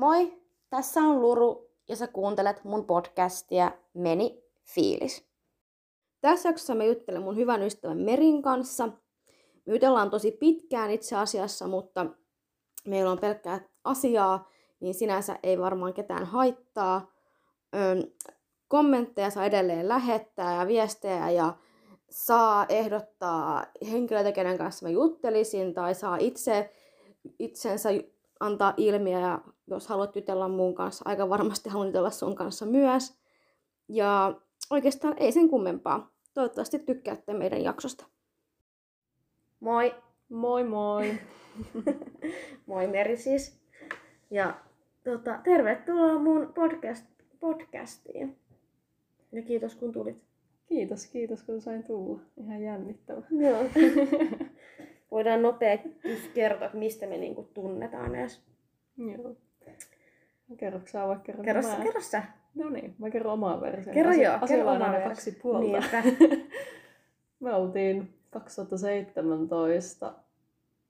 Moi, tässä on Luru ja sä kuuntelet mun podcastia Meni fiilis. Tässä jaksossa mä juttelen mun hyvän ystävän Merin kanssa. Me jutellaan tosi pitkään itse asiassa, mutta meillä on pelkkää asiaa, niin sinänsä ei varmaan ketään haittaa. Öm, kommentteja saa edelleen lähettää ja viestejä ja saa ehdottaa henkilöitä, kenen kanssa mä juttelisin, tai saa itse itsensä antaa ilmiä, ja jos haluat jutella mun kanssa, aika varmasti haluan jutella sun kanssa myös. Ja oikeastaan ei sen kummempaa. Toivottavasti tykkäätte meidän jaksosta. Moi! Moi moi! Moi Meri siis. Ja tota, tervetuloa mun podcast, podcastiin. Ja kiitos kun tulit. Kiitos, kiitos kun sain tulla. Ihan jännittävä. Joo. Voidaan nopeasti kertoa, mistä me niinku tunnetaan edes. Joo. Kerro sä vaikka kerro Kerro, mä. kerro sä. No niin, mä kerron omaa version. Kerro joo, kerro omaa aina versio. kaksi puolta. Niinpä. Me oltiin 2017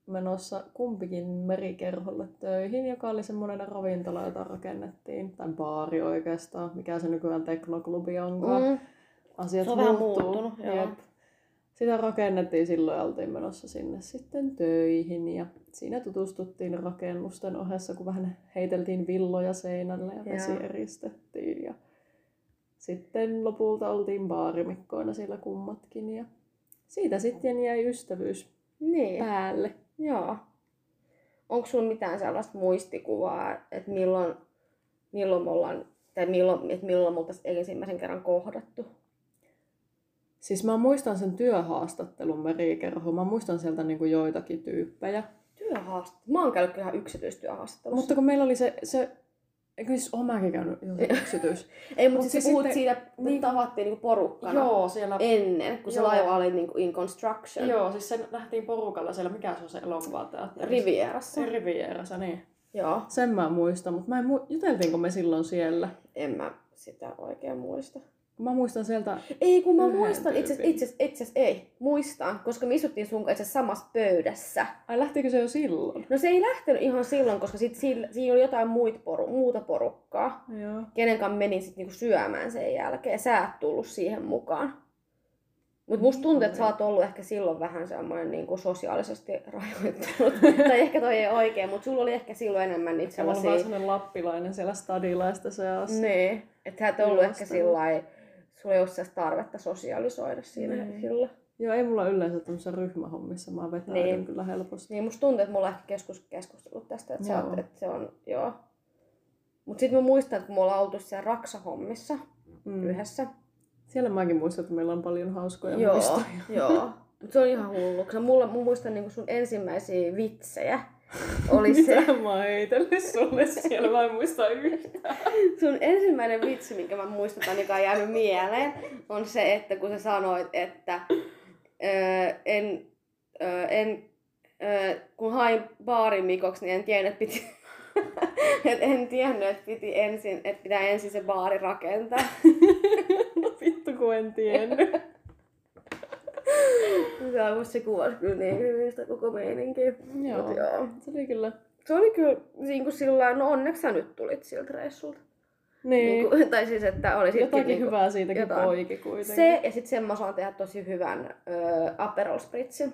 menossa kumpikin merikerholle töihin, joka oli semmoinen ravintola, jota rakennettiin, tai baari oikeastaan, mikä se nykyään teknoklubi onkaan. Mm. Asiat Se on vähän muuttuu. muuttunut, joo. Jep. Sitä rakennettiin silloin ja oltiin menossa sinne sitten töihin ja siinä tutustuttiin rakennusten ohessa, kun vähän heiteltiin villoja seinälle ja vesi Joo. eristettiin. Ja sitten lopulta oltiin baarimikkoina siellä kummatkin ja siitä sitten jäi ystävyys Niin. päälle. Joo. Onko sun mitään sellaista muistikuvaa, että milloin, milloin me ollaan, tai milloin, että milloin me oltaisiin ensimmäisen kerran kohdattu? Siis mä muistan sen työhaastattelun merikerho, mä muistan sieltä niinku joitakin tyyppejä. Työhaastattelu. Mä oon käynyt kyllä ihan yksityistyöhaastattelussa. Mutta kun meillä oli se, se eikö siis oon mäkin käynyt yksityis. Ei, mutta Mut siis, puhut sitten- siitä, niin, niin- tavattiin niinku porukkana Joo, siellä ennen, kun se Joo. laiva oli niinku in construction. Joo, siis se nähtiin porukalla siellä, mikä se on se elokuvateatteri? Rivierassa. Rivierassa, niin. Joo. Sen mä muistan, mutta mä en mu- juteltiinko me silloin siellä? En mä sitä oikein muista. Mä muistan sieltä, Ei, kun mä muistan, itse itse itse ei, muistan, koska me istuttiin sun kanssa samassa pöydässä. ai lähtikö se jo silloin? No se ei lähtenyt ihan silloin, koska sit siinä, siinä oli jotain muita poru, muuta porukkaa, Joo. kenen kanssa menin sit niinku syömään sen jälkeen. Sä et tullut siihen mukaan. Mutta musta tuntuu, että sä oot ollut ehkä silloin vähän semmoinen niinku sosiaalisesti rajoittunut. tai ehkä toi ei oikein, mutta sulla oli ehkä silloin enemmän niitä Se on vähän sellaisia... sellainen lappilainen siellä stadilaista seassa. Niin, että sä et ollut ehkä Juosta. sillä sulla ei sellaista tarvetta sosiaalisoida siinä Niin. silloin. Joo, ei mulla yleensä tämmöisessä ryhmähommissa, mä vetäydyn Niin. kyllä helposti. Niin musta tuntuu, että mulla on ehkä keskus, keskustellut tästä, että, oot, että se on, joo. Mut sit mä muistan, että kun me ollaan oltu siellä Raksa-hommissa Mm. yhdessä. Siellä mäkin muistan, että meillä on paljon hauskoja joo, muistoja. joo. Mut se on ihan hullu. koska mulla, mä muistan niinku sun ensimmäisiä vitsejä. Oli se, Mitä mä oon heitellyt sulle siellä, mä en muista yhtään. sun ensimmäinen vitsi, minkä mä muistutan, joka on jäänyt mieleen, on se, että kun sä sanoit, että öö, en, öö, en öö, kun hain baarin mikoksi, niin en tiennyt, että piti, et en tiennyt, että, piti ensin, että pitää ensin se baari rakentaa. No vittu kun en tiennyt. On musta se kuvasi kyllä niin hyvin sitä koko meininkiä. Joo. Mut joo. Se oli kyllä... Se oli kyllä niin kuin sillä no onneksi sä nyt tulit siltä reissulta. Niin, Niin kuin, tai siis, että oli jotakin niinku- hyvää siitäkin jotain. poiki kuitenkin. Se, ja sitten sen mä osaan tehdä tosi hyvän ö, Aperol Spritzin.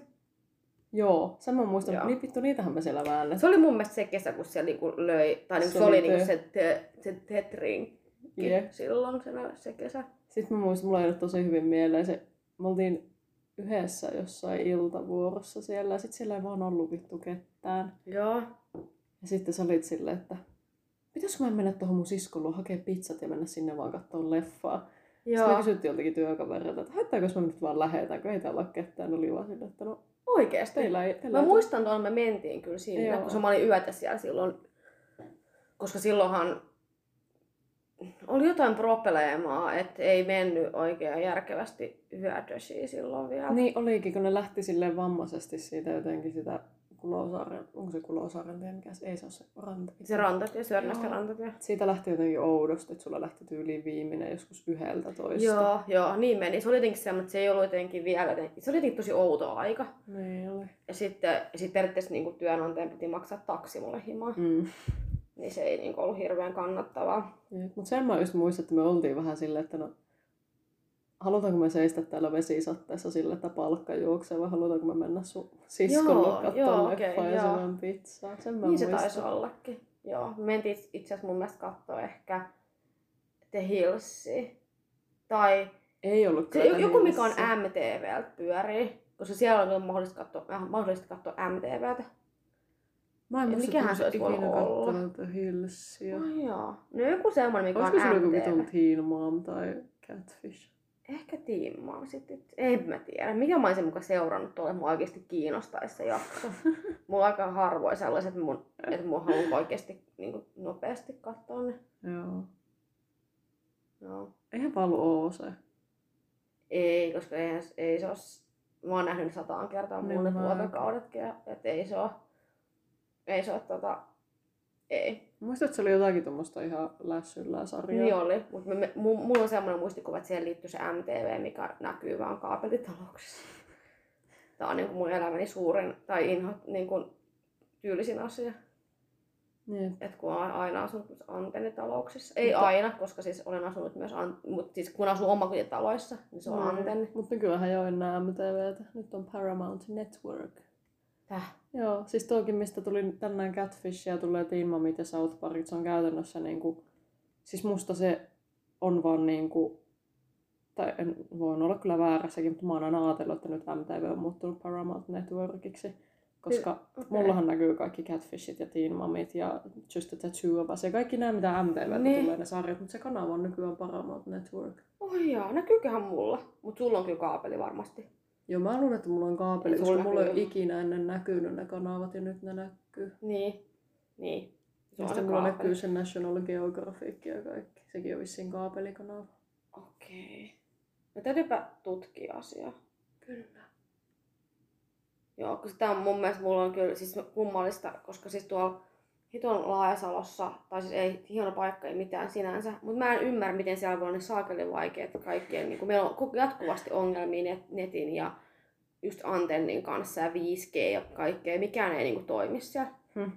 Joo, sen mä muistan. Joo. Niin vittu, niitähän me siellä väännettiin. Se oli mun mielestä se kesä, kun se niinku löi, tai niinku Se se, oli niinku te- se, te, se tetrinkki Jep. silloin se, se kesä. Sitten mä muistan, mulla ei ole tosi hyvin mieleen se, me oltiin yhdessä jossain iltavuorossa siellä ja sitten siellä ei vaan ollut vittu ketään. Joo. Ja sitten sä olit silleen, että pitäisikö mä mennä tuohon mun siskon luo hakea pizzat ja mennä sinne vaan katsoa leffaa. Sitten me Joo. kysyttiin joltakin työkaverilta, että haittaako mä nyt vaan lähetään, kun ei täällä ole ketään. Oli vaan silleen, että no Oikeesti. teillä ei... Teillä Mä ei muistan tuon, me mentiin kyllä sinne, Joo. koska mä olin yötä siellä silloin. Koska silloinhan oli jotain probleemaa, että ei mennyt oikein järkevästi yödösiä silloin vielä. Niin olikin, kun ne lähti silleen vammaisesti siitä jotenkin sitä Kulosaaren, onko se Kulosaaren tie, mikä se, ei se ole se ranta. Se rantatie, Sörnästä rantatie. Siitä lähti jotenkin oudosti, että sulla lähti tyyliin viimeinen joskus yhdeltä toista. Joo, joo, niin meni. Se oli jotenkin semmoinen, että se ei ollut jotenkin vielä, jotenkin, se oli jotenkin tosi outo aika. Niin oli. Ja sitten, ja sitten periaatteessa niin työnantajan piti maksaa taksi mulle himaan. Mm. Niin se ei niin ollut hirveän kannattavaa. Mutta sen mä just muistan, että me oltiin vähän silleen, että no, halutaanko me seistä täällä vesisatteessa sillä, että palkka juoksee, vai halutaanko me mennä sun siskolle katsomaan okay, ja syömään pizzaa. Sen mä niin muistan. se taisi ollakin. Joo, me mentiin itse asiassa mun mielestä katsoa ehkä The Hillsi. Tai ei ollut se, joku, mikä on MTVltä pyörii, koska siellä on mahdollista katsoa, mahdollista katsoa MTVtä. Mä en muista, mikähän se olisi voinut olla. The Hillsia. Oh, joo. No joku semmoinen, mikä Olisiko on MTV. Olisiko se joku Teen Mom tai Catfish? Ehkä Teen Mom sitten. En mä tiedä. Mikä mä olisin mukaan seurannut tuolle, mua oikeasti kiinnostaisi se jakso. mulla on aika harvoin sellaiset, että mun, että mun haluan oikeasti niin kuin, nopeasti katsoa ne. Joo. Joo. Eihän vaan ollut se. Ei, koska ei, ei se ole... Mä oon nähnyt sataan kertaa niin mulle vuorokaudetkin, että ei se ole... Ei se ole tota... Ei. Muistat, että se oli jotakin tuommoista ihan lässyllää sarjaa. Niin oli, mutta mulla on semmoinen muistikuva, että siihen liittyy se MTV, mikä näkyy vaan kaapelitalouksissa. Tämä on niin kuin mun elämäni suurin tai inho, niin kuin tyylisin asia. Niin. Et kun olen aina asunut antennitalouksissa. Ei mutta... aina, koska siis olen asunut myös, an... mutta siis kun asun omakotitaloissa, niin se on mm. antenni. Mutta nykyään jo enää MTVtä. Nyt on Paramount Network. Täh? Joo, siis tuokin, mistä tuli tänään Catfish ja tulee Teen Momit ja South Park, se on käytännössä niinku, siis musta se on vaan niinku, tai en, voin olla kyllä väärässäkin, mutta mä oon aina ajatellut, että nyt MTV on muuttunut Paramount Networkiksi. Koska okay. mullahan näkyy kaikki Catfishit ja Teen Momit ja Just a Tattoo of Us ja kaikki nämä, mitä MTV niin. tulee ne sarjat, mutta se kanava on nykyään Paramount Network. Oh joo, näkyyköhän mulla? Mutta sulla on kyllä kaapeli varmasti. Joo, mä luulen, että mulla on kaapeli, koska mulla ei ole ikinä ennen näkynyt ne kanavat ja nyt ne näkyy. Niin, niin. Ja sitten mulla näkyy se National Geographic ja kaikki. Sekin on vissiin kaapelikanava. Okei. Okay. No täytyypä tutkia asiaa. Kyllä. Joo, koska tämä on mun mielestä mulla on kyllä siis kummallista, koska siis tuolla hiton Laajasalossa, tai siis ei hieno paikka, ei mitään sinänsä, mutta mä en ymmärrä, miten siellä voi olla niin saakeli vaikeat kaikkien, niin kun meillä on jatkuvasti ongelmia net, netin ja just antennin kanssa ja 5G ja kaikkea, mikään ei niin kuin, toimi siellä. Hmm.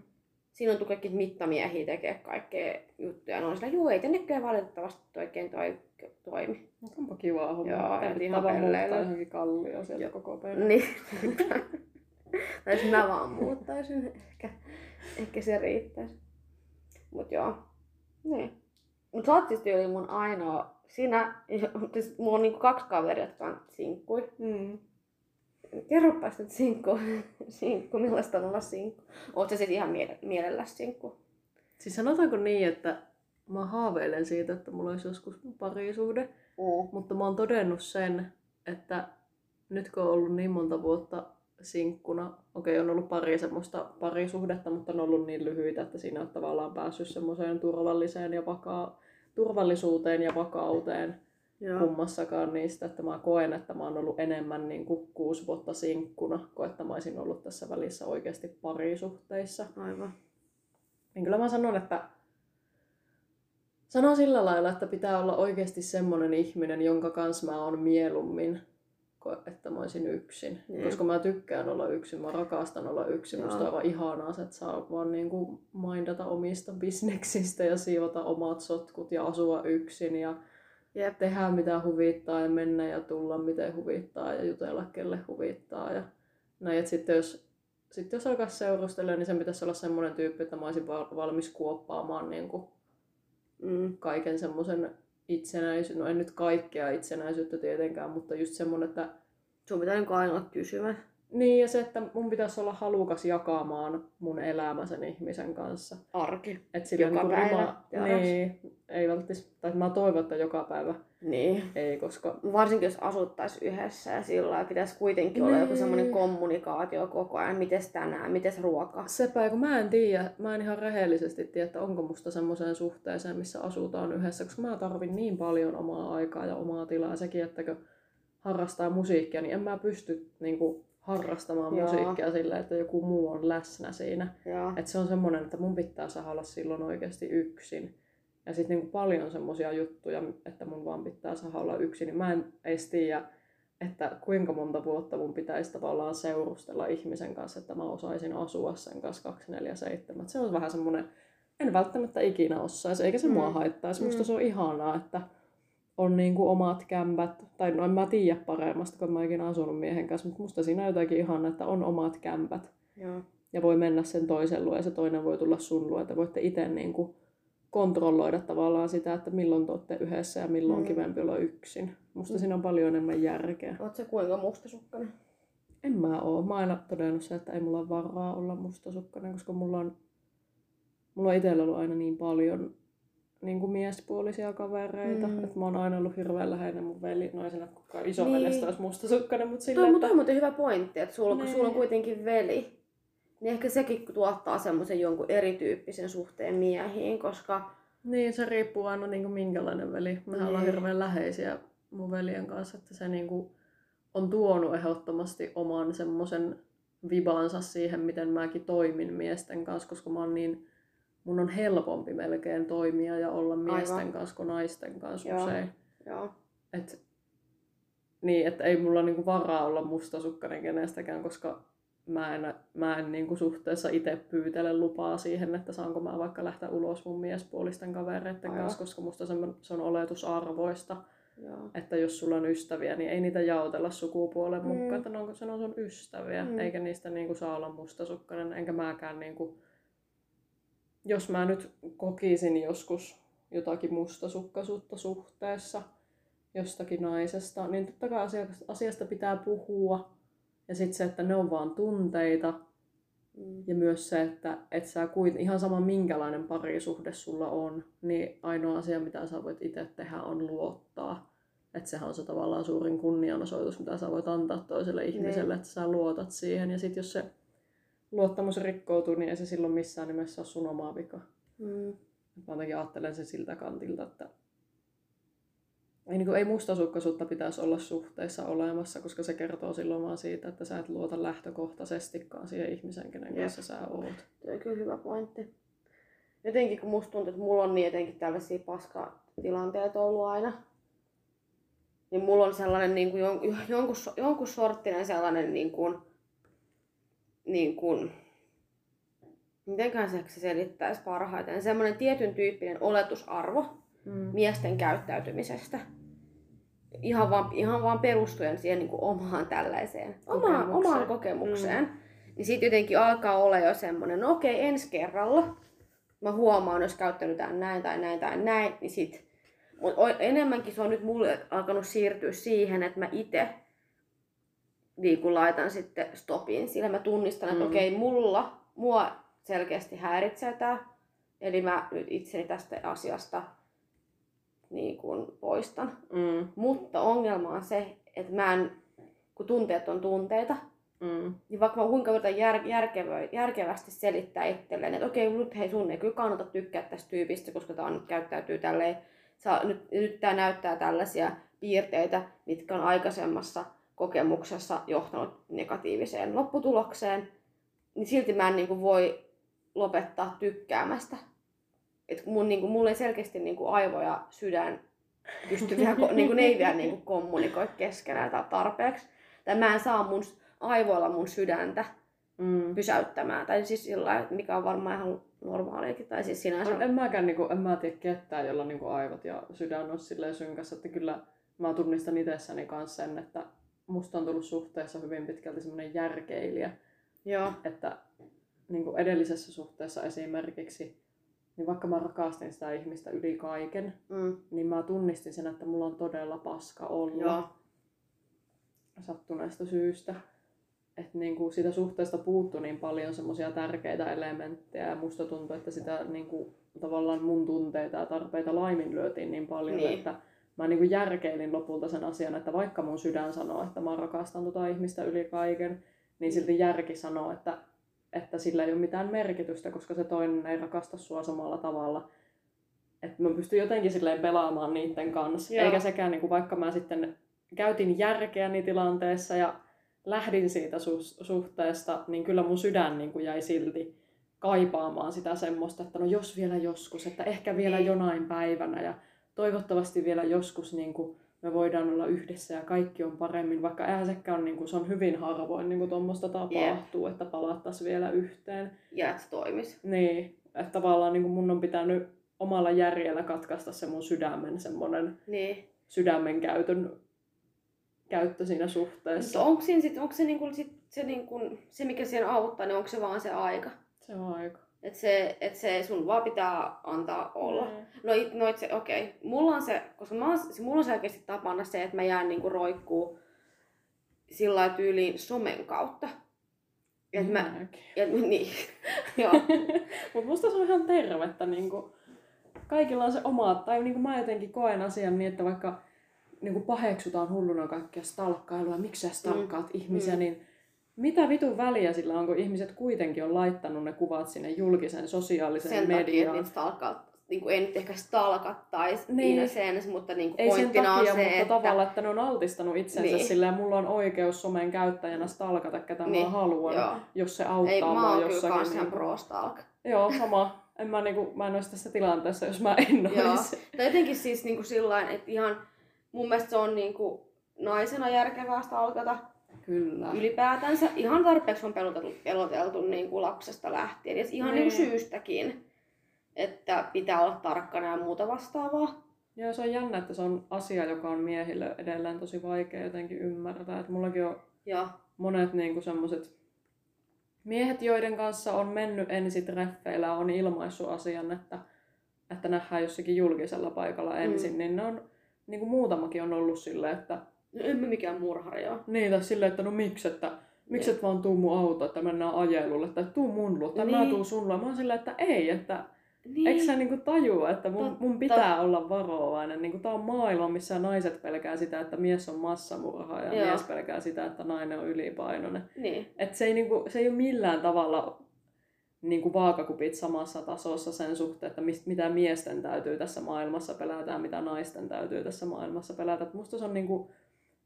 Siinä on kaikki mittamiehiä tekee kaikkea juttuja. Ne on sillä, juu, ei tänne valitettavasti oikein toi, toimi. Onpa kivaa homma. Joo, että ihan pelleillä. johonkin kallio sieltä koko päivä. Niin. tai jos mä vaan muuttaisin, ehkä, ehkä se riittäisi. Mut joo. Niin. Mut sä oot siis tyyli mun ainoa, sinä, siis mulla on niinku kaksi kaveria, jotka on sinkkui. Mm. Kerropas nyt sinkku, sinkku, millaista on olla sinkku. Oot sä siis ihan miele- mielelläsi sinkku? Siis sanotaanko niin, että mä haaveilen siitä, että mulla olisi joskus parisuhde. Mm. Mutta mä oon todennut sen, että nyt kun on ollut niin monta vuotta sinkkuna. Okei, on ollut pari semmoista parisuhdetta, mutta on ollut niin lyhyitä, että siinä on tavallaan päässyt semmoiseen turvalliseen ja vakaa, turvallisuuteen ja vakauteen Joo. kummassakaan niistä, että mä koen, että mä oon ollut enemmän niin kuin kuusi vuotta sinkkuna, kuin että mä olisin ollut tässä välissä oikeasti parisuhteissa. Aivan. Niin kyllä mä sanon, että sanon sillä lailla, että pitää olla oikeasti semmoinen ihminen, jonka kanssa mä oon mieluummin että mä olisin yksin. Mm. Koska mä tykkään olla yksin, mä rakastan olla yksin. Musta on aivan ihanaa se, että saa vaan niinku mindata omista bisneksistä ja siivota omat sotkut ja asua yksin ja Jep. tehdä mitä huvittaa ja mennä ja tulla miten huvittaa ja jutella kelle huvittaa. Ja näin, että sitten jos, sitten jos alkaa seurustella, niin se pitäisi olla semmoinen tyyppi, että mä olisin valmis kuoppaamaan niin kuin mm. kaiken semmoisen itsenäisyyttä, no en nyt kaikkea itsenäisyyttä tietenkään, mutta just semmonen, että... Sun pitää niin aina olla kysymä. Niin, ja se, että mun pitäisi olla halukas jakamaan mun elämä sen ihmisen kanssa. Arki. Et sillä joka niin päivä. Rima, niin, ei välttis, tai mä toivon, että joka päivä. Niin. Ei, koska... Varsinkin jos asuttais yhdessä ja sillä pitäisi kuitenkin niin. olla joku niin. semmoinen kommunikaatio koko ajan. Mites tänään, mites ruoka. Sepä, kun mä en tiedä, mä en ihan rehellisesti tiedä, että onko musta semmoiseen suhteeseen, missä asutaan yhdessä, koska mä tarvin niin paljon omaa aikaa ja omaa tilaa. Sekin, että kun harrastaa musiikkia, niin en mä pysty niin kuin, harrastamaan Joo. musiikkia sillä, että joku muu on läsnä siinä. Että se on semmoinen, että mun pitää saada olla silloin oikeasti yksin. Ja sitten niinku paljon semmoisia juttuja, että mun vaan pitää saada olla yksin, niin mä en edes tiedä, että kuinka monta vuotta mun pitäisi tavallaan seurustella ihmisen kanssa, että mä osaisin asua sen kanssa 247. Se on vähän semmoinen en välttämättä ikinä osaisi, eikä se mm. mua haittaisi. Musta mm. se on ihanaa, että on niinku omat kämpät, tai no en mä tiedä paremmasta, kun mä ikinä asunut miehen kanssa, mutta musta siinä on jotakin ihanaa, että on omat kämpät. Joo. Ja voi mennä sen toisen luo ja se toinen voi tulla sun luo, että voitte itse niinku kontrolloida tavallaan sitä, että milloin te olette yhdessä ja milloin on mm. kivempi olla yksin. Musta mm. siinä on paljon enemmän järkeä. Oot se kuinka mustasukkainen? En mä oo. Mä aina todennut se, että ei mulla ole varaa olla mustasukkainen, koska mulla on, mulla on itsellä ollut aina niin paljon niin kuin miespuolisia kavereita. Mm. Että mä oon aina ollut hirveän läheinen mun veli, no ei sen kukaan isoveljestä niin. olisi mustasukkainen, mutta sillä, Toi, että... on muuten hyvä pointti, että sulla, niin. sulla on kuitenkin veli, niin ehkä sekin tuottaa semmoisen jonkun erityyppisen suhteen miehiin, koska... Niin, se riippuu aina niin kuin minkälainen veli. Me niin. ollaan hirveän läheisiä mun veljen kanssa, että se niin kuin on tuonut ehdottomasti oman semmoisen vibansa siihen, miten mäkin toimin miesten kanssa, koska mä oon niin, mun on helpompi melkein toimia ja olla miesten Aivan. kanssa kuin naisten kanssa Joo. usein. Joo. Et, niin, että ei mulla niinku varaa olla mustasukkainen kenestäkään, koska mä en, mä en niinku suhteessa itse pyytele lupaa siihen, että saanko mä vaikka lähteä ulos mun miespuolisten kavereiden kanssa, koska musta se on, se on oletusarvoista Joo. Että jos sulla on ystäviä, niin ei niitä jaotella sukupuolen mm. mukaan, että onko se on sun ystäviä, mm. eikä niistä niinku saa olla mustasukkainen, enkä mäkään niinku, jos mä nyt kokisin joskus jotakin mustasukkaisuutta suhteessa jostakin naisesta, niin totta kai asiasta pitää puhua. Ja sitten se, että ne on vaan tunteita. Mm. Ja myös se, että et sä kuit, ihan sama minkälainen parisuhde sulla on, niin ainoa asia, mitä sä voit itse tehdä, on luottaa että sehän on se tavallaan suurin kunnianosoitus, mitä sä voit antaa toiselle ihmiselle, niin. että sä luotat siihen. Ja sitten jos se luottamus rikkoutuu, niin ei se silloin missään nimessä ole sun oma vika. Mm. Mä jotenkin ajattelen sen siltä kantilta, että ei, niin kuin, ei mustasukkaisuutta pitäisi olla suhteessa olemassa, koska se kertoo silloin vaan siitä, että sä et luota lähtökohtaisestikaan siihen ihmisen, kenen kanssa sä oot. Tuo on kyllä hyvä pointti. Jotenkin kun musta tuntuu, että mulla on niin jotenkin tällaisia paskatilanteita ollut aina, niin mulla on sellainen niin kuin jonkun, jonkun sorttinen sellainen niin kuin, niin kuin, mitenköhän se selittäisi parhaiten, semmoinen tietyn tyyppinen oletusarvo mm. miesten käyttäytymisestä. Ihan vaan, ihan vaan perustuen siihen niin kuin omaan tällaiseen, omaan, omaan kokemukseen. Mm. Niin sitten jotenkin alkaa olla jo semmoinen, no okei, ensi kerralla mä huomaan, jos käyttänyt näin tai näin tai näin, niin sitten mutta enemmänkin se on nyt mulle alkanut siirtyä siihen, että mä itse niin laitan sitten stopin. Sillä mä tunnistan, että mm. okei, mulla, mua selkeästi häiritsee tämä. Eli mä nyt itseni tästä asiasta niin kuin poistan. Mm. Mutta ongelma on se, että mä en, kun tunteet on tunteita, mm. niin vaikka mä kuinka yritän jär, järkevö, järkevästi selittää itselleen, että okei, nyt hei sun ei kyllä kannata tykkää tästä tyypistä, koska tämä nyt käyttäytyy tälleen saa, nyt, nyt tämä näyttää tällaisia piirteitä, mitkä on aikaisemmassa kokemuksessa johtanut negatiiviseen lopputulokseen, niin silti mä en niin kuin voi lopettaa tykkäämästä. Et mun, niin kuin, mulla ei selkeästi niin kuin aivo ja sydän pysty vielä, niin kuin, ne ei vielä niin kuin kommunikoi keskenään tarpeeksi. Tai mä en saa mun aivoilla mun sydäntä mm. pysäyttämään. Tai siis sillä mikä on varmaan ihan normaaliakin. Tai siis sinänsä... En, en mäkään, niin kuin, en mä tiedä ketään, jolla niin kuin aivot ja sydän on silleen synkässä, että kyllä mä tunnistan itsessäni kanssa sen, että musta on tullut suhteessa hyvin pitkälti semmoinen järkeilijä. Joo. Että niin kuin edellisessä suhteessa esimerkiksi, niin vaikka mä rakastin sitä ihmistä yli kaiken, mm. niin mä tunnistin sen, että mulla on todella paska olla. Joo. Sattuneesta syystä että niin kuin siitä suhteesta puuttu niin paljon semmoisia tärkeitä elementtejä ja musta tuntuu, että sitä niin kuin, tavallaan mun tunteita ja tarpeita laiminlyötiin niin paljon, niin. että mä niin kuin järkeilin lopulta sen asian, että vaikka mun sydän sanoo, että mä rakastan tota ihmistä yli kaiken, niin silti järki sanoo, että, että sillä ei ole mitään merkitystä, koska se toinen ei rakasta sua samalla tavalla. Että mä pystyn jotenkin silleen pelaamaan niiden kanssa. Joo. Eikä sekään, niin kuin vaikka mä sitten käytin järkeäni tilanteessa ja lähdin siitä su- suhteesta, niin kyllä mun sydän niin kuin jäi silti kaipaamaan sitä semmoista, että no jos vielä joskus, että ehkä vielä niin. jonain päivänä ja toivottavasti vielä joskus niin kuin me voidaan olla yhdessä ja kaikki on paremmin, vaikka eihän sekään on, niin kuin, se on hyvin harvoin niin kuin tuommoista tapahtuu, yeah. että palattaisiin vielä yhteen. Ja että se toimisi. Niin, Että tavallaan niin kuin mun on pitänyt omalla järjellä katkaista se mun sydämen semmonen Niin. sydämen käytön käyttö siinä suhteessa. Mutta onko, siinä sit, onko se, niinku, sit, se, niinku, se, mikä siinä auttaa, niin onko se vaan se aika? Se on aika. Että se, et se sun vaan pitää antaa olla. Mm. No, it, no itse, okei. Okay. Mulla on se, koska mä, oon- se- mulla on selkeästi tapana se, että mä jään niinku roikkuu sillä tyyliin somen kautta. Et mä, Minäkin. et, niin, joo. Mutta musta se on ihan tervettä. Niin kuin, kaikilla on se oma, tai niin kuin mä jotenkin koen asian niin, että vaikka niin kuin paheksutaan hulluna kaikkea stalkkailua, miksi sä stalkkaat mm. ihmisiä, Mm. niin mitä vitun väliä sillä on, kun ihmiset kuitenkin on laittanut ne kuvat sinne julkisen sosiaalisen Sen takia, että mediaan. niitä stalkaa, niin kuin ei nyt ehkä stalkattaisi Niin. niin. sense, mutta niin kuin Ei sen takia, on se, mutta että... tavallaan, että ne on altistanut itsensä niin. Niin. silleen, mulla on oikeus somen käyttäjänä stalkata, ketä niin. mä Niin, haluan, joo. jos se auttaa Ei, mä mua oon kyllä jossakin. niinku- pro stalk. Joo, sama. En mä, niinku, mä en olisi tässä tilanteessa, jos mä en Joo. olisi. Tai jotenkin siis niinku sillain, että ihan mun mielestä se on niinku naisena järkevää stalkata Kyllä. ylipäätänsä. Ihan tarpeeksi on peloteltu, peloteltu niinku lapsesta lähtien. Ja ihan Niin. niinku syystäkin, että pitää olla tarkkana ja muuta vastaavaa. Joo, se on jännä, että se on asia, joka on miehille edelleen tosi vaikea jotenkin ymmärtää. Että mullakin on Ja monet niinku semmoset miehet, joiden kanssa on mennyt ensitreffeillä, on ilmaissut asian, että, että nähdään jossakin julkisella paikalla ensin, mm. niin ne on, niinku muutamakin on ollut silleen, että no, en mä mikään murhari joo. niin, tai silleen, että no miksi, että miksi et vaan tuu mun auto, että mennään ajelulle, tai tuu mun luo, tai niin. mä Niin. tuun sun luo. Mä oon silleen, että ei, että Niin. Eikö sä niinku tajua, että mun, Totta. mun pitää olla varovainen? Niinku tää on maailma, missä naiset pelkää sitä, että mies on massamurha ja Joo. mies pelkää sitä, että nainen on ylipainoinen. Niin. Et se, ei niinku, se ei ole millään tavalla niinku vaakakupit samassa tasossa sen suhteen, että mist, mitä miesten täytyy tässä maailmassa pelätä ja mitä naisten täytyy tässä maailmassa pelätä. Et musta se on niinku,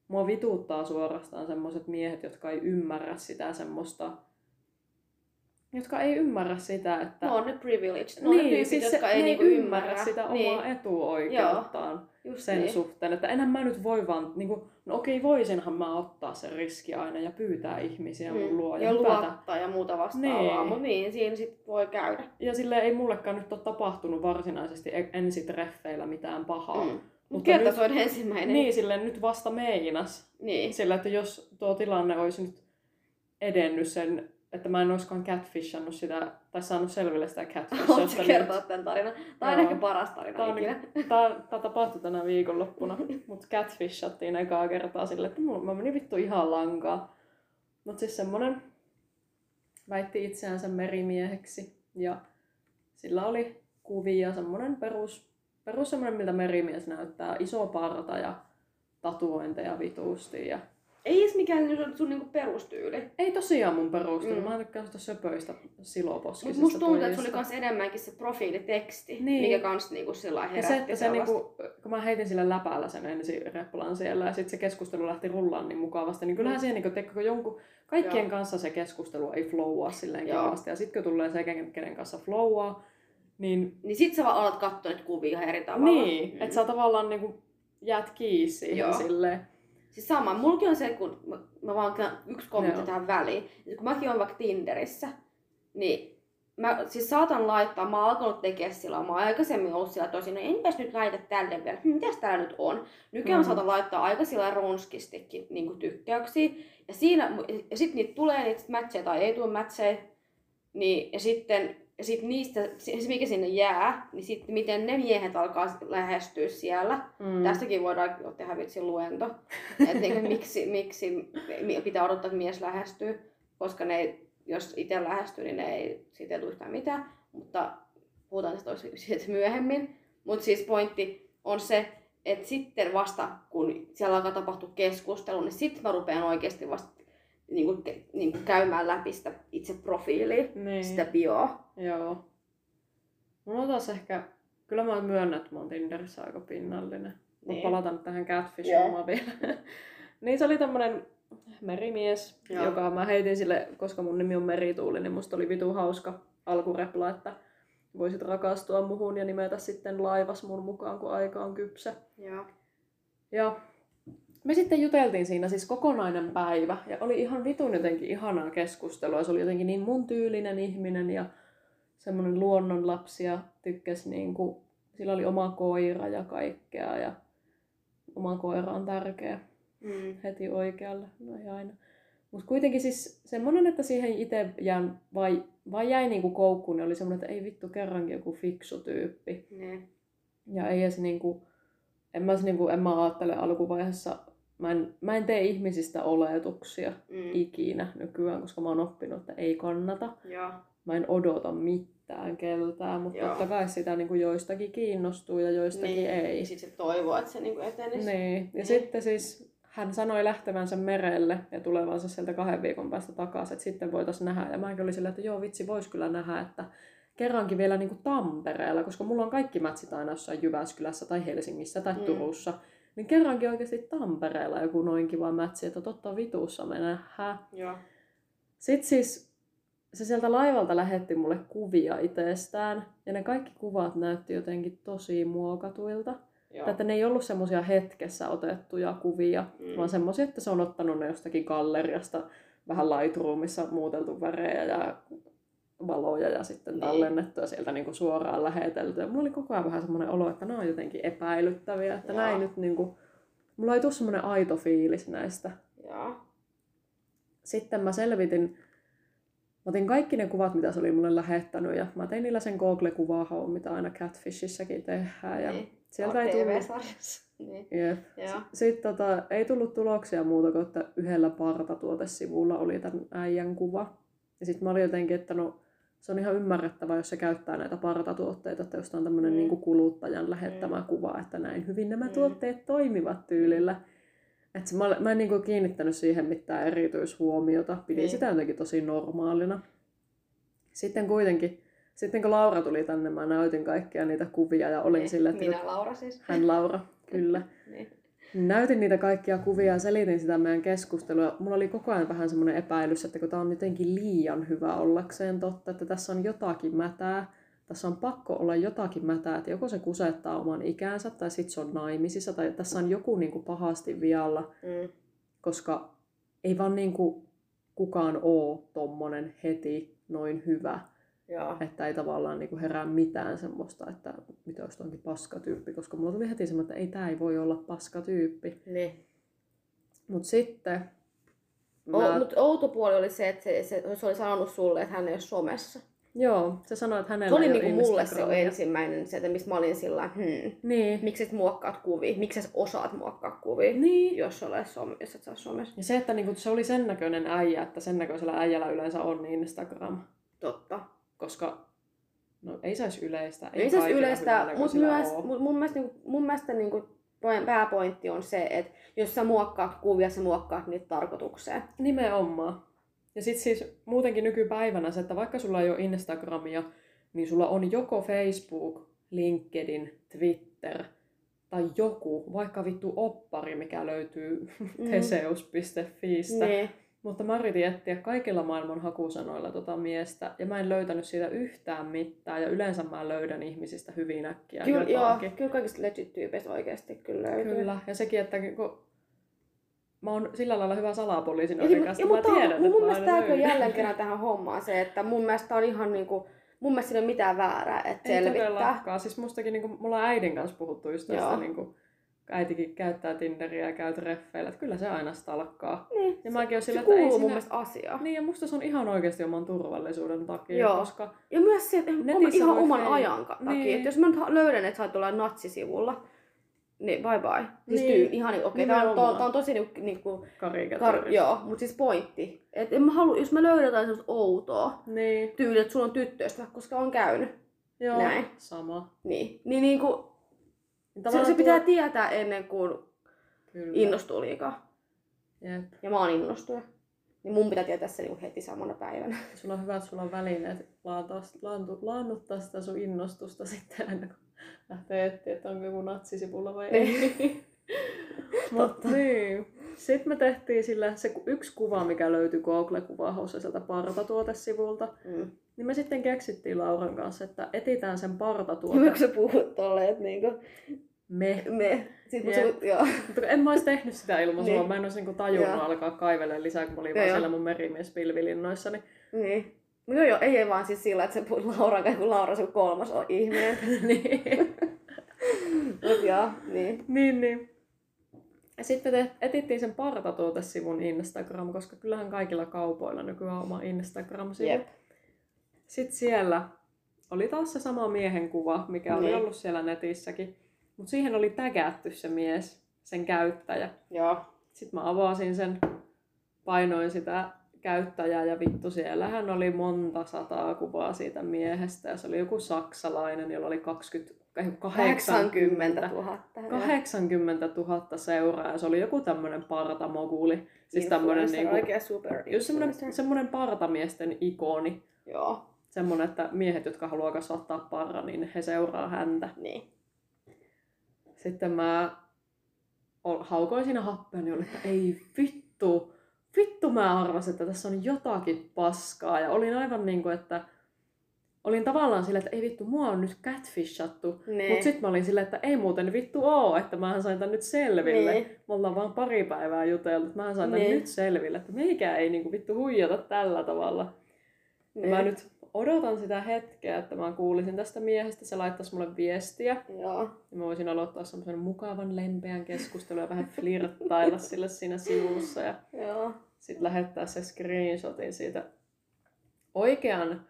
mua vituuttaa suorastaan semmoiset miehet, jotka ei ymmärrä sitä semmoista, jotka ei ymmärrä sitä, että... No on ne privileged. No on ne niin, tyypit, siis jotka se, ei ne niinku ymmärrä. sitä niin. omaa etuoikeuttaan Just sen niin. suhteen, että enhän mä nyt voi vaan, niin kuin, no okei voisinhan mä ottaa sen riski aina ja pyytää ihmisiä mun Mm. luo ja, ja luottaa ja muuta vastaavaa, Niin. mutta niin, siinä sit voi käydä. Ja sille ei mullekaan nyt ole tapahtunut varsinaisesti e- ensitreffeillä mitään pahaa. Mm. Mutta kerta nyt- se on ensimmäinen. Niin, sille nyt vasta meinas. niin. Sillä, että jos tuo tilanne olisi nyt edennyt sen, että mä en olisikaan catfishannut sitä, tai saanut selville sitä catfishausta. Haluatko kertoa tämän tarinan? Tämä on Joo. ehkä paras tarina Tämä, on, ikinä. niinku- tää, tää tapahtui tänä viikonloppuna, mutta catfishattiin ekaa kertaa sille, että mulla, mä menin vittu ihan lankaa. Mutta siis semmonen väitti itseänsä merimieheksi ja sillä oli kuvia, semmonen perus, perus semmonen, miltä merimies näyttää, iso parta ja tatuointeja vituusti ja Ei edes mikään sun, sun niinku perustyyli. ei tosiaan mun perustelu. Mm. Mä tykkään sitä söpöistä siloposkisista Mutta musta tuntuu, että se oli kans enemmänkin se profiiliteksti, Niin. mikä kans niinku sillä lailla Ja se, herätti että se niinku, kun mä heitin sille läpällä sen ensin replan siellä ja sitten se keskustelu lähti rullaan niin mukavasti, niin kyllähän Mm. siihen, niin kun, kun jonkun, kaikkien Joo. kanssa se keskustelu ei flowaa silleen kivasti. Ja sitten kun tulee se, kenen kanssa flowaa, niin, Niin sit sä vaan alat katsoa niitä kuvia ihan eri tavalla. niin Mm. että sä tavallaan niin jäät kiinni siihen Joo. silleen. Siis sama, mullakin on se, kun mä, mä vaan yksi kommentti Joo. tähän väliin. Et kun mäkin olen vaikka Tinderissä, niin mä siis saatan laittaa, mä oon alkanut tekemään sillä, mä oon aikaisemmin ollut sillä tosi, no enpäs nyt laita tälle vielä, hm, mitäs täällä nyt on. Nykyään Mm. mä saatan laittaa aika sillä ronskistikin niin tykkäyksiä. Ja siinä, ja sit niitä tulee niitä matcheja tai ei tule matcheja, niin, ja sitten ja sit niistä, se mikä sinne jää, niin sitten miten ne miehet alkaa lähestyä siellä. Mm. Tästäkin voidaan tehdä vitsi luento, että niin, miksi, miksi mi- pitää odottaa, että mies lähestyy, koska ne ei, jos itse lähestyy, niin ne ei siitä tule yhtään mitään, mutta puhutaan tästä siitä myöhemmin. Mutta siis pointti on se, että sitten vasta kun siellä alkaa tapahtua keskustelu, niin sitten mä rupean oikeasti vasta niin kuin, niin kuin käymään läpi sitä itse profiilia, Niin. sitä bioa. Joo. Mulla on taas ehkä, kyllä mä myönnän, että mä oon Tinderissä aika pinnallinen. Mä Niin. palataan tähän catfish-hommaan vielä. niin se oli tämmönen merimies, Joo. joka mä heitin sille, koska mun nimi on Merituuli, niin musta oli vitu hauska alkurepla, että voisit rakastua muhun ja nimetä sitten laivas mun mukaan, kun aika on kypsä. Joo. Ja me sitten juteltiin siinä siis kokonainen päivä ja oli ihan vitun jotenkin ihanaa keskustelua. Se oli jotenkin niin mun tyylinen ihminen ja semmoinen luonnonlapsi ja tykkäsi niinku, sillä oli oma koira ja kaikkea ja oma koira on tärkeä Mm. heti oikealle, no ei aina. Mutta kuitenkin siis semmoinen, että siihen itse jään, vai, vai jäi niinku koukkuun, niin oli semmoinen, että ei vittu kerrankin joku fiksu tyyppi. Niin. Ja ei edes niinku, en mä, niinku, en mä ajattele alkuvaiheessa, mä en, mä en tee ihmisistä oletuksia Mm. ikinä nykyään, koska mä oon oppinut, että ei kannata. Joo. Mä en odota mitään keltään, mutta Joo. totta kai sitä niinku joistakin kiinnostuu ja joistakin Niin. ei. Ja sit se toivoo, että se niinku etenisi. Niin. Ja Niin. sitten siis hän sanoi lähtevänsä merelle ja tulevansa sieltä kahden viikon päästä takaisin, että sitten voitaisiin nähdä. Ja mäkin olin sillä, että joo vitsi, vois kyllä nähdä, että kerrankin vielä niin kuin Tampereella, koska mulla on kaikki mätsit aina jossain Jyväskylässä tai Helsingissä tai Mm. Turussa. Niin kerrankin oikeasti Tampereella joku noin kiva mätsi, että totta vitussa me nähdään. Joo. Sitten siis se sieltä laivalta lähetti mulle kuvia itsestään. Ja ne kaikki kuvat näytti jotenkin tosi muokatuilta. Joo. Että ne ei ollut semmoisia hetkessä otettuja kuvia, mm. vaan semmoisia, että se on ottanut ne jostakin galleriasta vähän Lightroomissa muuteltu värejä ja valoja ja sitten Niin. tallennettu ja sieltä niinku suoraan lähetelty. Ja mulla oli koko ajan vähän semmoinen olo, että nämä on jotenkin epäilyttäviä, että Joo. näin nyt niinku... Mulla ei tule semmoinen aito fiilis näistä. Joo. Sitten mä selvitin, mä otin kaikki ne kuvat, mitä se oli mulle lähettänyt ja mä tein niillä sen Google-kuvahaun, mitä aina Catfishissäkin tehdään. Ja Niin. sieltä ei tullut... Niin. Jep. Sitten tota, ei tullut tuloksia muuta kuin, että yhdellä partatuotesivulla oli tämän äijän kuva. Ja sitten mä olin jotenkin, että no se on ihan ymmärrettävää, jos se käyttää näitä partatuotteita, että jos on tämmöinen Mm. mm. niin kuluttajan lähettämä mm. kuva, että näin hyvin nämä Mm. mm. tuotteet toimivat tyylillä. Et se- mä, mä en niin kiinnittänyt siihen mitään erityishuomiota, pidin Niin. sitä jotenkin tosi normaalina. Sitten kuitenkin, sitten kun Laura tuli tänne, mä näytin kaikkia niitä kuvia ja olin Niin. sillä, että Minä Laura siis. hän Laura, kyllä. Niin. Näytin niitä kaikkia kuvia ja selitin sitä meidän keskustelua. Mulla oli koko ajan vähän semmoinen epäilys, että kun tämä on jotenkin liian hyvä ollakseen totta, että tässä on jotakin mätää, tässä on pakko olla jotakin mätää, että joko se kusettaa oman ikänsä tai sitten se on naimisissa tai tässä on joku niin kuin pahasti vialla, Mm. koska ei vaan niin kuin kukaan oo tommonen heti noin hyvä, Joo. että ei tavallaan niin kuin herää mitään semmoista, että mitä jos onkin paskatyyppi, koska mulla tuli heti semmoinen, että ei tämä ei voi olla paskatyyppi. Niin. Mut sitten... O, Mä, Mutta outo puoli oli se, että se, se, se oli sanonut sulle, että hän ei ole somessa. joo, se sanoi, että hänellä Se oli niinku mulle se ensimmäinen se, että missä mä olin sillä hmm, Niin. miksi et muokkaat kuvia, miksi et osaat muokkaa kuvia, Niin. jos, ole som, jos et saa somessa. Ja se, että niinku, se oli sen näköinen äijä, että sen näköisellä äijällä yleensä on Instagram. Totta. Koska no, ei saisi yleistä. Ei saisi kaikilla yleistä, mutta myös, mun mielestä, niinku, mun mielestä niinku, poin- pääpointti on se, että jos sä muokkaat kuvia, sä muokkaat niitä tarkoitukseen. Nimenomaan. Ja sitten siis muutenkin nykypäivänä se, että vaikka sulla ei ole Instagramia, niin sulla on joko Facebook, LinkedIn, Twitter tai joku, vaikka vittu oppari, mikä löytyy Mm. teseus.fiistä. Niin. Mutta mä yritin etsiä kaikilla maailman hakusanoilla tota miestä, ja mä en löytänyt siitä yhtään mitään, ja yleensä mä löydän ihmisistä hyvin äkkiä Kyllä, joo, kyllä kaikista legit tyypeistä oikeasti kyllä löytyy. Kyllä, ja sekin, että kun mä oon sillä lailla hyvä salapoliisi Ja, noiden ja, mä mutta tiedän, mun, mun että mä mielestä on löydän. jälleen kerran tähän hommaan se, että mun mielestä on ihan niinku, mun mielestä siinä ei ole mitään väärää, että Ei selvittää. todellakaan. Siis mustakin niin kuin, mulla on äidin kanssa puhuttu just tästä, Joo. Äitikin käyttää Tinderiä ja käy treffeillä, että kyllä se aina stalkkaa. Niin, Ja mäkin oon se sillä, että ei kuuluu mun siinä... mielestä asiaan. Niin, ja musta se on ihan oikeasti oman turvallisuuden takia, Joo. koska Ja myös se, että on ihan oman feil- ajan takia. Niin. Että jos mä nyt löydän, että sä oot jollain natsisivulla, niin bye bye. Siis Niin. tyy, ihan niin, okei, okay, tää, on, tää, on, tosi niinku, niinku kar, joo, mutta siis pointti. Että en mä halua, jos mä löydän jotain semmoista outoa Niin, tyyliä, että sulla on tyttöystävä, koska on käynyt. joo, Näin. sama. Niin, niin niinku, Niin se, tavallaan se pitää tietää ennen kuin Kyllä. innostuu liikaa. Jep. Ja mä oon innostuja. Niin mun pitää tietää se niinku heti samana päivänä. Sulla on hyvä, että sulla on välineet laannuttaa sitä sun innostusta sitten aina kun lähtee etsiä, että onko joku natsisivulla vai ei. Mutta niin. Sitten me tehtiin sillä se yksi kuva, mikä löytyi Google-kuvahaussa sieltä partatuotesivulta. Mm. Niin me sitten keksittiin Lauran kanssa, että etitään sen partatuote. Miksi sä puhut tolleen, että niinku Me. me. Sit mun Jep. su- joo. Mutta en mä olisi tehnyt sitä ilman Niin. sua. Mä en olisi niinku tajunnut Joo. alkaa kaivelemaan lisää, kun mä olin vaan joo. siellä mun merimiespilvilinnoissa. Niin Niin. Joo, joo, ei, ei vaan siis sillä, että se puhuu Laura, kun Laura se kolmas on ihminen. niin. Mut joo, niin. niin, niin. Ja sitten me etittiin sen partatuotesivun Instagram, koska kyllähän kaikilla kaupoilla nykyään on oma Instagram-sivu. Jep. Sitten siellä oli taas se sama miehen kuva, mikä oli Niin. ollut siellä netissäkin. Mutta siihen oli tägätty se mies, sen käyttäjä. Joo. Sitten mä avasin sen, painoin sitä käyttäjää ja vittu siellähän oli monta sataa kuvaa siitä miehestä ja se oli joku saksalainen, jolla oli 20, ei, 80 80 000. 80 000 seuraajaa. Se oli joku tämmönen partamoguli. Siis tämmönen Influencer, niinku, super just semmonen, influencer. semmonen partamiesten ikoni. Joo, Semmonen, että miehet, jotka haluaa kasvattaa parra, niin he seuraa häntä. niin. Sitten mä haukoin siinä happeen, niin että ei vittu, vittu mä arvasin, että tässä on jotakin paskaa. Ja olin aivan niin kuin, että olin tavallaan silleen, että ei vittu, mua on nyt catfishattu. Niin. Mutta sitten mä olin silleen, että ei muuten vittu oo, että mähän sain tän nyt selville. Niin. Me ollaan vaan pari päivää juteltu, että mähän sain tän Niin. nyt selville, että meikä ei niinku vittu huijata tällä tavalla. niin. Ja mä nyt odotan sitä hetkeä, että mä kuulisin tästä miehestä, se laittaisi mulle viestiä. Joo. Ja mä voisin aloittaa semmoisen mukavan, lempeän keskustelun ja vähän flirttailla sille siinä sivussa. Ja Joo. sitten lähettää se screenshotin siitä oikean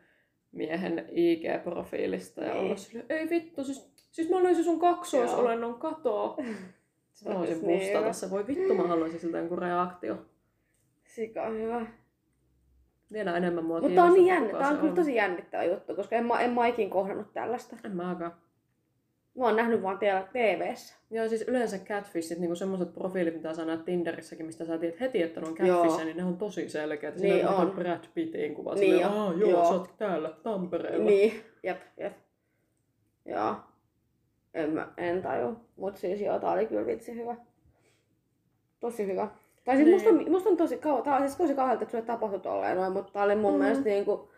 miehen IG-profiilista. Ja Niin. olla silleen, ei vittu, siis, siis mä löysin sun kaksoisolennon katoa. Sitten mä voisin Niin mustata hyvä. se. Voi vittu, mä haluaisin siltä jonkun reaktio. Sika hyvä. Vielä enemmän mua Mutta on niin jännä. Tää on se kyllä tosi jännittävä juttu, koska en mä, en mä ikin kohdannut tällaista. En mäkään. Mä oon nähnyt vaan tv- TV:ssä. Joo, siis yleensä catfishit, niinku semmoset profiilit, mitä sä näet Tinderissäkin, mistä sä tiedät heti, että ne on catfishia, niin ne on tosi selkeät. Niin Siinä on. on Brad Pittin kuva. Niin on, Aa, joo, joo. sä oot täällä Tampereella. Niin, jep, jep. Joo. En, mä, en taju. Mut siis joo, tää oli kyllä vitsi hyvä. Tosi hyvä. Tai siis Niin. musta, on, musta on tosi kauan, tää on siis tosi kauan, että sulle tapahtui tolleen noin, mutta tää oli mun Mm. mm. mielestä niinku,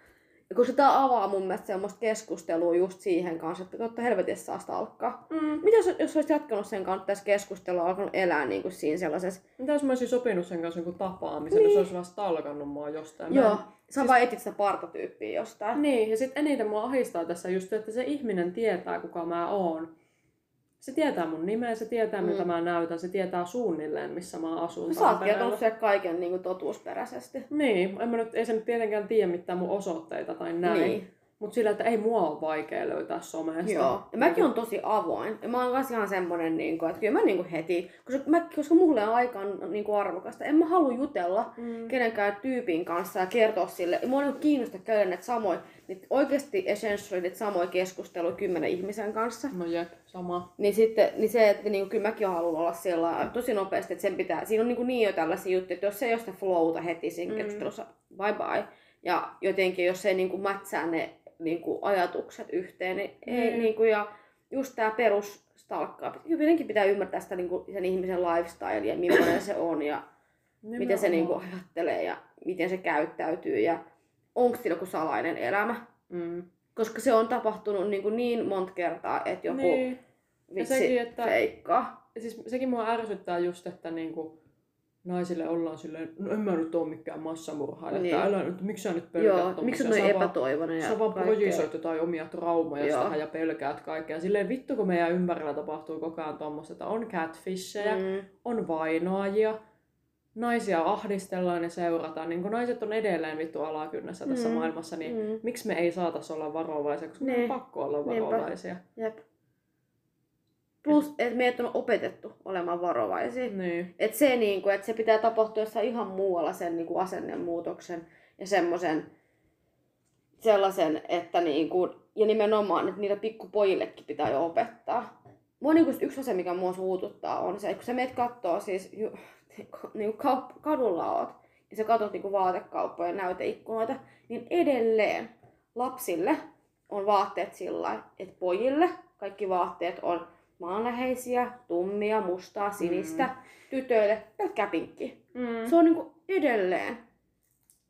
koska tää avaa mun mielestä semmoista keskustelua just siihen kanssa, että totta helvetissä saa stalkkaa. Mm. Mitä jos, jos olisit jatkanut sen kanssa tässä keskustelua, alkanut elää niin kuin siinä sellaisessa... Mitä jos mä olisin sopinut sen kanssa jonkun tapaamisen, Niin. niin. se olisi vaan stalkannut mua jostain. Mä Joo, en- sä siis- vaan etit sitä partatyyppiä jostain. Niin, ja sitten eniten mua ahistaa tässä just, että se ihminen tietää, kuka mä oon. Se tietää mun nimeä, se tietää, Mm. miltä mä näytän, se tietää suunnilleen, missä mä asun. Sä oot kertonut siellä kaiken niin kuin totuusperäisesti. Niin, en mä nyt, ei se nyt tietenkään tiedä mitään mun osoitteita tai näin. Niin. Mutta sillä, että ei mua ole vaikea löytää somesta. Joo. Ja mäkin on tosi avoin. Ja mä oon kanssa ihan semmonen, niin kuin, että kyllä mä niin kuin heti, koska, mä, koska mulle on aika niin kuin arvokasta. En mä halua jutella Mm. kenenkään tyypin kanssa ja kertoa sille. Mua on kiinnosta käydä näitä samoja, niitä oikeasti essentially niitä samoja keskusteluja kymmenen ihmisen kanssa. No jep, sama. Niin sitten niin se, että niin kyllä mäkin haluan olla siellä tosi nopeasti, että sen pitää, siinä on niin, niin jo tällaisia juttuja, että jos se ei ole sitä flowta heti siinä Mm. keskustelussa, bye bye. Ja jotenkin, jos ei niin kuin mätsää ne niin kuin ajatukset yhteen, niin ei, Mm. niin kuin, ja just tämä perus stalkkaa. Jotenkin pitää ymmärtää sitä niin kuin, sen ihmisen lifestyle ja millainen se on ja miten se niin kuin, ajattelee ja miten se käyttäytyy ja onko sillä joku salainen elämä. Mm. Koska se on tapahtunut niin, kuin niin monta kertaa, että joku Niin. vitsi sekin, että- feikkaa. Ja siis sekin mua ärsyttää just, että niinku naisille ollaan silleen, no en mä nyt oo mikään massamurhaaja, Niin. että älä nyt, miksi sä nyt pelkäät Joo, miksi on noin Sä epätoivoinen ja Sä vaan projisoit jotain omia traumoja Joo. tähän ja pelkäät kaikkea. Silleen vittu, kun meidän ympärillä tapahtuu koko ajan tommoista, että on catfishejä, Mm. on vainoajia, naisia ahdistellaan ja seurataan. Niin kun naiset on edelleen vittu alakynnässä tässä Mm. maailmassa, niin Mm. miksi me ei saatas olla varovaisia, koska Niin. on pakko olla Niinpä. varovaisia. Jep. Plus, että meidät on opetettu olemaan varovaisia. Niin. Et se, niinku, että se pitää tapahtua jossain ihan muualla sen niinku, asennemuutoksen ja semmoisen sellaisen, että niinku, ja nimenomaan, että niitä pikkupojillekin pitää jo opettaa. Mua niinku yksi asia, mikä mua suututtaa, on se, että kun sä meet kattoo siis ju, niinku, kaup- kadulla oot, ja sä katsot niinku vaatekauppoja ja näyteikkunoita, niin edelleen lapsille on vaatteet sillä että pojille kaikki vaatteet on maanläheisiä, tummia, mustaa, sinistä. Mm. Tytöille pelkkää pinkki. Mm. Se on niinku edelleen.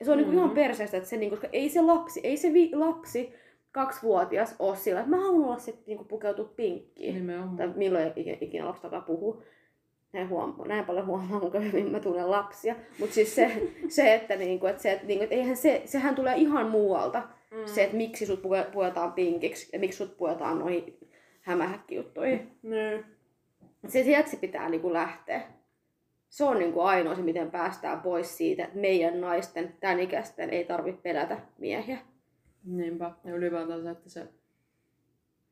Se on niinku Mm. ihan perseestä, että se, niinku, koska ei se lapsi, ei se vi- lapsi, kaksivuotias, ole sillä, että mä haluan olla sitten niinku pukeutua pinkkiin. Tai Nimenomaan. milloin ikinä, lapsi takaa puhuu. näin, huomaa, näin paljon huomaa, kuinka hyvin mä tunnen lapsia. Mutta siis se, se, että, niinku, että, se, että, niinku, että eihän se, sehän tulee ihan muualta. Mm. Se, että miksi sut puetaan pinkiksi ja miksi sut puetaan noihin hämähäkkijuttuihin. Niin. Se sieltä pitää niinku lähteä. Se on niinku ainoa se, miten päästään pois siitä, että meidän naisten, tämän ikäisten, ei tarvitse pelätä miehiä. Niinpä. Ja ylipäätään se, että se,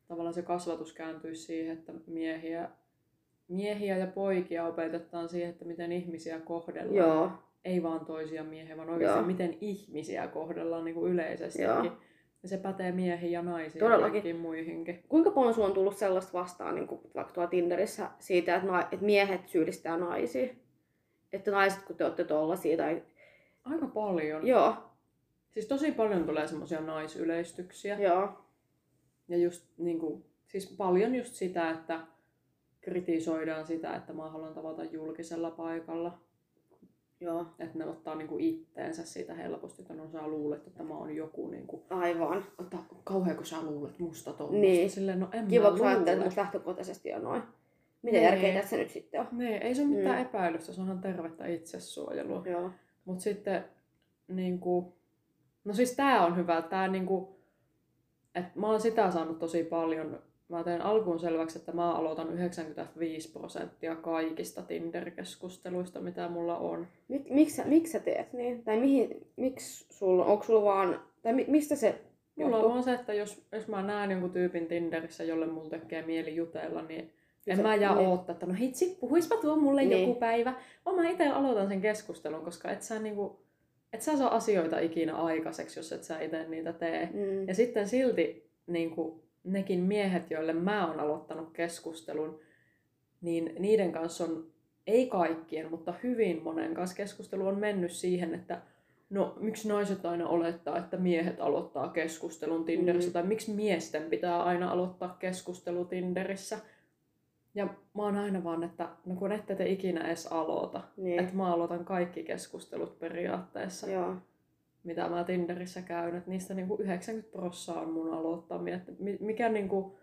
tavallaan se kasvatus kääntyisi siihen, että miehiä, miehiä ja poikia opetetaan siihen, että miten ihmisiä kohdellaan. Joo. Ei vaan toisia miehiä, vaan oikeasti Joo. miten ihmisiä kohdellaan niin kuin yleisestikin. Joo. Ja se pätee miehiin ja naisiin Todellakin. ja muihinkin. Kuinka paljon sulla on tullut sellaista vastaan, niin kuin vaikka tuolla Tinderissä, siitä, että, na- että miehet syyllistää naisia? Että naiset, kun te olette tollasia tai... Aika paljon. Joo, Siis tosi paljon tulee semmoisia naisyleistyksiä. joo, Ja just niin kuin, siis paljon just sitä, että kritisoidaan sitä, että mä haluan tavata julkisella paikalla. Joo, Että ne ottaa niin kuin itteensä siitä helposti, että no sä luulet, että mä oon joku niin kuin, aivan. että kauhean kun sä luulet musta tuommoista. Niin. Silleen, no en Kiva, mä kun ajattelet, että lähtökohtaisesti on noin. Miten Niin. järkeä tässä nyt sitten on? Niin, ei se ole mitään Mm. epäilystä, se onhan tervettä itsesuojelua. Joo, Mutta sitten, niin kuin, no siis tää on hyvä, tää niin kuin, että mä oon sitä saanut tosi paljon. Mä teen alkuun selväksi, että mä aloitan 95 prosenttia kaikista Tinder-keskusteluista, mitä mulla on. Mik, miksi, sä- miksi sä teet niin? Tai mihin, miksi sulla, onko sulla vaan, tai mi, mistä se Mulla on se, että jos, jos mä näen jonkun tyypin Tinderissä, jolle mulla tekee mieli jutella, niin en Se- mä jää niin. oottaa, että no hitsi, puhuispa tuo mulle Niin. joku päivä. Vaan mä itse aloitan sen keskustelun, koska et sä, niinku, et sä saa asioita ikinä aikaiseksi, jos et sä itse niitä tee. Mm. Ja sitten silti niin kuin, nekin miehet, joille mä oon aloittanut keskustelun, niin niiden kanssa on, ei kaikkien, mutta hyvin monen kanssa keskustelu on mennyt siihen, että no miksi naiset aina olettaa, että miehet aloittaa keskustelun Tinderissä, Mm. tai miksi miesten pitää aina aloittaa keskustelu Tinderissä. Ja mä oon aina vaan, että no kun ette te ikinä edes aloita. Niin. Että mä aloitan kaikki keskustelut periaatteessa Joo. Mitä mä Tinderissä käyn, että niistä niinku 90 prossaa on mun aloittamia. Että mi- mikä, niinku,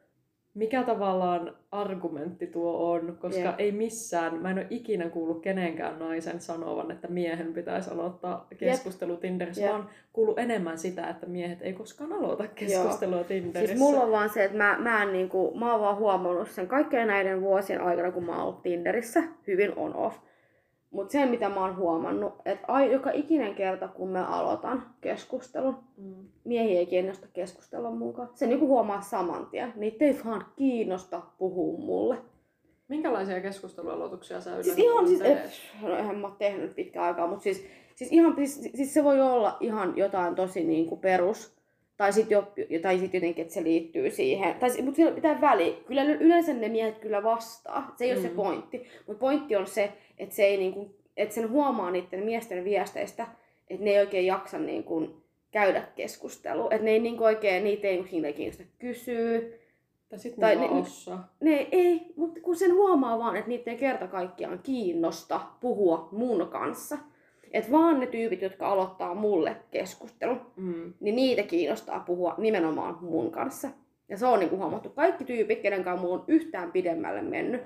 mikä tavallaan argumentti tuo on, koska Jep. ei missään, mä en ole ikinä kuullut kenenkään naisen sanovan, että miehen pitäisi aloittaa keskustelu Tinderissä. Jep. Mä oon kuullut enemmän sitä, että miehet ei koskaan aloita keskustelua Tinderissä. Siis mulla on vaan se, että mä, mä, en niinku, mä oon vaan huomannut sen kaikkien näiden vuosien aikana, kun mä oon ollut Tinderissä, hyvin on off. Mutta sen, mitä mä oon huomannut, että ai, joka ikinen kerta, kun mä aloitan keskustelun, Mm. miehiä ei kiinnosta keskustella mukaan. Se niinku huomaa saman tien. Niitä ei vaan kiinnosta puhua mulle. Minkälaisia keskustelualoituksia sä yleensä Siis ihan siis, teet? et, no eihän mä tehnyt pitkään aikaa, mutta siis, siis, ihan, siis, siis, se voi olla ihan jotain tosi niinku perus. Tai sitten jo, tai sit jotenkin, että se liittyy siihen. Tai, mutta siellä pitää väli. Kyllä yle- yleensä ne miehet kyllä vastaa. Se ei mm. ole se pointti. Mutta pointti on se, että, se ei niinku, että sen huomaa niiden miesten viesteistä, että ne ei oikein jaksa niinku käydä keskustelua. Että ne ei niinku oikein, niitä ei niinku kiinnosta kysyä. Tai sit tai mulla ne- osaa. Ne ei, mutta kun sen huomaa vaan, että niitä ei kerta kaikkiaan kiinnosta puhua mun kanssa. Että vaan ne tyypit, jotka aloittaa mulle keskustelun, Mm. niin niitä kiinnostaa puhua nimenomaan mun kanssa. Ja se on niinku huomattu. Kaikki tyypit, kenen kanssa mulla on yhtään pidemmälle mennyt,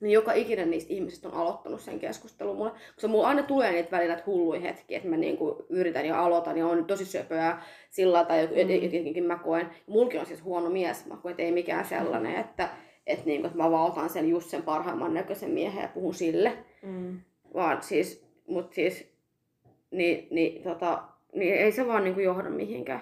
niin joka ikinen niistä ihmisistä on aloittanut sen keskustelun mulle. Koska mulla aina tulee niitä välillä hulluja hetkiä, että mä niinku yritän ja aloitan ja on tosi söpöä sillä tai Mm. jotenkin mä koen. Mulkin on siis huono mies, mä koen, että ei mikään sellainen, että, että, niinku, että mä vaan otan sen just sen parhaimman näköisen miehen ja puhun sille. Mm. Vaan siis, mut siis, niin, niin, tota, niin ei se vaan niinku johda mihinkään.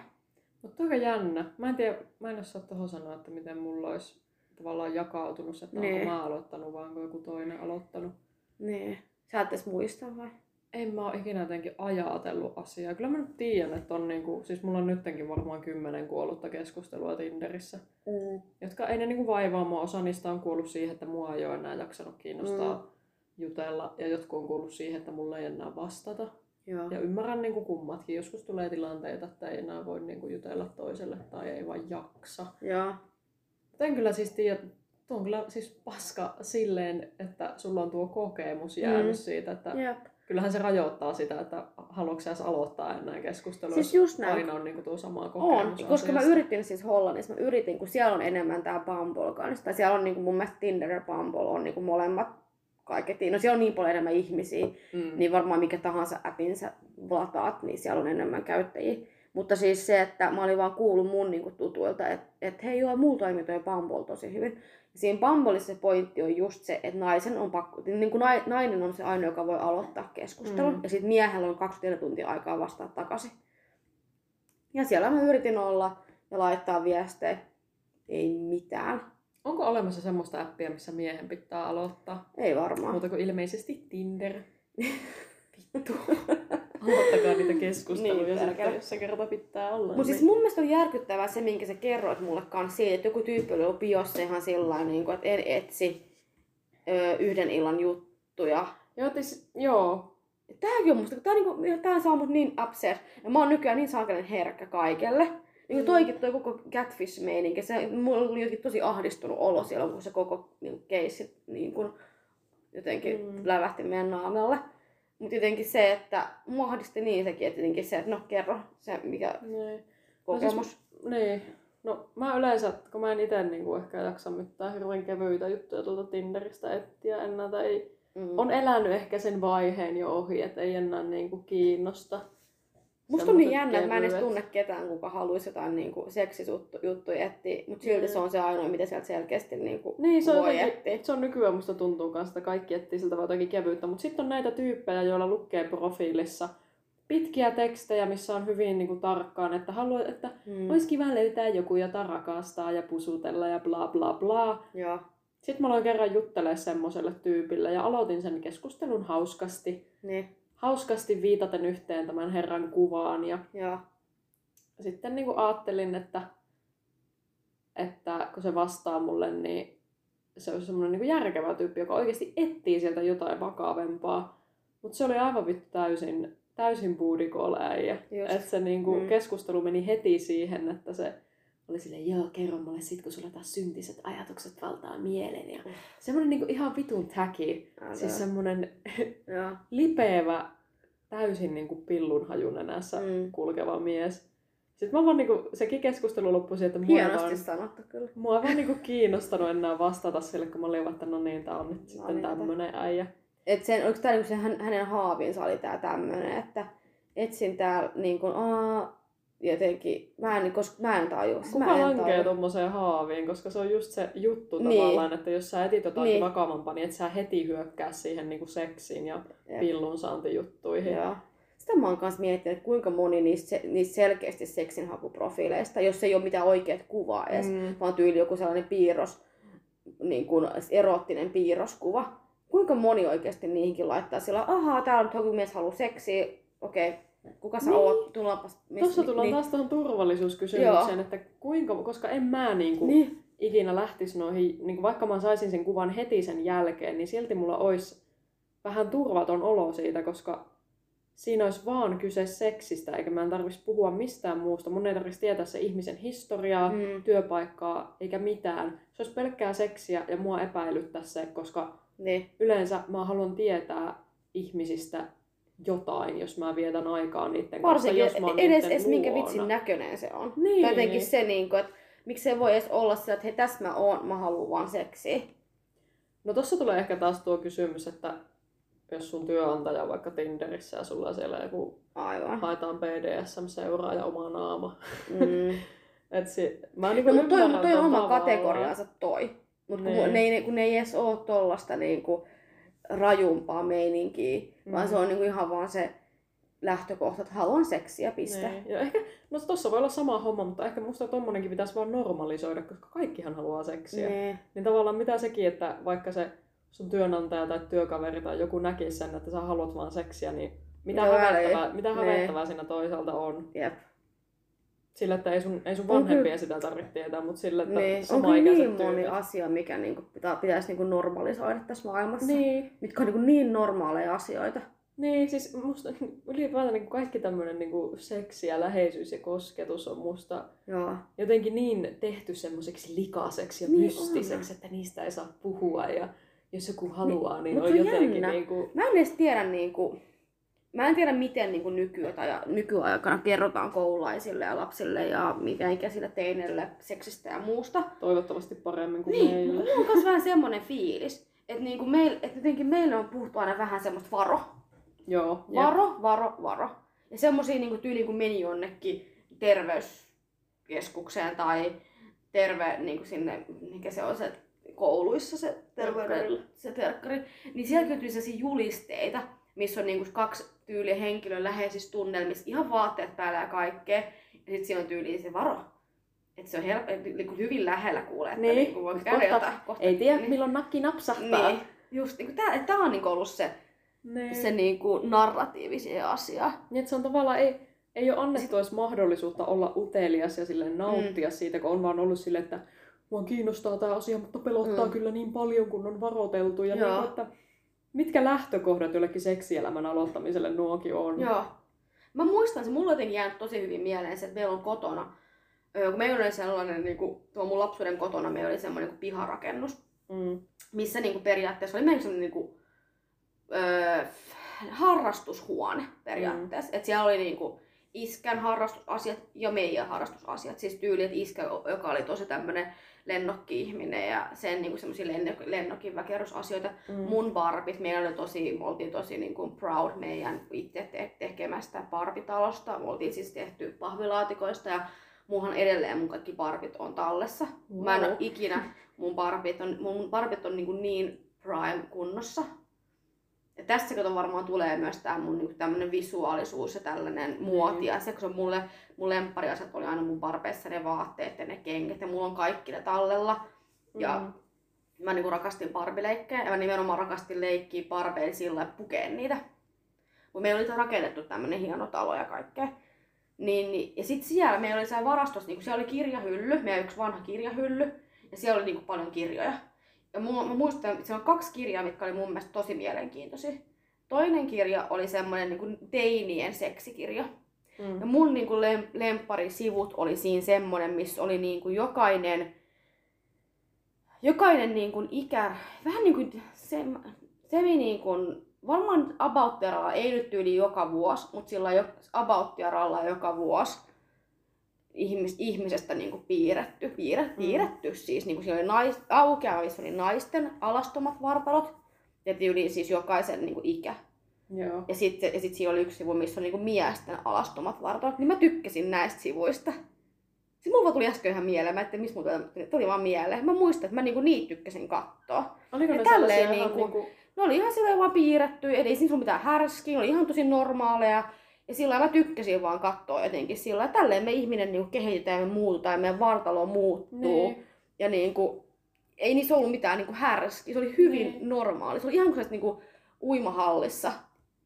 Mutta aika jännä. Mä en tiedä, mä en osaa tuohon sanoa, että miten mulla olisi tavallaan jakautunut se, että Niin. onko mä aloittanut vai onko joku toinen aloittanut. Niin. Sä et edes muista vai? En mä ole ikinä jotenkin ajatellut asiaa. Kyllä mä nyt tiedän, että on niinku, siis mulla on nyttenkin varmaan kymmenen kuollutta keskustelua Tinderissä, Mm. jotka ei ne niinku vaivaa mua. Osa niistä on kuollut siihen, että mua ei ole enää jaksanut kiinnostaa Mm. jutella. Ja jotkut on kuollut siihen, että mulla ei enää vastata. Joo. Ja ymmärrän niinku kummatkin. Joskus tulee tilanteita, että ei enää voi niinku jutella toiselle tai ei vaan jaksa. Joo. En kyllä siis tiedä, tuo on kyllä siis paska silleen, että sulla on tuo kokemus jäänyt Mm. siitä, että Jep. kyllähän se rajoittaa sitä, että haluatko edes aloittaa enää keskustelua, Siis just näin. aina on niinku tuo sama On, kokemus koska mä yritin siis Hollannissa, mä yritin, kun siellä on enemmän tää Bumble kanssa, tai siellä on niinku mun mielestä Tinder ja Bumble on niinku molemmat kaiketiin. No siellä on niin paljon enemmän ihmisiä, Mm. niin varmaan mikä tahansa appin sä lataat, niin siellä on enemmän käyttäjiä. Mutta siis se, että mä olin vaan kuullut mun niinku tutuilta, että et hei joo, mulla toimii toi Bumble tosi hyvin. Siinä Bumbleissa se pointti on just se, että naisen on pakko, niin kuin nainen on se ainoa, joka voi aloittaa keskustelun. Mm. Ja sitten miehellä on 24 tuntia aikaa vastata takaisin. Ja siellä mä yritin olla ja laittaa viestejä. Ei mitään. Onko olemassa semmoista appia, missä miehen pitää aloittaa? Ei varmaan. Muuta kuin ilmeisesti Tinder. Vittu. Aloittakaa niitä keskusteluja Niin, sitten, perkele. jos se kerta pitää olla. Mutta siis mun mielestä on järkyttävää se, minkä sä kerroit mulle kanssa siitä, että joku tyyppi oli ollut biossa ihan sillä niin että en etsi ö, yhden illan juttuja. Joo, tis, joo. Tääkin on musta, tää, niinku, tää saa mut niin upset. Ja mä oon nykyään niin saakelen herkkä kaikelle. Niin Mm. toikin toi koko catfish-meininki, se, mulla oli jotenkin tosi ahdistunut olo siellä, kun se koko niin, keissi niin kun, jotenkin mm. lävähti meidän naamalle. Mutta jotenkin se, että ahdisti niin sekin, että jotenkin se, että no kerro se, mikä Niin. kokemus. Niin. No mä yleensä, kun mä en itse niinku ehkä jaksa mitään hirveän kevyitä juttuja tuolta Tinderistä etsiä enää, tai Mm. on elänyt ehkä sen vaiheen jo ohi, että ei enää niinku kiinnosta. Musta on niin jännä, että mä en edes tunne ketään, kuka haluaisi jotain niinku seksijuttuja etsiä, mutta silti Mm. se on se ainoa, mitä sieltä selkeästi niinku Niin, se on, voi jotenkin, etsiä. se on nykyään musta tuntuu kanssa, että kaikki etsii siltä vaan jotakin kevyyttä. Mutta sitten on näitä tyyppejä, joilla lukee profiilissa pitkiä tekstejä, missä on hyvin niin kuin, tarkkaan, että haluaa, että Mm. olisi kiva löytää joku, jota rakastaa ja pusutella ja bla bla bla. Joo. Sitten mä aloin kerran juttelemaan semmoiselle tyypille ja aloitin sen keskustelun hauskasti. Niin. Hauskasti viitaten yhteen tämän herran kuvaan ja Joo. sitten niin kuin ajattelin, että, että kun se vastaa mulle, niin se on semmoinen niin järkevä tyyppi, joka oikeasti etsii sieltä jotain vakavempaa. Mutta se oli aivan vittu täysin, täysin. Just. Että se niin kuin Mm. keskustelu meni heti siihen, että se oli silleen, joo, kerro mulle sit, kun sulla taas syntiset ajatukset valtaa mielen. Ja semmoinen niin ihan vitun täki. Älä. Siis semmoinen Joo. lipeävä, täysin niin kuin pillun hajunenässä Mm. kulkeva mies. Sitten mä vaan niinku, sekin keskustelu loppui siihen, että mua Hienosti vaan, sanottu kyllä. mua vaan niinku kiinnostanut enää vastata sille, kun mä olin vaan, että no niin, tää on nyt sitten niin, tämmönen äijä. Et sen, oliko tää niinku se hän, hänen haavinsa oli tää tämmönen, että etsin täällä niinku, aa, jotenkin, mä en, koska mä en tajua. Siis Kuka mä en lankee tajua. tommoseen haaviin, koska se on just se juttu Niin. tavallaan, että jos sä etit jotain Niin. vakavampaa, niin et sä heti hyökkää siihen niinku seksiin ja Jep. pillun saantijuttuihin. Joo. Sitä mä oon kanssa miettinyt, että kuinka moni niistä, niistä selkeästi seksinhakuprofiileista, jos ei ole mitään oikeat kuvaa edes, Mm. vaan tyyli joku sellainen piirros, niin kuin erottinen piirroskuva. Kuinka moni oikeasti niihinkin laittaa sillä, ahaa, täällä nyt joku mies haluaa seksiä, okei, kuka sä Niin. oot, tullaanpas. mis- Tuossa tullaan niin, taas tuohon turvallisuuskysymykseen, että kuinka, koska en mä niinku Niin, ikinä lähtisi noihin, niin vaikka mä saisin sen kuvan heti sen jälkeen, niin silti mulla olisi vähän turvaton olo siitä, koska siinä olisi vaan kyse seksistä, eikä mä en tarvitsisi puhua mistään muusta. Mun ei tarvitsisi tietää se ihmisen historiaa, mm, työpaikkaa eikä mitään. Se olisi pelkkää seksiä ja mua epäilyttää se, koska niin, yleensä mä haluan tietää ihmisistä jotain, jos mä vietän aikaa niiden kanssa, varsinkin jos mä oon edes, edes minkä vitsin näköinen se on. Niin. Tai jotenkin se, niin kuin, että miksi se voi edes olla sillä, että hei, tässä mä oon, mä haluan vaan seksiä. No tossa tulee ehkä taas tuo kysymys, että jos sun työnantaja on vaikka Tinderissä ja sulla on siellä joku Aivan. haetaan BDSM-seuraa ja oma naama. Mm. Et si- mä niinku No, mutta toi, toi on oma kategoriansa toi. Mutta kun, Niin. ne, ei- kun ne ei edes oo tollasta niinku rajumpaa meininkiä, mm. vaan Mm. se on niinku ihan vaan se lähtökohta, että haluan seksiä, piste. Niin. Ja ehkä, no tossa voi olla sama homma, mutta ehkä musta tommonenkin pitäisi vaan normalisoida, koska kaikkihan haluaa seksiä. Niin. Niin tavallaan mitä sekin, että vaikka se sun työnantaja tai työkaveri tai joku näkisi sen, että sä haluat vaan seksiä, niin mitä Mitä hävettävää, mitä Niin. hävettävää siinä toisaalta on. Jep. Sillä, että ei sun, ei sun On vanhempia sitä tarvitse tietää, mutta sillä, että Niin. On sama ikäiset niin moni tyypit. asia, mikä niinku pitä, pitäisi niinku normalisoida tässä maailmassa. Niin, Mitkä on niinku niin normaaleja asioita. niin, siis musta ylipäätään niin kaikki tämmöinen niin seksi ja läheisyys ja kosketus on musta Joo. jotenkin niin tehty semmoiseksi likaseksi ja Niin mystiseksi, että niistä ei saa puhua ja jos joku haluaa, niin, mut on on jotenkin jännä. niin kuin... Mä en edes tiedä niinku, Mä en tiedä, miten niin kuin nykyaja, nykyaikana kerrotaan koululaisille ja lapsille ja mitä ikäisille teineille seksistä ja muusta. Toivottavasti paremmin kuin Niin, meillä. mulla on myös vähän semmoinen fiilis, että niinku meil, et jotenkin meillä on puhuttu aina vähän semmoista varo. Joo. jep. Varo, varo, varo. Ja semmosia niinku tyyliin kun meni jonnekin terveyskeskukseen tai terve niinku sinne, mikä se on se kouluissa se terveyden, se terkkari, niin sielläkin tuli sellaisia julisteita, missä on niinku kaksi tyyliä henkilön läheisissä tunnelmissa, ihan vaatteet päällä ja kaikkea. Ja sitten siinä on tyyliin se varo. Että se on help, niinku hyvin lähellä kuulee, että Niin, niinku voi käydä kohta jotain. Kohta, Ei tiedä, niin, milloin nakki napsahtaa. Niin, just niinku tää, tää on niinku ollut se, Niin. se niinku narratiivisia asia. Niin, se on tavallaan, ei, ei ole annettu edes mahdollisuutta olla utelias ja sille nauttia Mm. siitä, kun on vaan ollut silleen, että mua kiinnostaa tämä asia, mutta pelottaa Mm. kyllä niin paljon, kun on varoteltu. Ja Joo. niin, että mitkä lähtökohdat jollekin seksielämän aloittamiselle nuokin on? Joo. Mä muistan, se mulla on jotenkin jäänyt tosi hyvin mieleen se, että meillä on kotona, kun meillä oli sellainen, niin kuin, tuo mun lapsuuden kotona, meillä oli semmoinen niin piharakennus, Mm. missä niin kuin, periaatteessa oli meillä semmoinen niin kuin, öö, harrastushuone periaatteessa. Mm. Että siellä oli niin kuin, iskän harrastusasiat ja meidän harrastusasiat. Siis tyyli, että iskä, joka oli tosi tämmöinen lennokki-ihminen ja sen niin semmoisia lennok- lennokin väkerusasioita. Mm. Mun barbit, meillä oli tosi, me oltiin tosi niin kuin proud meidän itse te- tekemästä barbitalosta. Me oltiin siis tehty pahvilaatikoista ja muuhan edelleen mun kaikki barbit on tallessa. Wow. Mä en ole ikinä, mun barbit on, mun barbit on niin, kuin niin prime kunnossa. Ja tässä kato varmaan tulee myös tää mun niin tämmönen visuaalisuus ja tällainen muoti. Ja se, kun se on mulle, mun lemppariasiat oli aina mun barbeissa ne vaatteet ja ne kengät ja mulla on kaikki ne tallella. Ja Mm. mä niinku rakastin barbileikkejä ja mä nimenomaan rakastin leikkiä barbeilla sillä pukeen niitä. Kun meillä oli rakennettu tämmönen hieno talo ja kaikkea. Niin, niin, ja sitten siellä meillä oli siellä varastossa, niin siellä oli kirjahylly, meidän yksi vanha kirjahylly, ja siellä oli niinku paljon kirjoja. Ja mulla, mä muistan, että siellä on kaksi kirjaa, mitkä oli mun mielestä tosi mielenkiintoisia. Toinen kirja oli semmoinen niinku teinien seksikirja. Mm. Ja mun niinku lem, lempparisivut oli siinä semmonen, missä oli niinku jokainen, jokainen niinku ikä, vähän niinku se, semi niinku, varmaan about ei nyt yli joka vuosi, mutta sillä jo, about joka vuosi ihmis, ihmisestä niinku piirretty, piirre, Mm. piirretty siis, niinku siellä oli nais, aukeama, missä oli naisten alastomat vartalot, ja tyyliin siis jokaisen niinku ikä. Joo. Ja sitten ja sit siinä oli yksi sivu, missä on niinku miesten alastomat vartalot, niin mä tykkäsin näistä sivuista. Sitten mulla tuli äsken ihan mieleen, mä että missä mulla tuli, tuli vaan mieleen. Mä muistan, että mä niinku niitä tykkäsin katsoa. Oliko Ja ne tälleen niinku- niinku... Ne oli ihan silleen vaan piirretty, eli ei siinä ollut mitään härskiä, ne oli ihan tosi normaaleja. Ja sillä mä tykkäsin vaan katsoa jotenkin sillä että tälleen me ihminen niinku kehitetään ja me muututaan ja meidän vartalo muuttuu. Niin. Ja niinku, ei niissä ollut mitään niinku härskiä, se oli hyvin Niin. normaali. Se oli ihan kuin se niinku uimahallissa.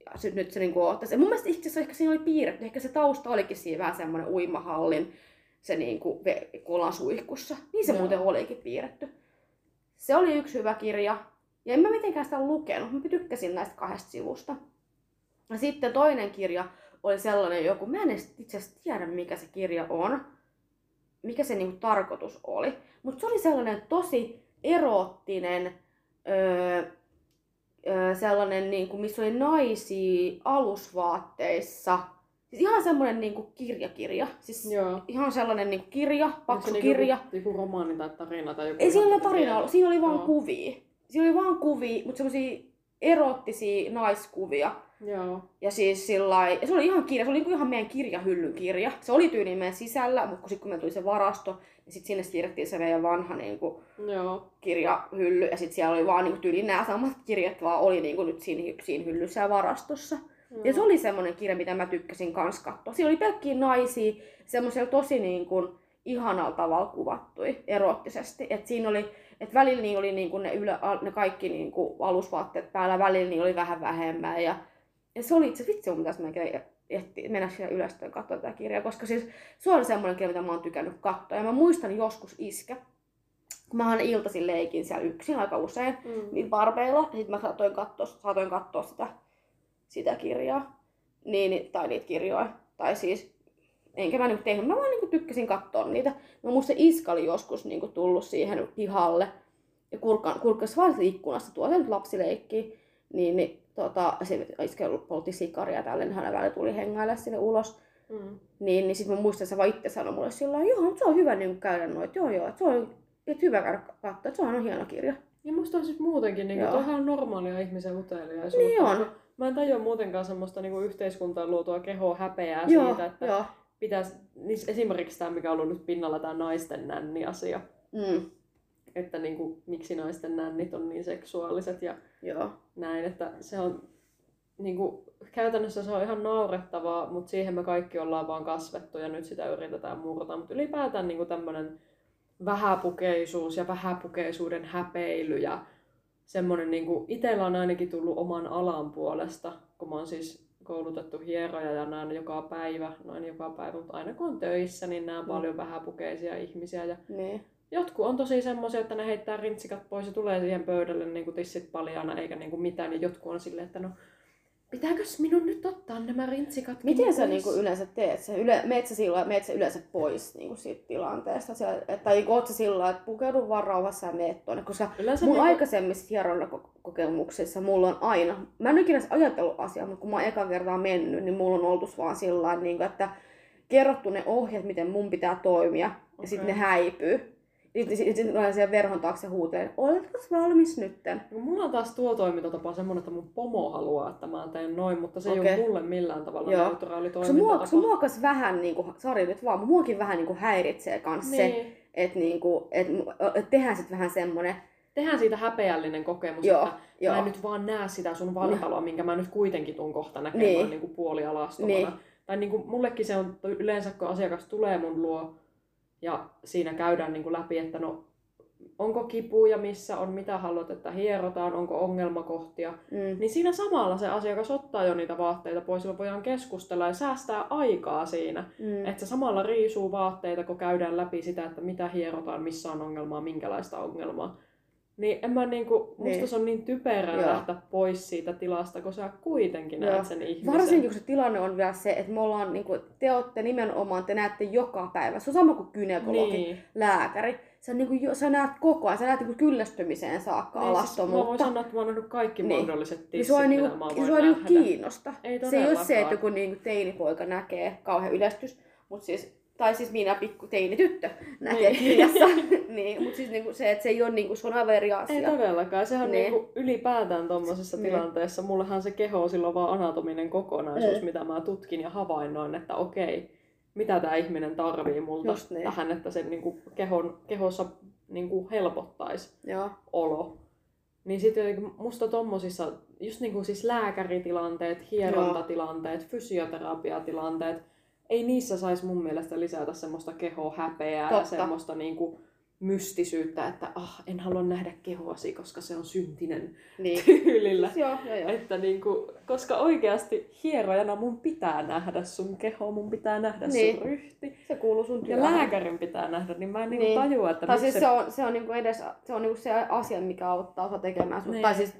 Ja sit nyt se niinku ottaisi. Ja mun mielestä itse asiassa ehkä siinä oli piirretty, ehkä se tausta olikin siinä vähän semmoinen uimahallin, se niinku ollaan suihkussa. Niin se Joo. muuten olikin piirretty. Se oli yksi hyvä kirja. Ja en mä mitenkään sitä lukenut, mä tykkäsin näistä kahdesta sivusta. Ja sitten toinen kirja oli sellainen joku, mä en itse asiassa tiedä mikä se kirja on, mikä se niinku tarkoitus oli. Mutta se oli sellainen tosi eroottinen, öö, öö, sellainen, niinku, missä oli naisia alusvaatteissa. Siis ihan semmoinen niinku kirjakirja. Siis Joo. ihan sellainen niinku kirja, paksu se kirja. Niinku, joku romaani tai tarina tai joku... Ei siinä ole tarina ollut, siinä oli vaan Joo. kuvia. Siinä oli vaan kuvia, mutta semmoisia eroottisia naiskuvia. Joo. Ja siis sillai, ja se oli ihan kirja, se oli niinku ihan meidän kirjahyllyn kirja. Se oli tyyliin meidän sisällä, mutta kun sitten kun me tuli se varasto, niin sitten sinne siirrettiin se meidän vanha niinku, Joo. kirjahylly. Ja sitten siellä oli vaan niinku, tyyliin nämä samat kirjat vaan oli niinku, nyt siinä, siinä hyllyssä ja varastossa. Ja se oli semmoinen kirja, mitä mä tykkäsin kans katsoa. Siinä oli pelkkiä naisia, semmoisella tosi niin kuin, ihanalla tavalla kuvattui eroottisesti. Et siinä oli, et välillä niin oli niin kuin ne, ylä, ne kaikki niin kuin alusvaatteet päällä, välillä niin oli vähän vähemmän. Ja, ja se oli itse vitsi, mun pitäisi melkein ehti- mennä siellä ylös ja katsoa tätä kirjaa, koska siis se on semmoinen kirja, mitä mä oon tykännyt katsoa. Ja mä muistan joskus iskä, kun mä iltaisin leikin siellä yksin aika usein, Mm. niin barbeilla. Ja sitten mä saatoin katsoa, saatoin katsoa sitä, sitä kirjaa. Niin, tai niitä kirjoja. Tai siis, enkä mä niinku tehnyt, mä vaan niinku tykkäsin katsoa niitä. Mä muistan, iska oli joskus niinku tullut siihen pihalle. Ja kurkka, kurkkas vaan ikkunasta, tuo se nyt. Niin, niin tota, se poltti sikaria tälle, niin hän välillä tuli hengailla sinne ulos. Mm. Niin, niin sitten mä muistan, että se vaan itse sanoi mulle sillä joo, se on hyvä niin käydä noit, joo joo, että se on että hyvä käydä katsoa, että se on hieno kirja. Ja musta on siis muutenkin, niin kuin, on normaalia ihmisen uteliaisuutta. Niin on. Mä en tajua muutenkaan semmoista niin yhteiskuntaan luotua kehoa häpeää Joo, siitä, että joo. pitäisi, niin esimerkiksi tämä, mikä on ollut nyt pinnalla, tämä naisten nänni-asia. Mm, Että niin kuin, miksi naisten nännit on niin seksuaaliset ja joo. näin, että se on niin kuin, käytännössä se on ihan naurettavaa, mutta siihen me kaikki ollaan vaan kasvettu ja nyt sitä yritetään murtaa. Mutta ylipäätään niin tämmöinen vähäpukeisuus ja vähäpukeisuuden häpeily ja semmoinen, niin kuin, itsellä on ainakin tullut oman alan puolesta, kun mä oon siis koulutettu hieroja ja näen joka päivä, noin joka päivä, mutta aina kun on töissä, niin näen Mm. paljon vähäpukeisia ihmisiä ja Niin. Jotkut on tosi semmoisia, että ne heittää rintsikat pois ja tulee siihen pöydälle niin kuin tissit paljaana eikä niin kuin mitään. Ja jotkut on silleen, että no, pitääkös minun nyt ottaa nämä rintsikat Miten sä niinku yleensä teet sen? Yle, meet sä sillä meet sä yleensä pois niinku siitä tilanteesta? Siellä, et, tai niinku oot sä sillä että pukeudu vaan rauhassa ja meet tuonne? Koska Yleensä mun niinku- aikaisemmissa hieronnakokemuksissa mulla on aina, mä en ikinä ajatellut asiaa, mutta kun mä oon eka kertaa mennyt, niin mulla on oltu vaan sillä niinku, että kerrottu ne ohjeet, miten mun pitää toimia, ja sitten ne häipyy. Sitten sit, sit, sit, siellä verhon taakse huutelee, oletko valmis nytten? No, mulla on taas tuo toimintatapa semmoinen, että mun pomo haluaa, että mä teen noin, mutta se ei Okei. ole mulle millään tavalla Joo. neutraali Se mua, se toimintatapa. muokas vähän, niinku, sori nyt vaan, mutta muakin vähän niinku häiritsee kans se, Niin. että niinku, et, et tehdään sitten vähän semmonen, Tehdään siitä häpeällinen kokemus, Joo, että joo. mä en nyt vaan näe sitä sun vartaloa, minkä mä nyt kuitenkin tuun kohta näkemään Niin. niin. Niin kuin puolialastomana. Niin. Tai niin kuin mullekin se on yleensä, kun asiakas tulee mun luo ja siinä käydään niin kuin läpi, että no onko kipuja, missä on, mitä haluat, että hierotaan, onko ongelmakohtia. mm, Niin siinä samalla se asiakas ottaa jo niitä vaatteita pois ja me voidaan keskustella ja säästää aikaa siinä. mm, Että se samalla riisuu vaatteita, kun käydään läpi sitä, että mitä hierotaan, missä on ongelmaa, minkälaista ongelmaa. Niin en mä niinku, musta Niin. se on niin typerää Joo. lähteä pois siitä tilasta, kun sä kuitenkin Joo. näet sen ihmisen. Varsinkin kun se tilanne on vielä se, että me ollaan, niinku, te olette nimenomaan, te näette joka päivä. Se on sama kuin gynekologi, Niin. lääkäri. Sä, niinku, sä näet koko ajan, sä näet niinku kyllästymiseen saakka Niin, siis mä alastomuutta. voin sanoa, että mä oon nähnyt kaikki Niin. mahdolliset Niin tissit, sua ei, mitä niinku, mä voin sua ei niinku kiinnosta. Ei se ei ole se, että joku niinku teinipoika näkee kauhean yleistys, mut siis, tai siis minä pikku teinityttö näkee Niin. kirjassa. niin, mutta siis niinku se, että se ei ole niinku, se on aivan eri Ei asia. todellakaan. Sehän Niin. niin. niinku ylipäätään tuommoisessa Niin. tilanteessa, mullehan se keho on silloin vaan anatominen kokonaisuus, Mm. mitä mä tutkin ja havainnoin, että okei, mitä tämä ihminen tarvii multa Just niin. tähän, että se niinku kehon, kehossa niinku helpottaisi Joo. olo. Niin sitten musta tommosissa, just niinku siis lääkäritilanteet, hierontatilanteet, fysioterapiatilanteet, ei niissä saisi mun mielestä lisätä semmoista kehohäpeää ja Totta. semmoista niinku mystisyyttä, että ah, en halua nähdä kehoasi, koska se on syntinen Niin. tyylillä. Joo, joo, joo. Että niinku, koska oikeasti hierojana mun pitää nähdä sun keho, mun pitää nähdä Niin. sun ryhti. Se kuuluu sun Ja työhön. lääkärin pitää nähdä, niin mä en niinku Niin. tajua, että Tai siis se on, se on niinku edes se, on niinku se asia, mikä auttaa sua tekemään sun, Niin. tai siis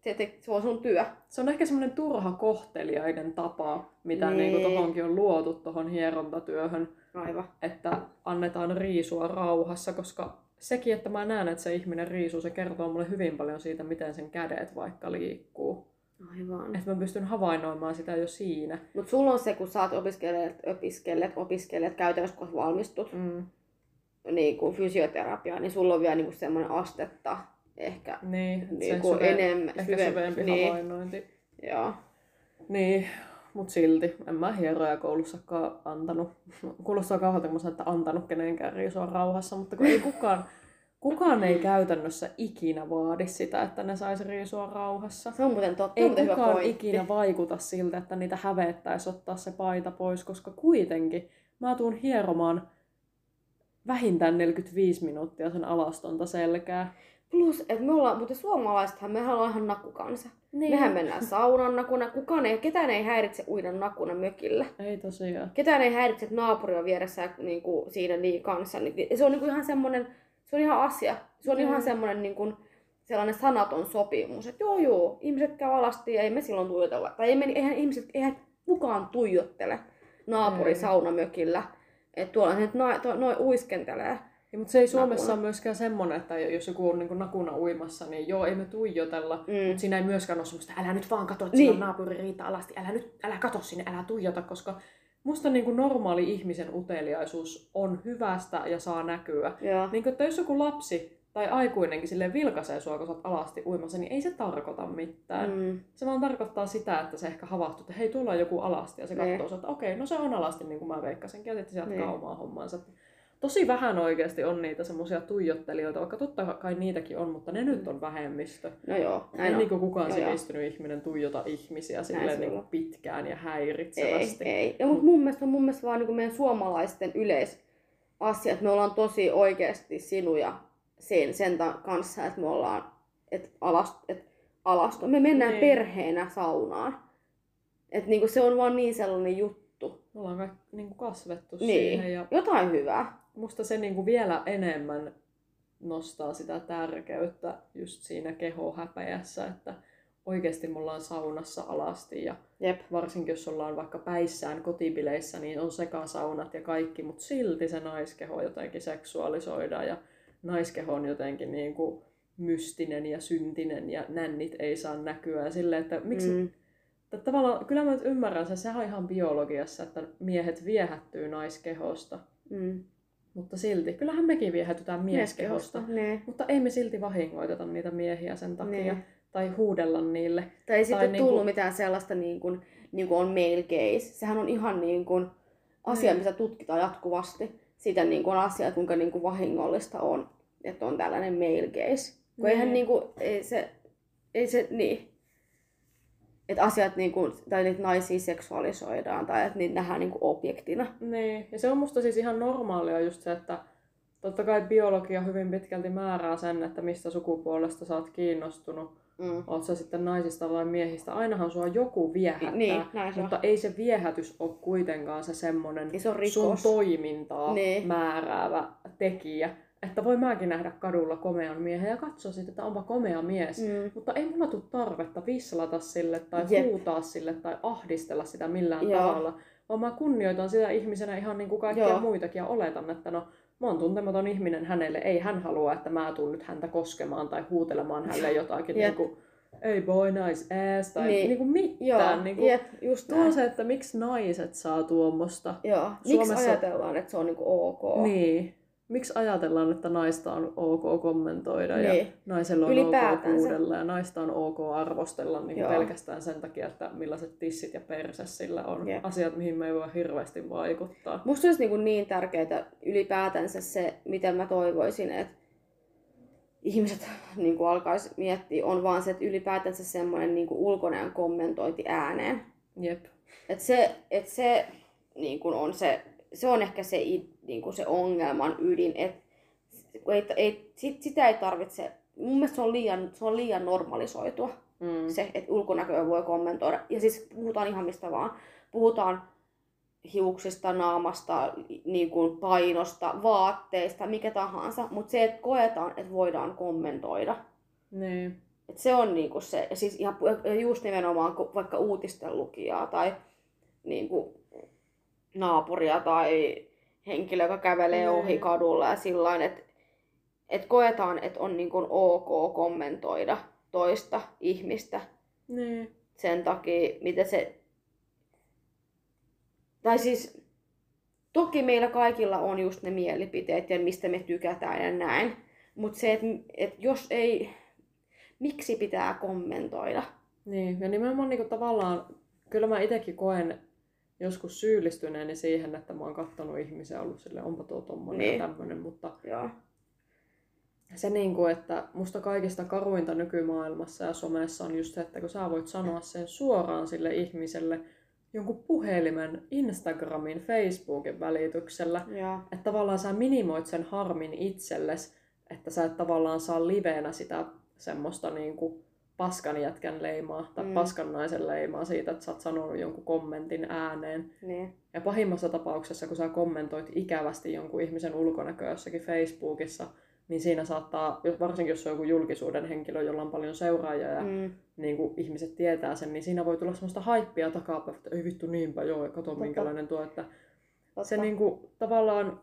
se, te, se on sun työ. Se on ehkä semmoinen turha kohteliaiden tapa, mitä Niin. niin. niinku tohonkin on luotu tohon hierontatyöhön, Aivan. että annetaan riisua rauhassa, koska sekin, että mä näen, että se ihminen riisuu, se kertoo mulle hyvin paljon siitä, miten sen kädet vaikka liikkuu. Aivan. Että mä pystyn havainnoimaan sitä jo siinä. Mut sulla on se, kun sä oot opiskelleet, opiskelleet, opiskelleet käytännössä, kun valmistut Mm. niin kuin fysioterapiaan, niin sulla on vielä niin semmoinen astetta ehkä Niin, niin kuin syve, enemmän. ehkä syvempi niin, havainnointi. joo. Niin, mut silti. En mä hieroja koulussakaan antanut. Kuulostaa kauhealta, kun mä sanon, että antanut kenenkään riisua rauhassa, mutta kun ei kukaan, kukaan ei käytännössä ikinä vaadi sitä, että ne saisi riisua rauhassa. Se on muuten totta. Ei muuten hyvä kukaan pointti. ikinä vaikuta siltä, että niitä hävettäisi ottaa se paita pois, koska kuitenkin mä tuun hieromaan vähintään 45 minuuttia sen alastonta selkää. Plus, että me ollaan, mutta suomalaisethan, mehän ollaan ihan nakukansa. Niin. Mehän mennään saunan nakuna. Kukaan ei, ketään ei häiritse uida nakuna mökillä. Ei tosiaan. Ketään ei häiritse, että naapuri on vieressä niin kuin, siinä niin kanssa. Niin, se on niin kuin ihan semmoinen, se on ihan asia. Se on Mm. ihan semmoinen niin kuin, sellainen sanaton sopimus, että joo joo, ihmiset käy alasti ja ei me silloin tuijotella. Tai ei me, eihän ihmiset, eihän kukaan tuijottele naapuri Ei. saunamökillä. Että tuolla nyt noin noi uiskentelee. Ja, mutta se ei Suomessa Nakuna. ole myöskään semmoinen, että jos joku on niin nakuna uimassa, niin joo, ei me tuijotella. Mm. Mutta siinä ei myöskään ole semmoista, älä nyt vaan katso, että Niin. naapuri riitä alasti, älä nyt, älä katso sinne, älä tuijota, koska musta niin kuin normaali ihmisen uteliaisuus on hyvästä ja saa näkyä. Joo. Niin kuin, että jos joku lapsi tai aikuinenkin silleen vilkaisee sua, kun sä oot alasti uimassa, niin ei se tarkoita mitään. Mm. Se vaan tarkoittaa sitä, että se ehkä havahtuu, että hei, tulla joku alasti, ja se niin. katsoo, että okei, no se on alasti, niin kuin mä veikkasinkin, ja sitten se jatkaa niin. omaa hommaansa. Tosi vähän oikeasti on niitä semmoisia tuijottelijoita, vaikka totta kai niitäkin on, mutta ne nyt mm. on vähemmistö. No joo, näin ei niin kukaan sivistynyt ihminen tuijota ihmisiä silleen niin pitkään ja häiritsevästi. Ei, ei. Ja, mutta mun mielestä on mun mielestä vaan niin meidän suomalaisten yleisasia, että me ollaan tosi oikeasti sinuja sen, sen kanssa, että me ollaan et alast, et alasto. Me mennään niin. perheenä saunaan. Et niinku se on vaan niin sellainen juttu. Me ollaan kaikki niinku kasvettu niin. siihen. Ja jotain hyvää. Musta se niinku vielä enemmän nostaa sitä tärkeyttä just siinä kehohäpeässä, että oikeasti me ollaan saunassa alasti ja Jep. varsinkin jos ollaan vaikka päissään kotibileissä, niin on sekasaunat ja kaikki, mutta silti se naiskeho jotenkin seksuaalisoidaan ja naiskeho on jotenkin niin kuin mystinen ja syntinen ja nännit ei saa näkyä. Ja silleen, että miksi... Mm. Että tavallaan, kyllä mä nyt ymmärrän sen, sehän on ihan biologiassa, että miehet viehättyy naiskehosta. Mm. Mutta silti, kyllähän mekin viehätytään mieskehosta. Ne. Mutta ei me silti vahingoiteta niitä miehiä sen takia. Ne. Tai huudella niille. Tai ei sitten niin tullut mitään sellaista niin kuin, niin kuin on male gaze. Sehän on ihan niin kuin asia, mm. mitä tutkitaan jatkuvasti sitä niin kuin asiaa, kuinka niin kuin vahingollista on, että on tällainen male gaze. Kun mm. eihän niin kuin, ei se, ei se, niin. Että asiat niin kuin, tai niitä naisia seksuaalisoidaan tai että niitä nähdään niin kuin objektina. Niin, ja se on musta siis ihan normaalia just se, että totta kai biologia hyvin pitkälti määrää sen, että mistä sukupuolesta sä oot kiinnostunut Mm. Oot sä sitten naisista vai miehistä, ainahan sua joku viehättää, niin, mutta on. ei se viehätys ole kuitenkaan se semmonen niin se sun toimintaa niin. määräävä tekijä. Että voi mäkin nähdä kadulla komean miehen ja katsoa sitten, että onpa komea mies. Mm. Mutta ei mulla tule tarvetta visslata sille tai Jep. huutaa sille tai ahdistella sitä millään Joo. tavalla. Vaan mä kunnioitan sitä ihmisenä ihan niin kuin kaikkia Joo. muitakin ja oletan, että no mä oon tuntematon ihminen hänelle, ei hän halua, että mä tuun nyt häntä koskemaan tai huutelemaan hänelle jotakin niin kuin, ei boy, nice ass, tai niin. niinku mitään. Joo, niinku, jep, just tuo se, että miksi naiset saa tuommoista. Joo, Suomessa... miksi ajatellaan, että se on niinku ok. Niin, miksi ajatellaan, että naista on ok kommentoida niin. ja naisella on ok kuudella ja naista on ok arvostella niin pelkästään sen takia, että millaiset tissit ja perse sillä on. Jep. Asiat, mihin me ei voi hirveästi vaikuttaa. Musta olisi niin, niin tärkeää ylipäätänsä se, miten mä toivoisin, että ihmiset niin kuin alkaisi miettiä, on vaan se, että ylipäätänsä semmoinen niin kuin ulkonäön kommentointi ääneen. Jep. Et se, et se niin kuin on se, se on ehkä se niin kuin se ongelman ydin, että ei, ei, sit, sitä ei tarvitse, mun mielestä se on liian, se on liian normalisoitua, mm. se, että ulkonäköä voi kommentoida. Ja siis puhutaan ihan mistä vaan. Puhutaan hiuksista, naamasta, niin kuin painosta, vaatteista, mikä tahansa, mutta se, että koetaan, että voidaan kommentoida. Niin. Et se on niinku se, ja siis ihan, just nimenomaan vaikka uutisten lukijaa tai niinku naapuria tai henkilö, joka kävelee mm. ohi kadulla ja sillä että et koetaan, että on niin ok kommentoida toista ihmistä. Niin. Sen takia, mitä se... Tai siis, toki meillä kaikilla on just ne mielipiteet ja mistä me tykätään ja näin. Mutta se, että et jos ei... Miksi pitää kommentoida? Niin, ja nimenomaan niin kuin tavallaan, kyllä mä itsekin koen joskus syyllistyneeni siihen, että mä oon kattonut ihmisiä ollut sille onpa tuo tommonen niin. ja tämmönen, mutta Joo. se niin kuin, että musta kaikista karuinta nykymaailmassa ja somessa on just se, että kun sä voit sanoa sen suoraan sille ihmiselle jonkun puhelimen, Instagramin, Facebookin välityksellä, Joo. että tavallaan sä minimoit sen harmin itsellesi, että sä et tavallaan saa liveenä sitä semmoista niin kuin paskan jätkän leimaa tai mm. paskan naisen leimaa siitä, että sä oot sanonut jonkun kommentin ääneen. Niin. Ja pahimmassa tapauksessa, kun sä kommentoit ikävästi jonkun ihmisen ulkonäköä jossakin Facebookissa, niin siinä saattaa, varsinkin jos on joku julkisuuden henkilö, jolla on paljon seuraajia ja mm. niin kuin ihmiset tietää sen, niin siinä voi tulla semmoista haippia takapäin, että ei vittu niinpä joo, ja kato Totta. minkälainen tuo, että Totta. se niin kuin, tavallaan,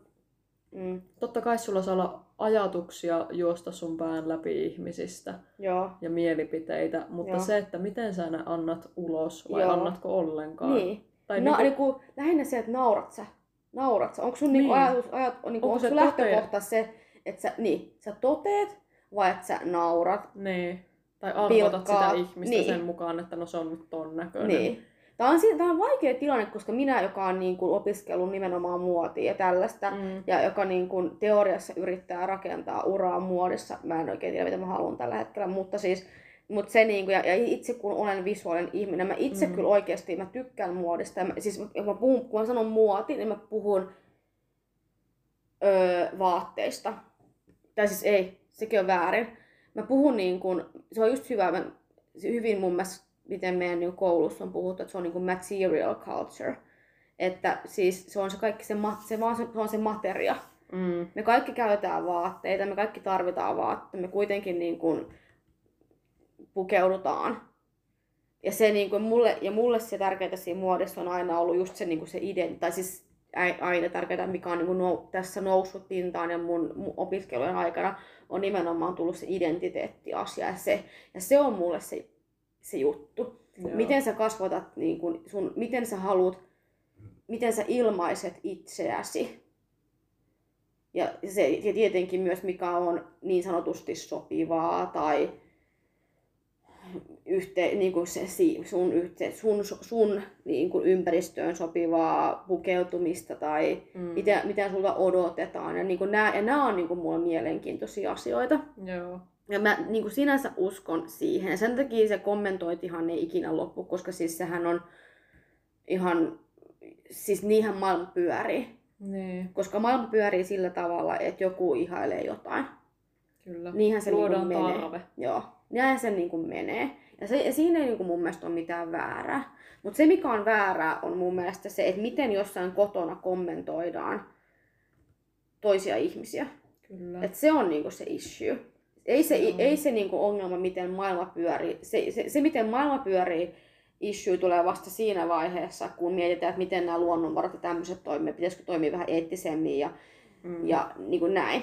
mm. totta kai sulla saa olla ajatuksia juosta sun pään läpi ihmisistä Joo. ja mielipiteitä, mutta Joo. se, että miten sä ne annat ulos vai Joo. annatko ollenkaan. Niin. Tai no, niinku... Niinku, lähinnä se, että naurat sä. Naurat sä. Onko sun niinku niin. niinku ajatus, ajat, niinku, onko, onko sun lähtökohta se, että sä, niin, sä toteet vai että sä naurat. Niin. Tai arvotat Pilkkaa. sitä ihmistä Niin. sen mukaan, että no se on nyt ton näköinen. Niin. Tämä on, tää on vaikea tilanne, koska minä, joka on niin kuin opiskellut nimenomaan muotia ja tällaista, Mm. ja joka niin kuin teoriassa yrittää rakentaa uraa muodissa, mä en oikein tiedä mitä mä haluan tällä hetkellä, mutta siis mutta se niinku, ja, ja, itse kun olen visuaalinen ihminen, mä itse Mm. kyllä oikeasti, mä tykkään muodista. Ja mä, siis kun mä, puhun, kun mä sanon muoti, niin mä puhun öö, vaatteista. Tai siis ei, sekin on väärin. Mä puhun niin kuin, se on just hyvä, mä, hyvin mun mielestä, miten meidän niin koulussa on puhuttu, että se on niin kuin material culture. Että siis se on se kaikki se, mat, se, vaan se, se on se materia. Mm. Me kaikki käytetään vaatteita, me kaikki tarvitaan vaatteita, me kuitenkin niin kuin pukeudutaan. Ja, se niin kuin mulle, ja mulle se tärkeää siinä muodossa on aina ollut just se, niin kuin se ident, tai siis ai- aina tärkeää, mikä on niin kuin nou, tässä noussut pintaan ja mun, mun opiskelujen aikana, on nimenomaan tullut se identiteettiasia. Ja se, ja se on mulle se, se juttu. Joo. Miten sä kasvatat, niin kun sun, miten sä haluat, miten sä ilmaiset itseäsi. Ja, se, ja tietenkin myös mikä on niin sanotusti sopivaa tai yhte, niin kuin se, sun, yhte, sun, sun niin kuin ympäristöön sopivaa pukeutumista tai Mm. mitä, mitä sulta odotetaan. Ja, niin kuin nämä, ja nämä on niin kuin mulle mielenkiintoisia asioita. Joo. Ja mä niin kuin sinänsä uskon siihen. Ja sen takia se kommentointihan ei ikinä loppu, koska siis sehän on ihan, siis niinhän maailma pyörii. Niin, Koska maailma pyörii sillä tavalla, että joku ihailee jotain. kyllä. Niinhän se Luodaan niin kuin menee. tarve. Joo, näin se niin kuin menee. Ja, se, ja siinä ei niin kuin mun mielestä ole mitään väärää. Mutta se mikä on väärää on mun mielestä se, että miten jossain kotona kommentoidaan toisia ihmisiä. Kyllä. Et se on niinku se issue. Ei se, Joo. ei se niinku ongelma, miten maailma pyörii. Se, se, se, miten maailma pyörii, issue tulee vasta siinä vaiheessa, kun mietitään, että miten nämä luonnonvarat ja tämmöiset toimii, pitäisikö toimia vähän eettisemmin ja, mm. ja niin kuin näin.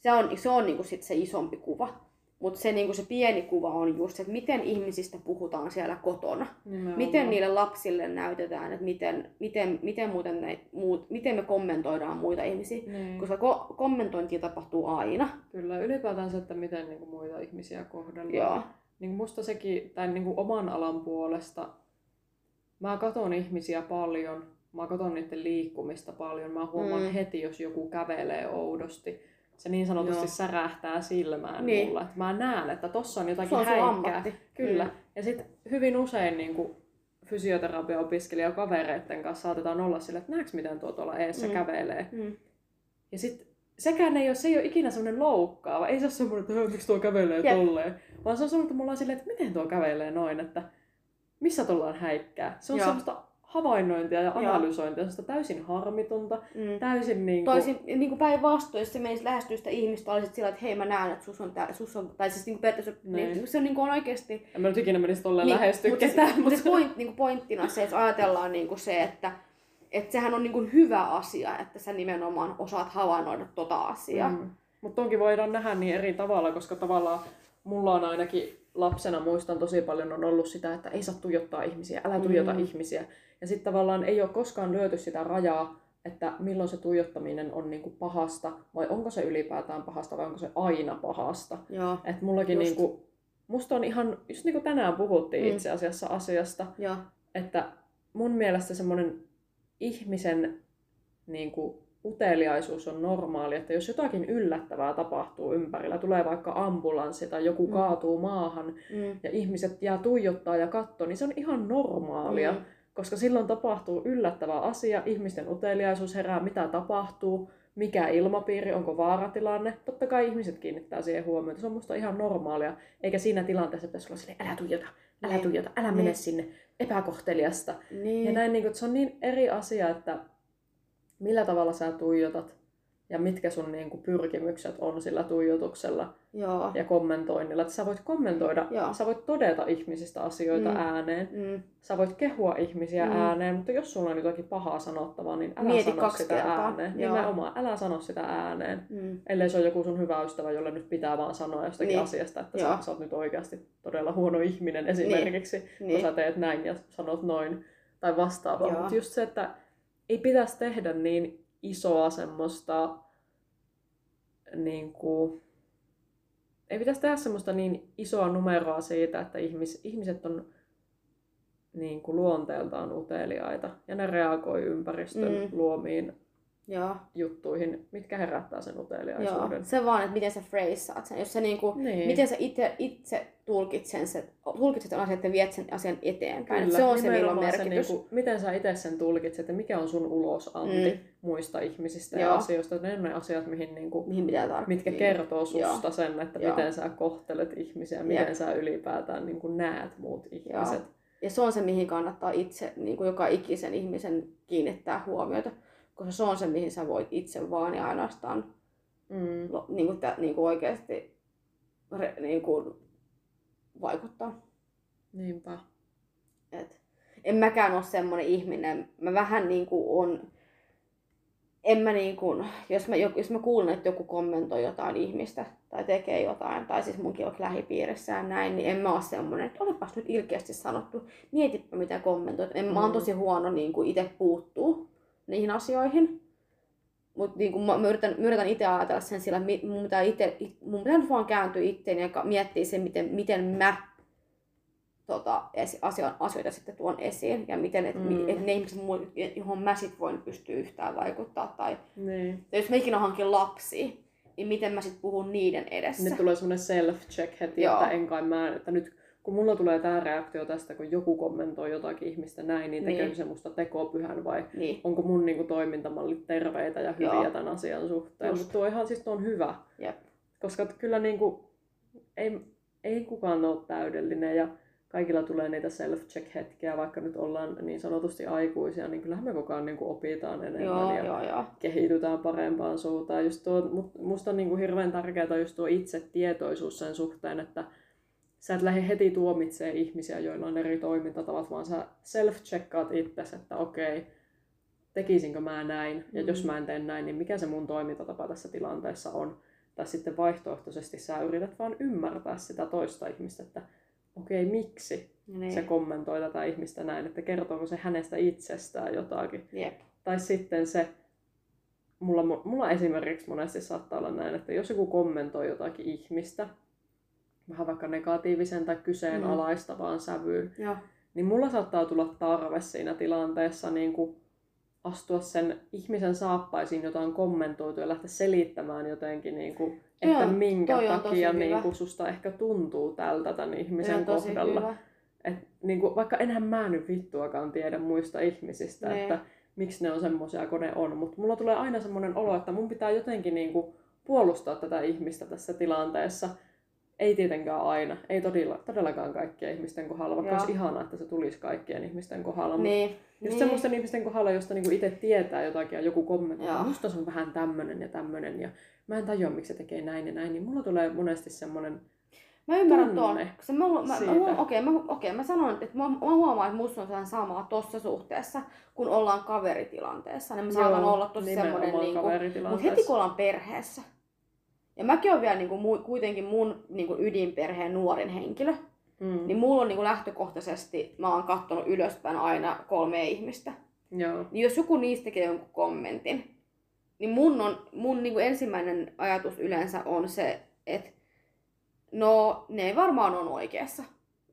Se on, se on niin kuin sit se isompi kuva. Mutta se, niin kuin se pieni kuva on just se, että miten ihmisistä puhutaan siellä kotona. Nimenomaan. Miten niille lapsille näytetään, että miten, miten, miten, muuten näit, muut, miten me kommentoidaan muita ihmisiä. Niin. Koska ko- kommentointia tapahtuu aina. Kyllä, ylipäätään se, että miten niin kuin, muita ihmisiä kohdellaan. Joo. Niin musta sekin, tai niin kuin oman alan puolesta, mä katon ihmisiä paljon, mä katon niiden liikkumista paljon, mä huomaan mm. heti, jos joku kävelee oudosti. Se niin sanotusti Joo. särähtää silmään Niin. mulla. Että mä näen, että tossa on jotakin on häikkää. ammatti. Kyllä. Mm. Ja sitten hyvin usein niin kuin fysioterapia-opiskelija kavereiden kanssa saatetaan olla sille, että näetkö miten tuo tuolla eessä Mm. kävelee. Mm. Ja sitten sekään ei ole, se ei ole ikinä semmoinen loukkaava. Ei se ole semmoinen, että "Hö, miksi tuo kävelee Jep. tolleen. Vaan se on semmoinen, että mulla on silleen, että miten tuo kävelee noin, että missä tuolla on häikkää. Se on Joo. semmoista havainnointia ja analysointia, semmoista täysin harmitonta, Mm. täysin niin kuin... Toisin, niin kuin päinvastoin, jos se menisi lähestyä sitä ihmistä, olisit sillä, että hei mä näen, että sus on, tää, sus on tai siis niin kuin periaatteessa, Niin. niin, se on, niin kuin on oikeasti... En mä nyt ikinä menisi tolleen niin, lähestyä mutta ketään, mutta siis point, niin kuin pointtina se, että ajatellaan niin kuin se, että että sehän on niin kuin hyvä asia, että sä nimenomaan osaat havainnoida tota asiaa. Mm. Mutta tonkin voidaan nähdä niin eri tavalla, koska tavallaan mulla on ainakin lapsena muistan tosi paljon on ollut sitä, että ei saa tuijottaa ihmisiä, älä tuijota mm. ihmisiä. Ja sitten tavallaan ei ole koskaan löyty sitä rajaa, että milloin se tuijottaminen on niinku pahasta, vai onko se ylipäätään pahasta, vai onko se aina pahasta. Joo, Et mullakin Just. niinku, musta on ihan, just niin kuin tänään puhuttiin Mm. itse asiassa asiasta, joo, että mun mielestä semmoinen ihmisen niin kuin, uteliaisuus on normaali, että jos jotakin yllättävää tapahtuu ympärillä, tulee vaikka ambulanssi tai joku Mm. kaatuu maahan mm. ja ihmiset jää tuijottaa ja katsoo, niin se on ihan normaalia, Mm. Koska silloin tapahtuu yllättävä asia, ihmisten uteliaisuus herää, mitä tapahtuu, mikä ilmapiiri, onko vaaratilanne. Totta kai ihmiset kiinnittää siihen huomiota, se on musta ihan normaalia, eikä siinä tilanteessa pitäisi olla silleen, älä tuijota, älä Niin. tuijota, älä Niin. mene sinne, epäkohteliasta. Niin. Ja näin, niin että se on niin eri asia, että millä tavalla sä tuijotat ja mitkä sun niin kuin, pyrkimykset on sillä tuijotuksella Joo. ja kommentoinnilla. Että sä voit kommentoida, Joo. sä voit todeta ihmisistä asioita Mm. ääneen, Mm. sä voit kehua ihmisiä Mm. ääneen, mutta jos sulla on jotakin pahaa sanottavaa, niin älä Mieti sano kaksi sitä kertaa. ääneen. Joo. Nimenomaan, älä sano sitä ääneen. Mm. Ellei se ole joku sun hyvä ystävä, jolle nyt pitää vaan sanoa jostakin Niin. asiasta, että Joo. sä, sä oot nyt oikeasti todella huono ihminen esimerkiksi kun Niin. sä teet näin ja sanot noin tai vastaavaa. Mutta just se, että ei pitäisi tehdä niin isoa semmoista niin kuin, ei pitäisi tehdä semmoista niin isoa numeroa siitä, että ihmis, ihmiset on niin kuin luonteeltaan uteliaita ja ne reagoi ympäristön mm. luomiin Joo. juttuihin, mitkä herättää sen uteliaisuuden. Joo. Se vaan, että miten sä phraseaat sen. Jos sä niinku, Niin. miten sä itse, itse tulkitset sen, tulkitset sen asian, että viet sen asian eteenpäin. Kyllä, se on se, millä on nimenomaan merkitys. niinku, miten sä itse sen tulkitset ja mikä on sun ulosanti Mm. muista ihmisistä ja Joo. asioista. Ne on ne asiat, mihin niinku, Mihin pitää mitkä kertoo susta Joo. sen, että Joo. miten sä kohtelet ihmisiä, Jep. miten sä ylipäätään niin kuin näet muut ihmiset. Ja se on se, mihin kannattaa itse, niin kuin joka ikisen ihmisen kiinnittää huomiota. Koska se on se, mihin sä voit itse vaan ja ainoastaan Mm. niin kuin, tä, niin kuin oikeasti re, niin kuin vaikuttaa. Niinpä. Et en mäkään ole semmoinen ihminen. Mä vähän niin kuin on, en mä niin kuin, jos mä, jos mä kuulen, että joku kommentoi jotain ihmistä tai tekee jotain, tai siis munkin on lähipiirissään näin, niin en mä ole semmoinen, että olipas nyt ilkeästi sanottu, mietipä mitä kommentoit. En, mä oon Mm. tosi huono niin kuin itse puuttuu niihin asioihin. Mutta niin kuin mä, mä yritän, mä yritän itse ajatella sen sillä, mi- mun pitää, ite, it, mun pitää nyt vaan kääntyä itteeni ja miettiä sen, miten, miten mä tota, asio- asioita sitten tuon esiin ja miten, että Mm. et ne ihmiset, johon mä sit voin pystyä yhtään vaikuttaa. Tai, Niin. tai jos mä ikinä hankin lapsia, niin miten mä sitten puhun niiden edessä. Nyt tulee semmoinen self-check heti, Joo. että en kai mä, että nyt kun mulla tulee tämä reaktio tästä, kun joku kommentoi jotakin ihmistä näin, niin tekeekö Niin. se musta tekopyhän vai Niin, onko mun niinku toimintamallit terveitä ja hyviä Joo. tämän asian suhteen. Mutta tuo ihan siis tuo on hyvä. jep. Koska kyllä niinku, ei, ei kukaan ole täydellinen ja kaikilla tulee niitä self-check-hetkiä, vaikka nyt ollaan niin sanotusti aikuisia, niin kyllähän me koko ajan niinku opitaan enemmän Joo, ja joo, joo. kehitytään parempaan suuntaan. Just tuo, musta on niinku hirveän tärkeää just tuo itsetietoisuus sen suhteen, että sä et lähde heti tuomitsee ihmisiä, joilla on eri toimintatavat, vaan sä self-checkaat itsesi, että okei, tekisinkö mä näin, ja Mm. jos mä en tee näin, niin mikä se mun toimintatapa tässä tilanteessa on. Tai sitten vaihtoehtoisesti sä yrität vaan ymmärtää sitä toista ihmistä, että okei, miksi Niin. se kommentoi tätä ihmistä näin, että kertooko se hänestä itsestään jotakin. Jep. Tai sitten se, mulla, mulla esimerkiksi monesti saattaa olla näin, että jos joku kommentoi jotakin ihmistä, vähän vaikka negatiivisen tai kyseenalaistavaan sävyyn, Joo. niin mulla saattaa tulla tarve siinä tilanteessa niin kuin astua sen ihmisen saappaisiin, jota on kommentoitu ja lähteä selittämään jotenkin, niin kuin, että Joo, minkä takia niin kuin, susta ehkä tuntuu tältä tämän Se ihmisen kohdalla. hyvä. Et, niin kuin, vaikka enhän mä nyt vittuakaan tiedä muista ihmisistä, Ne. että miksi ne on semmoisia kuin ne on, mutta mulla tulee aina semmoinen olo, että mun pitää jotenkin niin kuin, puolustaa tätä ihmistä tässä tilanteessa. Ei tietenkään aina, ei todella, todellakaan kaikkien ihmisten kohdalla, vaikka Joo. olisi ihanaa, että se tulisi kaikkien ihmisten kohdalla. Niin. Just niin. semmoisten ihmisten kohdalla, josta niinku itse tietää jotakin ja joku kommentoi, että musta se on vähän tämmönen ja tämmönen ja mä en tajua, miksi se tekee näin ja näin, niin mulla tulee monesti semmonen, Mä ymmärrän tuon. koska Mä, mä, mä, siitä. mä, okei, mä, okei, mä sanon, että mä, mä huomaan, että musta on sellainen samaa tossa suhteessa, kun ollaan kaveritilanteessa. Niin mä saatan olla tosi semmoinen, niin kuin, mutta heti kun ollaan perheessä. Ja mäkin olen vielä niin kuin, mu- kuitenkin mun niin kuin ydinperheen nuorin henkilö. mm. Niin mulla on niin kuin lähtökohtaisesti, mä oon kattonut ylöspäin aina kolme ihmistä. Joo. Niin jos joku niistä tekee jonkun kommentin, niin mun, on, mun niin kuin ensimmäinen ajatus yleensä on se, että no ne ei varmaan on oikeassa.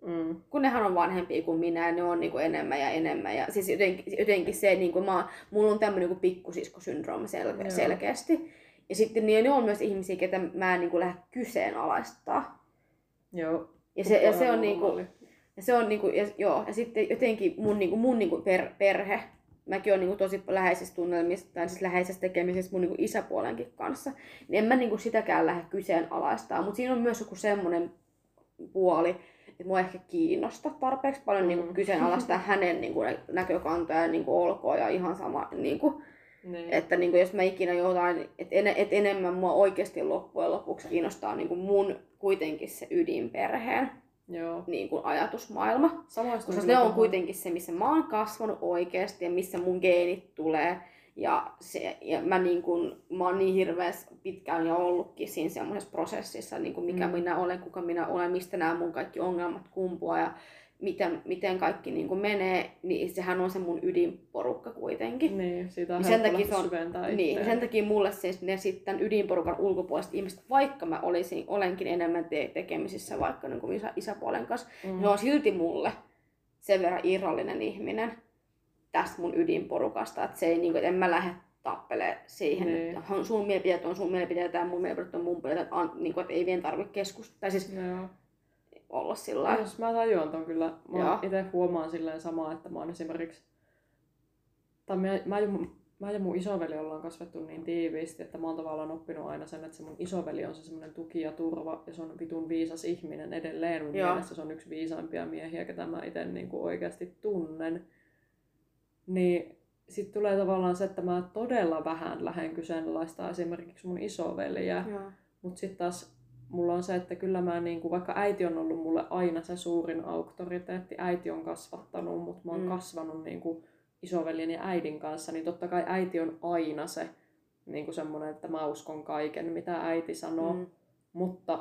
Mm. Kun nehän on vanhempia kuin minä ja ne on niin kuin enemmän ja enemmän. Ja siis jotenkin, jotenkin se, niin kuin mä, mulla on tämmöinen niin pikkusiskosyndrooma sel, Joo. selkeästi. Ja sitten niin ne on myös ihmisiä, ketä mä en niin kuin lähde kyseenalaistaa. Joo. Ja se, ja se on niin kuin, ja se on niinku, ja, joo, ja sitten jotenkin mun, niinku, mun niinku per, perhe, mäkin olen niinku tosi läheisissä tunnelmissa, tai siis läheisessä tekemisessä mun niinku isäpuolenkin kanssa, niin en mä niinku sitäkään lähde kyseenalaistaa, mutta siinä on myös joku semmoinen puoli, että mua ehkä kiinnosta tarpeeksi paljon Mm. niinku kyseenalaistaa hänen niinku näkökantoja ja niinku olkoa ja ihan sama, niinku, Niin. että niinku, jos mä ikinä jotain, että en, et enemmän mua oikeasti loppujen lopuksi kiinnostaa niinku mun kuitenkin se ydinperheen Joo. niin kuin ajatusmaailma. Samaistun Koska kyllä ne on kuitenkin se, missä mä oon kasvanut oikeasti ja missä mun geenit tulee. Ja, se, ja mä, niin kun, mä oon niin hirveän pitkään jo ollutkin siinä semmoisessa prosessissa, niin kuin mikä Mm. mm. minä olen, kuka minä olen, mistä nämä mun kaikki ongelmat kumpuaa ja miten, miten kaikki niin kuin menee, niin sehän on se mun ydinporukka kuitenkin. Niin, siitä on Niin sen takia se on- Niin, sen takia mulle siis ne sitten ydinporukan ulkopuoliset ihmiset, vaikka mä olisin, olenkin enemmän te- tekemisissä vaikka niin kuin isä, isäpuolen kanssa, Mm. ne on silti mulle sen verran irrallinen ihminen tästä mun ydinporukasta, että se ei niin kuin, että en mä lähde tappele siihen, Niin. että on- sun mielipiteet on sun mielipiteitä ja mun mielipiteet on mun mielipiteet, että, niin kuin, että ei vielä tarvitse keskustella, tai siis Joo. Olla sillä. Jos mä tajuan ton kyllä. Mä Joo. itse huomaan silleen samaa, että mä oon esimerkiksi... Tai mä, mä, mä ja mun isoveli ollaan kasvettu niin tiiviisti, että mä oon tavallaan oppinut aina sen, että se mun isoveli on se semmoinen tuki ja turva, ja se on vitun viisas ihminen edelleen. Mun Joo. mielestä se on yksi viisaimpia miehiä, ketä mä itse niin kuin oikeasti tunnen. Niin sitten tulee tavallaan se, että mä todella vähän lähden kyseenalaistaa esimerkiksi mun isoveliä. Mutta sitten taas mulla on se, että kyllä mä niinku, vaikka äiti on ollut mulle aina se suurin auktoriteetti, äiti on kasvattanut, mutta mä oon Mm. kasvanut niinku isoveljen ja äidin kanssa, niin totta kai äiti on aina se niinku semmoinen, että mä uskon kaiken, mitä äiti sanoo. Mm. Mutta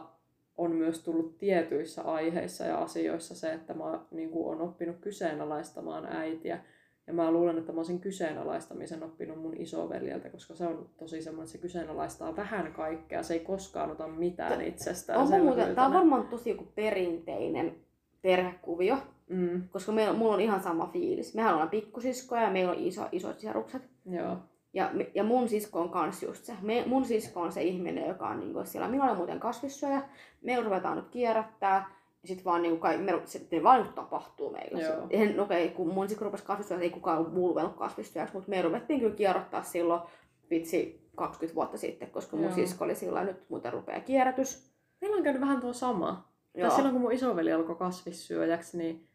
on myös tullut tietyissä aiheissa ja asioissa se, että mä niinku, on oppinut kyseenalaistamaan äitiä. Ja mä luulen, että mä olisin kyseenalaistamisen oppinut mun isoveljeltä, koska se on tosi semmoinen, että se kyseenalaistaa vähän kaikkea. Se ei koskaan ota mitään itsestään. Onko muuten, tämä on varmaan tosi joku perinteinen perhekuvio, Mm, koska meillä, mulla on ihan sama fiilis. Mehän ollaan pikkusiskoja ja meillä on iso, isot sisarukset. joo. Ja, ja mun sisko on kans just se. Me, mun sisko on se ihminen, joka on niinku siellä. Minä olen muuten kasvissyöjä. Me ruvetaan nyt kierrättää. Ja sit vaan niinku kai, me, sitten vaan nyt tapahtuu meillä. Joo. Eihän, okei, kun mun sisko rupesi kasvissyöjä, ei kukaan muu ruvennut kasvissyöjäksi, mutta me ruvettiin kyllä kierrättää silloin vitsi 20 vuotta sitten, koska mun Joo. sisko oli sillä nyt muuten rupeaa kierrätys. Meillä on käynyt vähän tuo sama. Joo. Tai silloin kun mun isoveli alkoi kasvissyöjäksi, niin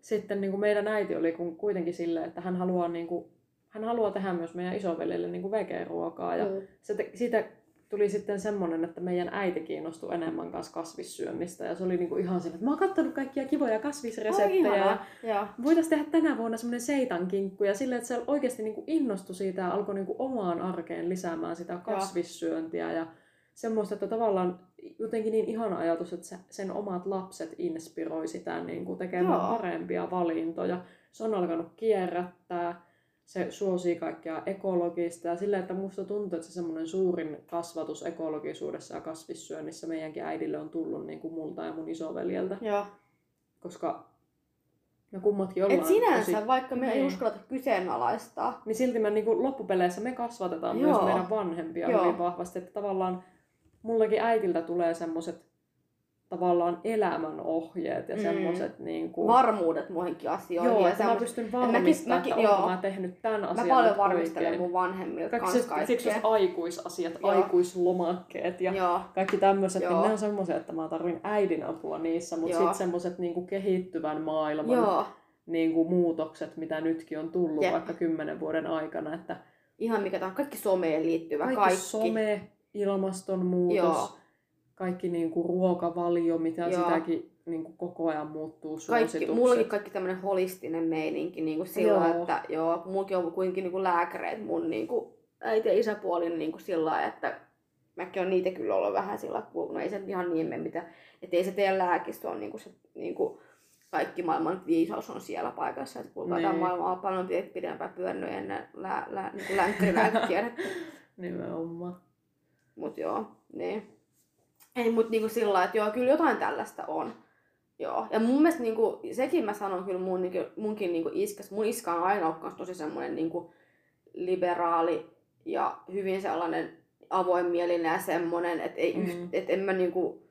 sitten niin kuin meidän äiti oli kun- kuitenkin silleen, että hän haluaa, niin kuin, hän haluaa tehdä myös meidän isovelille niin kuin vege-ruokaa. Ja Mm. se te, siitä tuli sitten semmoinen, että meidän äiti kiinnostui enemmän kanssa kasvissyönnistä. Ja se oli niin kuin ihan siinä, että mä oon kattonut kaikkia kivoja kasvisreseptejä. Joo. voitaisiin tehdä tänä vuonna semmoinen seitankinkku ja silleen, että se oikeasti niin kuin innostui siitä ja alkoi niin kuin omaan arkeen lisäämään sitä kasvissyöntiä ja semmoista, että tavallaan jotenkin niin ihana ajatus, että se- sen omat lapset inspiroi sitä niin kuin tekemään Joo. parempia valintoja. Se on alkanut kierrättää, se suosii kaikkea ekologista ja silleen, että musta tuntuu, että se semmoinen suurin kasvatus ekologisuudessa ja kasvissyönnissä meidänkin äidille on tullut niin kuin multa ja mun isoveljeltä, Joo. koska me kummatkin ollaan Et sinänsä, tosi vaikka me ei Niin. uskalleta kyseenalaistaa, niin silti me niin loppupeleissä me kasvatetaan. Joo. myös meidän vanhempia Joo. hyvin vahvasti. Että tavallaan mullakin äitiltä tulee semmoiset tavallaan elämänohjeet ja Mm. semmoiset niin kuin... varmuudet muihinkin asioihin. Joo, ja että mä pystyn varmistamaan, mäkin- että onko joo. mä tehnyt tämän Mä asian paljon nyt varmistelen oikein. mun vanhemmilta Kaikki kans se, kaikkea. siksi just aikuisasiat, Joo. aikuislomakkeet ja Joo, kaikki tämmöiset, niin ne on semmoisia, että mä tarvin äidin apua niissä, mutta sitten semmoiset niin kehittyvän maailman joo. niin kuin muutokset, mitä nytkin on tullut Jep. vaikka kymmenen vuoden aikana, että Ihan mikä tämä kaikki someen liittyvä, kaikki, kaikki. some, ilmastonmuutos, Joo. Kaikki niin kuin ruokavalio, mitä Joo. sitäkin niin kuin koko ajan muuttuu Kaikki, mullakin kaikki tämmöinen holistinen meininki niin kuin sillä, Joo. että joo, mullakin on kuitenkin niin kuin lääkäreet mun niin kuin äiti- ja isäpuolin niin kuin sillä että mäkin on niitä kyllä ollut vähän sillä lailla, no ei se ihan niin mene, mitä, että ei se teidän lääkistö on niin kuin se niin kuin kaikki maailman viisaus on siellä paikassa, että kuulkaa tämä Niin. maailma on paljon pide- pidempään pyörinyt ennen lää, lää, niin kuin länkkärilääketiedettä. Nimenomaan. Mut joo, niin. Ei, mut niinku sillä lailla, että joo, kyllä jotain tällaista on. Joo. Ja mun mielestä niinku, sekin mä sanon kyllä mun, niinku, munkin niinku iskäs. Mun iska on aina ollut tosi semmoinen niinku liberaali ja hyvin sellainen avoimielinen ja semmoinen, että ei Mm. mm. et en mä niinku,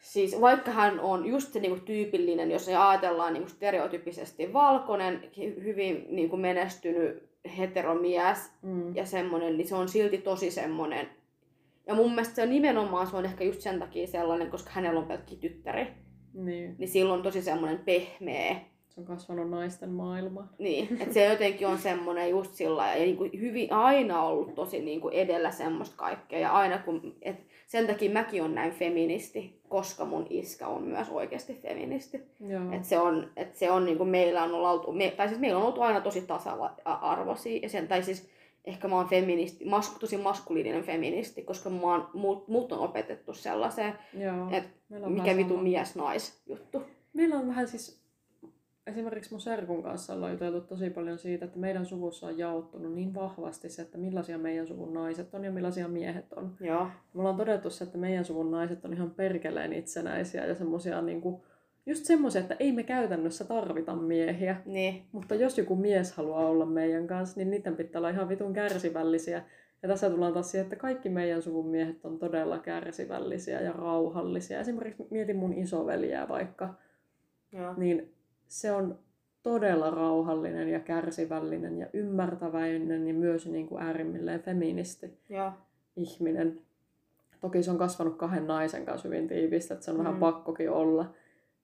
Siis vaikka hän on just se niinku tyypillinen, jos ei ajatellaan niinku stereotypisesti valkoinen, hy- hyvin niinku menestynyt heteromies, Mm. ja semmonen, niin se on silti tosi semmonen. Ja mun mielestä se on nimenomaan, se on ehkä just sen takia sellainen, koska hänellä on pelkki tyttäri. Niin. Niin silloin on tosi semmonen pehmeä. Se on kasvanut naisten maailmaan. Niin, että se jotenkin on semmonen just sillä ja niin kuin hyvin aina ollut tosi niin kuin edellä semmoista kaikkea. Ja aina kun, et sen takia mäkin on näin feministi, koska mun iskä on myös oikeasti feministi. Joo. Et se on, et se on niinku meillä on ollut, me, tai siis meillä on ollut aina tosi tasa-arvoisia, ja sen, tai siis ehkä mä oon feministi, mas, tosi maskuliininen feministi, koska mä oon, mut, mut on opetettu sellaiseen, että mikä vitu sama. mies-nais juttu. Meillä on vähän siis, esimerkiksi mun serkun kanssa ollaan juteltu tosi paljon siitä, että meidän suvussa on jaottunut niin vahvasti se, että millaisia meidän suvun naiset on ja millaisia miehet on. Joo. Me ollaan todettu se, että meidän suvun naiset on ihan perkeleen itsenäisiä ja semmosia niinku, just semmoisia, että ei me käytännössä tarvita miehiä. Niin. Mutta jos joku mies haluaa olla meidän kanssa, niin niiden pitää olla ihan vitun kärsivällisiä. Ja tässä tullaan taas siihen, että kaikki meidän suvun miehet on todella kärsivällisiä ja rauhallisia. Esimerkiksi mietin mun isoveliä vaikka, Joo. niin se on todella rauhallinen ja kärsivällinen ja ymmärtäväinen ja myös niin kuin äärimmilleen feministi Joo. ihminen. Toki se on kasvanut kahden naisen kanssa hyvin tiivistä, että se on mm. vähän pakkokin olla.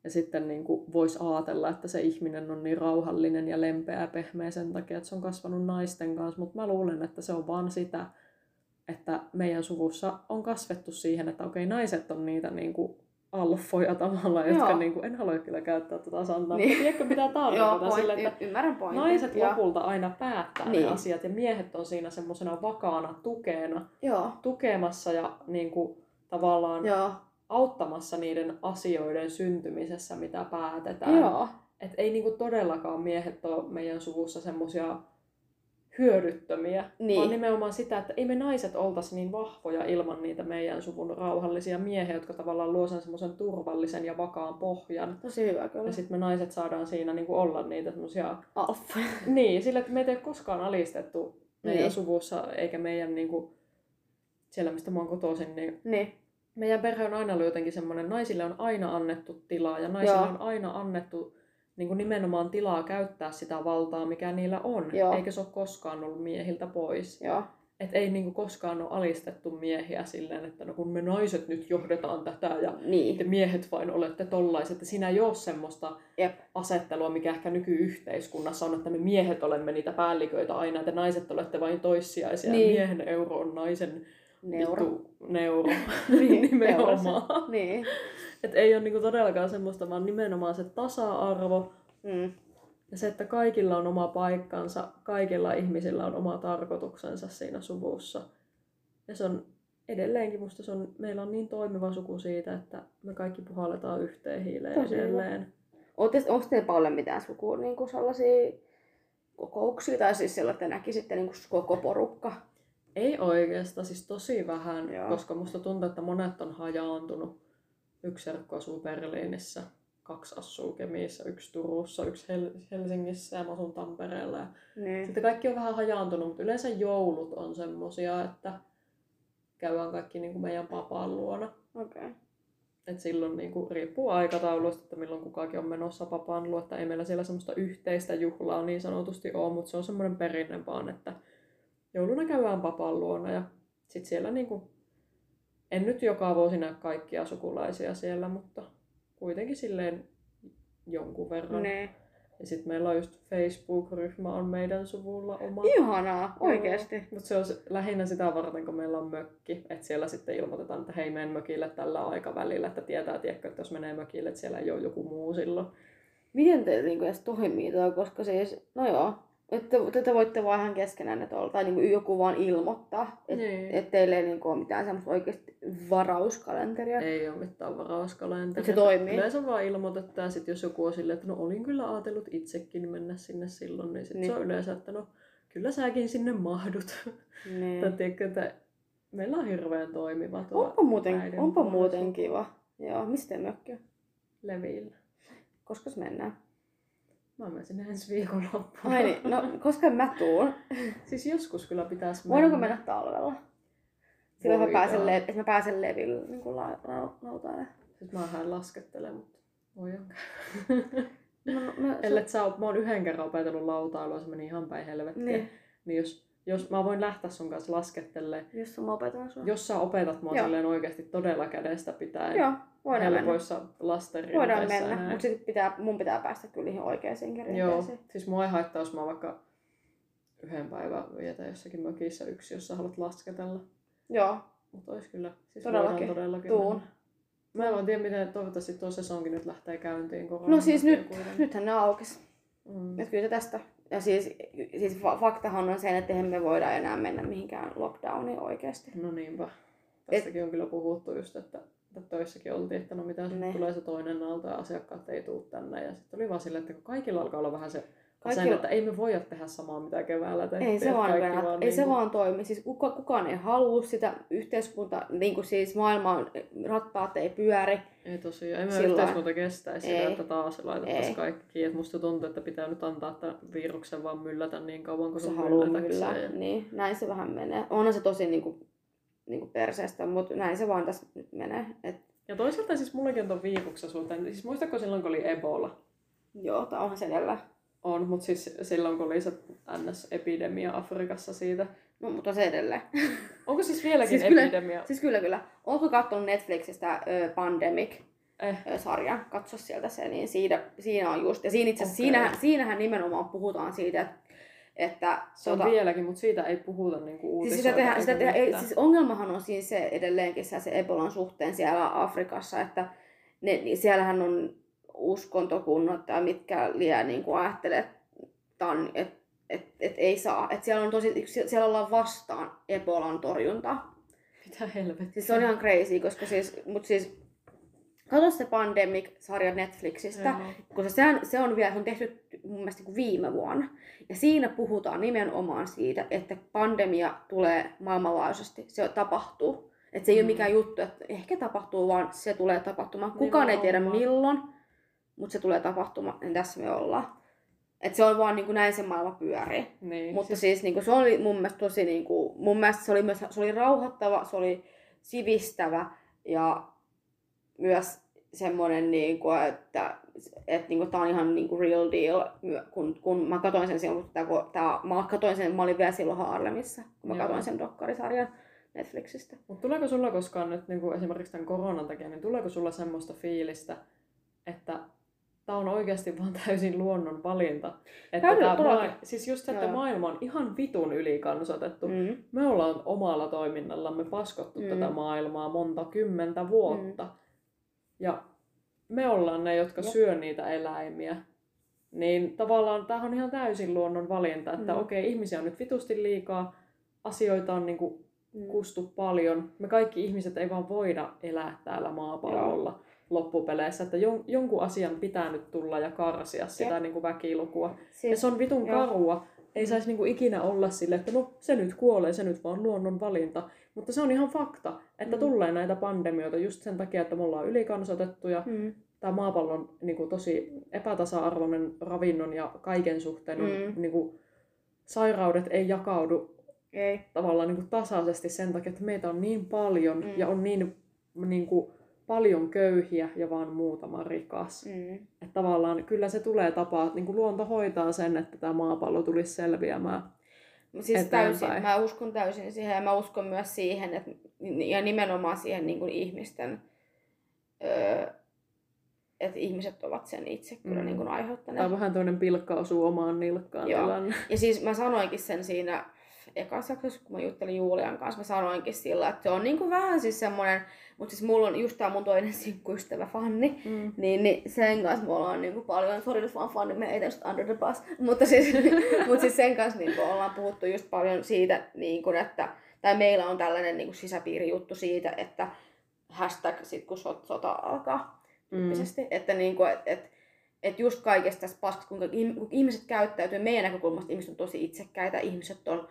Ja sitten niin voisi ajatella, että se ihminen on niin rauhallinen ja lempeä ja pehmeä sen takia, että se on kasvanut naisten kanssa. Mutta mä luulen, että se on vaan sitä, että meidän suvussa on kasvettu siihen, että okei, naiset on niitä niin kuin alfoja tavallaan, jotka Joo. niin kuin, en halua kyllä käyttää tuota sanaa, Niin. mutta tiedätkö mitä Joo, tarkoitan sille, että Y- ymmärrän pointin. naiset Joo. lopulta aina päättää Niin. ne asiat ja miehet on siinä semmoisena vakaana tukena Joo. tukemassa ja niin kuin, tavallaan Joo. Auttamassa niiden asioiden syntymisessä, mitä päätetään. Joo. Et ei niin kuin, todellakaan miehet ole meidän suvussa semmoisia hyödyttömiä, Niin. vaan nimenomaan sitä, että ei me naiset oltaisi niin vahvoja ilman niitä meidän suvun rauhallisia miehiä, jotka tavallaan luo sen semmoisen turvallisen ja vakaan pohjan. Tosi hyvä kyllä. Ja sitten me naiset saadaan siinä niin kuin olla niitä semmoisia Alfa. niin, sillä että meitä ei ole koskaan alistettu meidän Niin. suvussa, eikä meidän niinku, siellä, mistä mä oon kotoisin, niin Niin. Meidän perhe on aina ollut jotenkin semmoinen, naisille on aina annettu tilaa ja naisille Joo. on aina annettu niin kuin nimenomaan tilaa käyttää sitä valtaa, mikä niillä on, Joo. eikä se ole koskaan ollut miehiltä pois. Joo. Et ei niin kuin koskaan ole alistettu miehiä silleen, että no kun me naiset nyt johdetaan tätä ja te Niin. miehet vain olette tollaiset, että siinä ei ole semmoista Jep. asettelua, mikä ehkä nykyyhteiskunnassa on, että me miehet olemme niitä päälliköitä aina, että naiset olette vain toissijaisia. Niin. Miehen euro on naisen Neuro. vittu neuro. Niin, nimenomaan. Niin. Et ei ole niinku todellakaan semmoista, vaan nimenomaan se tasa-arvo Mm. ja se, että kaikilla on oma paikkansa, kaikilla ihmisillä on oma tarkoituksensa siinä suvussa. Ja se on edelleenkin, musta se on, meillä on niin toimiva suku siitä, että me kaikki puhalletaan yhteen hiileen Tosi edelleen. Onko teillä paljon mitään sukuun niin sellaisia kokouksia, tai siis sellaista, että näkisitte niin koko porukka? Ei oikeastaan, siis tosi vähän, Joo. koska musta tuntuu, että monet on hajaantunut. Yksi serkku asuu Berliinissä, kaksi asuu Kemissä, yksi Turussa, yksi Hel- Helsingissä ja mä asun Tampereella. Ja Niin. sitten kaikki on vähän hajaantunut, mutta yleensä joulut on semmosia, että käydään kaikki niin kuin meidän papaan luona. Okay. Et silloin niin kuin, riippuu aikataulusta, että milloin kukakin on menossa papaan luo, että ei meillä siellä semmoista yhteistä juhlaa niin sanotusti ole, mutta se on semmoinen perinne vaan, että jouluna käydään papaan luona ja sitten siellä niin kuin, en nyt joka vuosi näe kaikkia sukulaisia siellä, mutta kuitenkin silleen jonkun verran. Niin. Ja sitten meillä on just Facebook-ryhmä on meidän suvulla oma. Ihanaa, oikeesti. Mutta se on lähinnä sitä varten, kun meillä on mökki, että siellä sitten ilmoitetaan, että hei, menen mökille tällä aikavälillä, että tietää, tiedätkö, että jos menee mökille, että siellä ei ole joku muu silloin. Miten te niin edes toimii toi, koska siis, no joo, että te, te voitte vaan ihan keskenään että olla, tai niin kuin joku vaan ilmoittaa, että Niin. et teillä ei niin kuin ole mitään semmoista oikeasti varauskalenteria. Ei ole mitään varauskalenteria. Se toimii. Yleensä vaan ilmoitetaan, ja sitten jos joku on silleen, että no olin kyllä ajatellut itsekin mennä sinne silloin, niin sitten Niin. se on yleensä, että no kyllä säkin sinne mahdut. Niin. Tai tiedätkö, että meillä on hirveän toimiva tuo Onpa muuten, onpa muuten kiva. Joo, mistä mökki on? Levillä. Koska mennään? Mä menen sinne ensi viikonloppuun. Ai niin, no koska mä tuun. Siis joskus kyllä pitäisi Voidaanko mennä talvella? Silloin mä pääsen, le- että mä pääsen leville niin kuin la- la-. Sitten mä hän laskettele, mutta voidaan. No, no, no, Ellet sä oot, mä oon yhden kerran opetellut lautailua, se meni ihan päin helvettiä. Niin. Niin. jos, jos mä voin lähteä sun kanssa laskettelemaan, Jos mä opetan sua. jos sä opetat mua silleen oikeasti todella kädestä pitäen, Joo, voidaan mennä. helpoissa lasten Voidaan mennä, mutta sitten pitää, mun pitää päästä kyllä niihin oikeisiin Joo, rinteisiin. siis mua ei haittaa, jos mä vaikka yhden päivän vietän jossakin mökissä yksi, jos sä haluat lasketella. Joo, Mutta ois kyllä. Siis Todellakin. todellakin tuun. mennä. Mä en vaan tiedä, miten toivottavasti tuo sesonkin nyt lähtee käyntiin. No siis nyt, kuitenkin. nythän ne aukes. Mm. Et kyllä se tästä. Ja siis, siis fa- faktahan on se, että eihän me voida enää mennä mihinkään lockdowniin oikeasti. No niinpä. Tästäkin on kyllä puhuttu just, että töissäkin oltiin, että no mitä Ne. tulee se toinen aalto ja asiakkaat ei tule tänne. Ja sitten oli vaan silleen, että kun kaikilla alkaa olla vähän se Kaikilla- Kaikilla... että ei me voida tehdä samaa, mitä keväällä tehtiin. Ei se vaan, kaikki vaan ei niin se kuin- vaan toimi. Siis kuka, kukaan ei halua sitä yhteiskunta, niin kuin siis maailman rattaat ei pyöri. Ei tosiaan, ei me Sillä- yhteiskunta kestäisi sitä, että taas laitettaisiin kaikki. Et musta tuntuu, että pitää nyt antaa tämän viruksen vaan myllätä niin kauan kuin Se se haluaa. Ja... Niin, näin se vähän menee. Onhan se tosi niin kuin, niin kuin perseestä, mutta näin se vaan tässä nyt menee. Et, ja toisaalta siis mullakin on ton viruksen suhteen. Siis muistatko silloin, kun oli Ebola? joo, tää onhan se edellä. On, mutta siis silloin, kun oli se NS-epidemia Afrikassa siitä. No, mutta se edelleen. Onko siis vieläkin Siis kyllä- epidemia? siis kyllä, kyllä. Oletko katsonut Netflixistä ö, Pandemic? Eh. sarja, katso sieltä se, niin siinä, siinä on just, ja siinä itse Okei. siinähän, siinähän nimenomaan puhutaan siitä, että, että Se on vieläkin, mutta siitä ei puhuta niinku siis, sitä eikä sitä tehdään, ei, siis ongelmahan on siinä se edelleenkin se, se Ebolan suhteen siellä Afrikassa, että ne, niin siellähän on uskontokunnat tai mitkä liian niin kuin ajattelee, että et, et, et ei saa. Et siellä, on tosi, siellä ollaan vastaan Ebolan torjuntaa. Mitä helvettiä? Siis se on ihan crazy, koska siis, mut siis, katso se Pandemic-sarja Netflixistä, Joo. koska se on, se on vielä, se on tehty mun mielestä niin viime vuonna. Ja siinä puhutaan nimenomaan siitä, että pandemia tulee maailmanlaajuisesti, se tapahtuu. Että se ei mm. ole Mm. mikään juttu, että ehkä tapahtuu, vaan se tulee tapahtumaan. Kukaan ei tiedä milloin, mutta se tulee tapahtumaan, ja tässä me ollaan. Et se on vaan niin kuin näin se maailma pyörii. Niin, Mutta siis, siis niin kuin, se oli mun mielestä tosi, niin kuin, mun mielestä se oli, myös, se oli rauhoittava, se oli sivistävä ja myös semmoinen, niin kuin, että, että niin kuin, tämä on ihan niin kuin real deal, kun, kun mä katsoin sen silloin, kun tää, kun tää, mä katsoin sen, mä olin vielä silloin Harlemissa, kun mä Joo. katsoin sen dokkarisarjan Netflixistä. Mutta tuleeko sulla koskaan nyt niin kuin esimerkiksi tämän koronan takia, niin tuleeko sulla semmoista fiilistä, että tämä on oikeasti vaan täysin luonnon valinta? Että Täytyy- tää todellakin. maa- siis just, että Joo. maailma on ihan vitun ylikansotettu. Mm. Me ollaan omalla toiminnallamme paskottu mm. tätä maailmaa monta kymmentä vuotta. Mm. Ja me ollaan ne, jotka Jep. syö niitä eläimiä. Niin tavallaan tämähän on ihan täysin luonnon valinta, että Mm. mm. okei, ihmisiä on nyt vitusti liikaa, asioita on niinku Mm. kustu paljon. Me kaikki ihmiset ei vaan voida elää täällä maapallolla loppupeleissä, että jon, jonkun asian pitää nyt tulla ja karsia sitä Jep. niin kuin väkilukua. Ja Siis, se on vitun joo. karua. Ei saisi niinku ikinä olla sille, että no se nyt kuolee, se nyt vaan luonnon valinta. Mutta se on ihan fakta, että Mm. tulee näitä pandemioita just sen takia, että me ollaan ylikansotettuja. mm. Tämä maapallo on niinku tosi epätasa-arvoinen ravinnon ja kaiken suhteen. On, Mm. niinku, sairaudet ei jakaudu Ei. tavallaan niin kuin tasaisesti sen takia, että meitä on niin paljon Mm. ja on niin, niin kuin, paljon köyhiä ja vaan muutama rikas. Mm. Että tavallaan kyllä se tulee tapaa, että niin kuin luonto hoitaa sen, että tämä maapallo tulisi selviämään. Siis eteenpäin. täysin, mä uskon täysin siihen ja mä uskon myös siihen, että, ja nimenomaan siihen niin kuin ihmisten, öö, että ihmiset ovat sen itse kyllä Mm. niin kuin Tämä on aiheuttaneet. vähän toinen pilkka osuu omaan nilkkaan Joo. tilanne. Ja siis mä sanoinkin sen siinä ekassa jaksossa, kun mä juttelin Julian kanssa, mä sanoinkin sillä, että se on niin kuin vähän siis semmoinen, mutta siis mulla on just tää mun toinen sinkkuystävä Fanni, Mm. niin, niin sen kanssa me ollaan niinku paljon, sori nyt vaan Fanni, me ei just under the bus, mutta siis, mut siis sen kanssa niinku ollaan puhuttu just paljon siitä, niinku, että, tai meillä on tällainen niinku sisäpiirijuttu siitä, että hashtag sit kun sot, sota alkaa, tyyppisesti, että niinku, et, et, et just kaikesta tästä paskasta, kuinka ihmiset käyttäytyy, meidän näkökulmasta ihmiset on tosi itsekkäitä, ihmiset on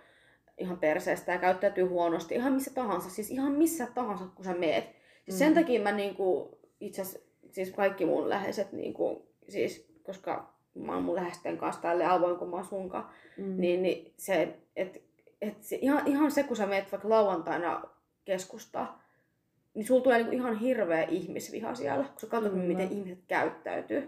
ihan perseestä ja käyttäytyy huonosti, ihan missä tahansa, siis ihan missä tahansa, kun sä meet. Mm. sen takia mä niinku, itse asiassa, siis kaikki mun läheiset, niinku, siis, koska mä oon mun läheisten kanssa tälle avoin, kun mä oon sunkaan, Mm. niin, niin se, et, et se, ihan, ihan se, kun sä meet vaikka lauantaina keskustaa, niin sulla tulee niinku ihan hirveä ihmisviha siellä, kun sä katsot, Kyllä. miten ihmiset käyttäytyy.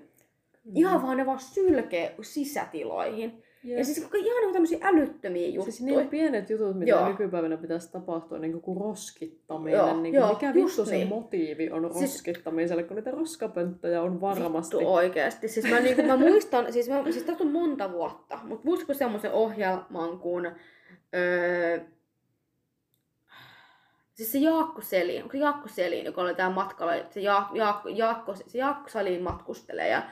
Mm. Ihan vaan ne vaan sylkee sisätiloihin. Jep. Ja siis ihan niinku tämmöisiä älyttömiä juttuja. Siis niin pienet jutut, mitä Joo. nykypäivänä pitäisi tapahtua, niin kuin roskittaminen. Joo, niin joo, mikä vittu se niin. motiivi on Siis- roskittamiselle, kun niitä roskapönttöjä on varmasti. Vittu oikeesti. Siis mä, niinku, mä muistan, siis, mä, siis tästä on monta vuotta, mutta muistatko semmoisen ohjelman kuin... Öö, siis se Jaakko Selin, onko se Jaakko Selin, joka oli täällä matkalla, se Jaakko, Jaakko, Jaakko, se Jaakko Selin matkustelee ja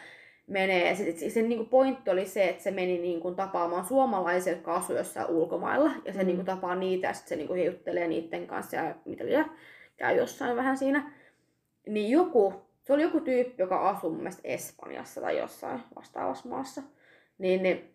menee. Ja sit, sit, sen niinku pointti oli se, että se meni niinku tapaamaan suomalaisia, jotka asuu jossain ulkomailla. Ja se Mm. niinku tapaa niitä ja sitten se niinku juttelee niiden kanssa ja mitä liian, käy jossain vähän siinä. niin joku, se oli joku tyyppi, joka asui mun mielestä Espanjassa tai jossain vastaavassa maassa. Niin, niin,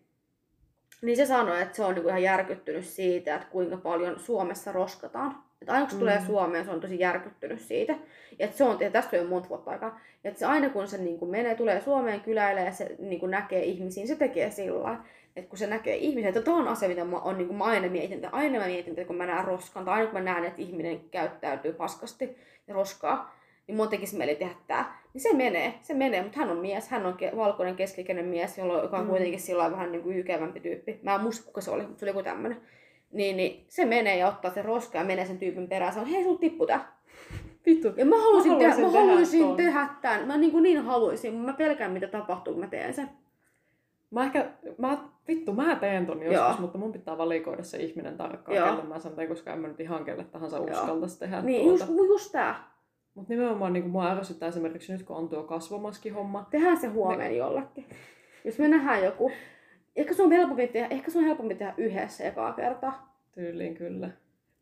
niin se sanoi, että se on niinku ihan järkyttynyt siitä, että kuinka paljon Suomessa roskataan. Että aina kun se mm. tulee Suomeen, se on tosi järkyttynyt siitä. Ja että se on, ja tästä on jo monta vuotta aikaa. Ja että se aina kun se niin kuin menee, tulee Suomeen kyläille ja se niin kuin näkee ihmisiä, niin se tekee sillä että kun se näkee ihmisiä, että tämä on asia, mitä mä, on, niin kuin mä aina mietin, että aina mä mietin, että kun mä näen roskan, tai aina kun mä näen, että ihminen käyttäytyy paskasti ja roskaa, niin mun tekisi mieli tehdä tää. Niin se menee, se menee, mutta hän on mies, hän on ke- valkoinen keskikäinen mies, jolla, joka on mm. kuitenkin sillä vähän niin kuin jykevämpi tyyppi. Mä en muista, kuka se oli, mutta se oli joku tämmönen. Niin, niin se menee ja ottaa se roska ja menee sen tyypin perään ja sanoo, hei sul tippu tää. Vittu. Ja mä haluaisin, mä tehdä, tehdä, mä haluaisin tehdä tämän. Mä niin, kuin niin haluaisin, mutta mä pelkään mitä tapahtuu, kun mä teen sen. Mä ehkä, mä, vittu, mä teen ton joskus, Joo. mutta mun pitää valikoida se ihminen tarkkaan, Joo. kelle mä sen teen, koska en mä nyt ihan kelle tahansa uskaltaisi tehdä Niin, tuota. just, just tää. Mutta nimenomaan niin mua ärsyttää esimerkiksi nyt, kun on tuo kasvomaskihomma. Tehdään se huomenna ne... jollekin. Jos me nähdään joku, ehkä se on helpompi tehdä, ehkä se on helpompi tehdä yhdessä ekaa kertaa. Tyyliin kyllä.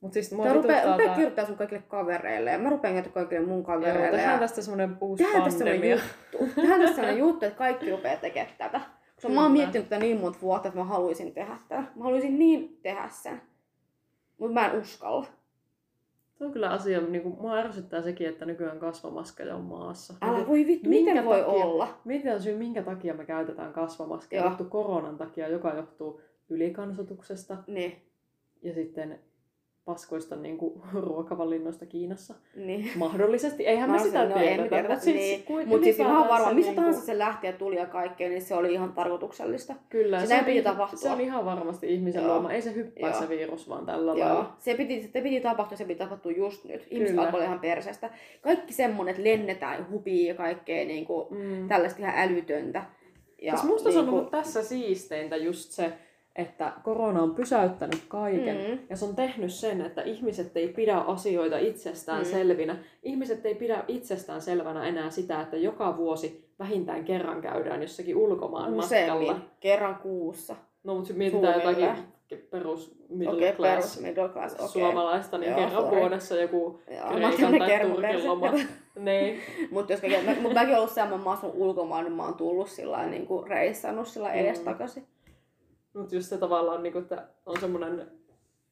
Mut siis mua rupea, rupea tää... kirjoittaa sun kaikille kavereille ja mä rupean kirjoittaa kaikille mun kavereille. Joo, tehdään tästä semmonen uusi tehdään pandemia. Tästä juttu. tehdään tästä semmonen juttu, että kaikki rupeaa tekemään tätä. Koska mä oon miettinyt tätä niin monta vuotta, että mä haluaisin tehdä tätä. Mä haluaisin niin tehdä sen. Mutta mä en uskalla. Se on kyllä asia, niin kuin, mua ärsyttää sekin, että nykyään kasvamaskeja on maassa. Älä niin, voi vittu, minkä miten voi takia, olla? Miten syy, minkä takia me käytetään kasvamaskeja? Johtuu koronan takia, joka johtuu ylikansotuksesta. Niin. Ja sitten paskoista niin kuin, ruokavalinnoista Kiinassa. Niin. Mahdollisesti. Eihän me sitä no, tiedetä. Mutta siis, niin. Mut siis ihan varmaan, missä niin tahansa se lähti ja tuli ja kaikkea, niin se oli ihan tarkoituksellista. Kyllä. Se, se, piti tapahtua. se on ihan varmasti ihmisen luoma. Ei se hyppää Joo. se virus vaan tällä Joo. lailla. Se piti, se piti tapahtua, se piti tapahtua just nyt. Ihmiset alkoi ihan perseestä. Kaikki semmonen, että lennetään hupii ja kaikkea niin kuin, mm. tällaista ihan älytöntä. Ja, siis musta niin se on niin tässä siisteintä just se, että korona on pysäyttänyt kaiken mm. ja se on tehnyt sen, että ihmiset ei pidä asioita itsestään mm. selvinä. Ihmiset ei pidä itsestään selvänä enää sitä, että joka vuosi vähintään kerran käydään jossakin ulkomaan Useammin. matkalla. kerran kuussa. No mutta mietitään jotakin perus middle okay, class, perus middle class okay. suomalaista, niin Joo, kerran sorry. vuodessa joku Kreikan tai Turkin loma. niin. Mutta mut mäkin ollut semmoinen, mä asun ulkomaan, niin mä oon tullut sillä niin kuin reissannut sillä mm. edestakaisin. Mutta just se tavallaan, niin kuin, että on semmoinen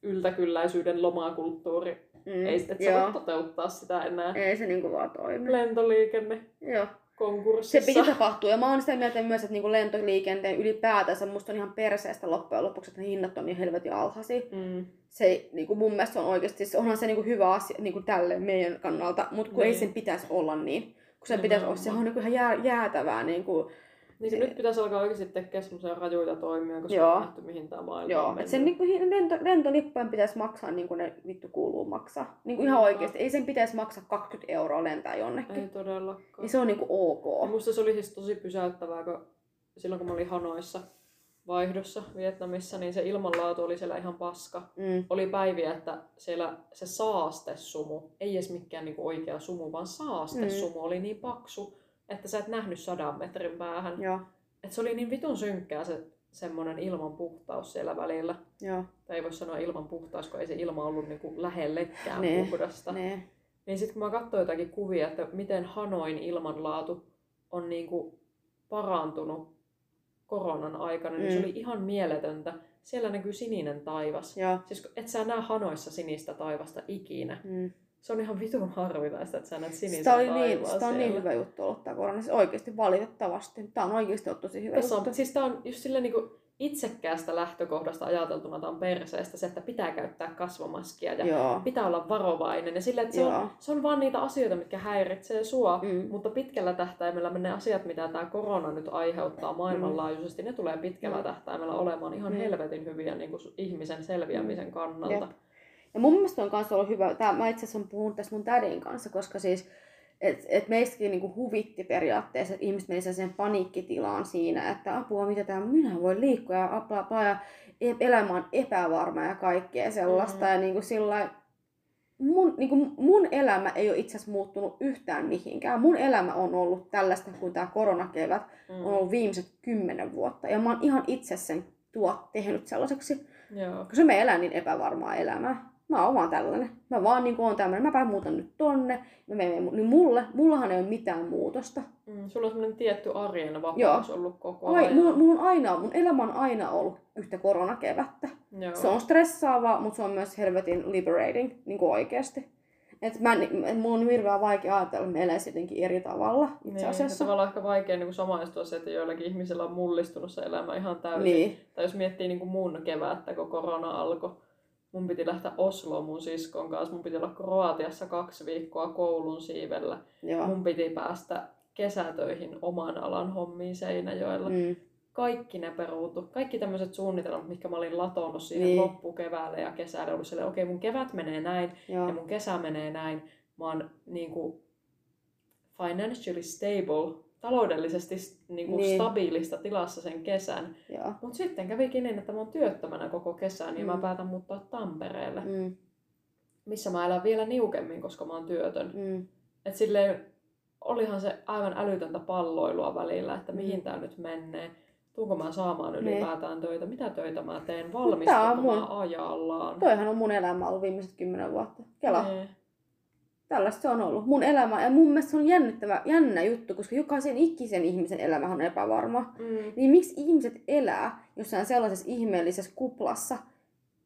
yltäkylläisyyden lomakulttuuri. Mm, Ei että sä voi toteuttaa sitä enää. Ei se niinku vaan toimi. Lentoliikenne. Joo. Konkurssissa. Se piti tapahtua. Ja mä oon sitä mieltä myös, että niinku lentoliikenteen ylipäätänsä musta on ihan perseestä loppujen lopuksi, että ne hinnat on niin helvetin alhaisia. Mm. Se niinku mun mielestä on oikeasti, onhan se niinku hyvä asia niinku tälle meidän kannalta, mutta kun niin. ei sen pitäisi olla niin. Kun sen pitäisi olla, se on niinku ihan jää, jäätävää niinku, niin se nyt pitäisi alkaa oikeasti tekemään semmoisia rajuja toimia, koska Joo. on nähty, mihin tämä maailma Joo. on mennyt. sen niin kuin, lento, lentolippujen pitäisi maksaa niin kuin ne vittu kuuluu maksaa. Niin kuin ihan no. oikeasti. Ei sen pitäisi maksaa 20 euroa lentää jonnekin. Ei todellakaan. Niin se on niin kuin ok. Ja musta se oli siis tosi pysäyttävää, kun silloin kun mä olin Hanoissa vaihdossa Vietnamissa, niin se ilmanlaatu oli siellä ihan paska. Mm. Oli päiviä, että siellä se saastesumu, ei edes mikään niinku oikea sumu, vaan saastesumu mm. oli niin paksu, että sä et nähnyt sadan metrin päähän. Joo. Et se oli niin vitun synkkää se semmoinen ilman puhtaus siellä välillä. Joo. Tai ei voi sanoa ilman puhtaus, kun ei se ilma ollut niinku lähellekään nee. puhdasta. Nee. Niin sitten kun mä katsoin jotakin kuvia, että miten Hanoin ilmanlaatu on niinku parantunut koronan aikana, mm. niin se mm. oli ihan mieletöntä. Siellä näkyy sininen taivas. Joo. Siis et sä näe Hanoissa sinistä taivasta ikinä. Mm se on ihan vitun harvinaista, että sä näet sinisen sitä oli niin, sitä on niin hyvä juttu ollut tämä korona. Siis oikeasti valitettavasti. Tämä on oikeasti ollut tosi hyvä Tässä juttu. On, siis tämä on just silleen niin kuin itsekkäästä lähtökohdasta ajateltuna tämä on perseestä se, että pitää käyttää kasvomaskia ja Joo. pitää olla varovainen. Ja sille, että se on, se on vaan niitä asioita, mitkä häiritsee sua, mm. mutta pitkällä tähtäimellä ne asiat, mitä tämä korona nyt aiheuttaa maailmanlaajuisesti, mm. ne tulee pitkällä mm. tähtäimellä olemaan ihan mm. helvetin hyviä niin kuin ihmisen selviämisen mm. kannalta. Jep. Ja mun mielestä on kanssa ollut hyvä, tää, mä itse asiassa puhunut tästä mun tädin kanssa, koska siis et, et meistäkin niinku huvitti periaatteessa, että ihmiset meni sen paniikkitilaan siinä, että apua, mitä tämä minä voi liikkua ja bla, ja e, elämä on epävarma ja kaikkea sellaista. Mm-hmm. Ja niinku sillä mun, niinku mun elämä ei ole itse asiassa muuttunut yhtään mihinkään. Mun elämä on ollut tällaista kuin tämä koronakevät mm. on ollut viimeiset kymmenen vuotta. Ja mä oon ihan itse sen tuo tehnyt sellaiseksi. Joo. Koska me elän niin epävarmaa elämää. Mä oon vaan tällainen. Mä vaan niin oon tämmöinen. Mä päään muutan nyt tonne. Mä menen, niin mulle, mullahan ei ole mitään muutosta. Mm, sulla on semmoinen tietty arjen vapaus Joo. ollut koko ajan. Ai, mulla on aina, mun elämä on aina ollut yhtä koronakevättä. Joo. Se on stressaavaa, mutta se on myös helvetin liberating, niin kuin oikeasti. Et mä, et mulla on hirveän vaikea ajatella, että me eläisi jotenkin eri tavalla itse niin, asiassa. Tavallaan ehkä vaikea niin samaistua se, että joillakin ihmisillä on mullistunut se elämä ihan täysin. Niin. Tai jos miettii niin kuin mun kevättä, kun korona alkoi, mun piti lähteä Osloon mun siskon kanssa. Mun piti olla Kroatiassa kaksi viikkoa koulun siivellä. Joo. Mun piti päästä kesätöihin oman alan hommiin Seinäjoella. Mm. Kaikki ne peruutu. Kaikki tämmöiset suunnitelmat, mitkä mä olin latonut siihen niin. loppukeväälle ja kesällä, ollut silleen, okei okay, mun kevät menee näin Joo. ja mun kesä menee näin. Mä oon niin kuin, financially stable taloudellisesti niin kuin niin. stabiilista tilassa sen kesän. Mutta sitten kävikin niin, että mä oon työttömänä koko kesän ja mm. mä päätän muuttaa Tampereelle. Mm. Missä mä elän vielä niukemmin, koska mä oon työtön. Mm. Et silleen, olihan se aivan älytöntä palloilua välillä, että mihin mm. tää nyt menee. Tuunko mä saamaan ylipäätään niin. töitä? Mitä töitä mä teen? Valmistutko mun... ajallaan? Toihan on mun elämä ollut viimeiset kymmenen vuotta. Kela. Niin tällaista se on ollut. Mun elämä, ja mun mielestä se on jännittävä, jännä juttu, koska jokaisen ikisen ihmisen elämä on epävarma. Mm. Niin miksi ihmiset elää jossain sellaisessa ihmeellisessä kuplassa,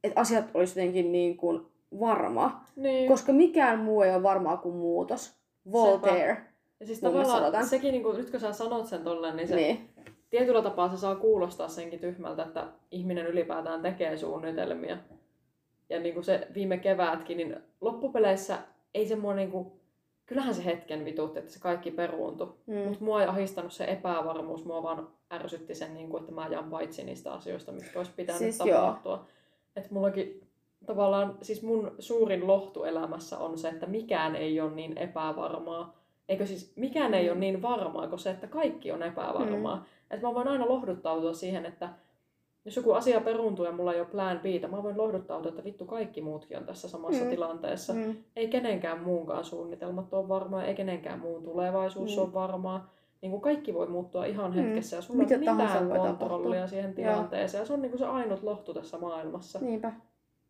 että asiat olisi jotenkin niin kuin varma. Niin. Koska mikään muu ei ole varmaa kuin muutos. Voltaire. Sepä. Ja siis tavallaan sekin, niin kuin, nyt kun sä sanot sen tolleen, niin se niin. tietyllä tapaa se saa kuulostaa senkin tyhmältä, että ihminen ylipäätään tekee suunnitelmia. Ja niin kuin se viime keväätkin, niin loppupeleissä ei se mua niinku, kyllähän se hetken vitutti, että se kaikki peruuntui. Mm. Mutta mua ei ahistanut se epävarmuus, mua vaan ärsytti sen, niinku, että mä ajan paitsi niistä asioista, mitkä olisi pitänyt siis tapahtua. Että mullakin tavallaan, siis mun suurin lohtu elämässä on se, että mikään ei ole niin epävarmaa. Eikö siis mikään ei mm. ole niin varmaa kuin se, että kaikki on epävarmaa. Mm. Että mä voin aina lohduttautua siihen, että jos joku asia peruuntuu ja mulla ei ole plan B, mä voin lohduttautua, että vittu kaikki muutkin on tässä samassa mm. tilanteessa. Mm. Ei kenenkään muunkaan suunnitelmat ole varmaa, ei kenenkään muun tulevaisuus mm. ole varmaa. Niin kuin kaikki voi muuttua ihan mm. hetkessä ja sulla ei ole mitään kontrollia tapahtua. siihen tilanteeseen. Ja se on niin kuin se ainut lohtu tässä maailmassa. Niinpä.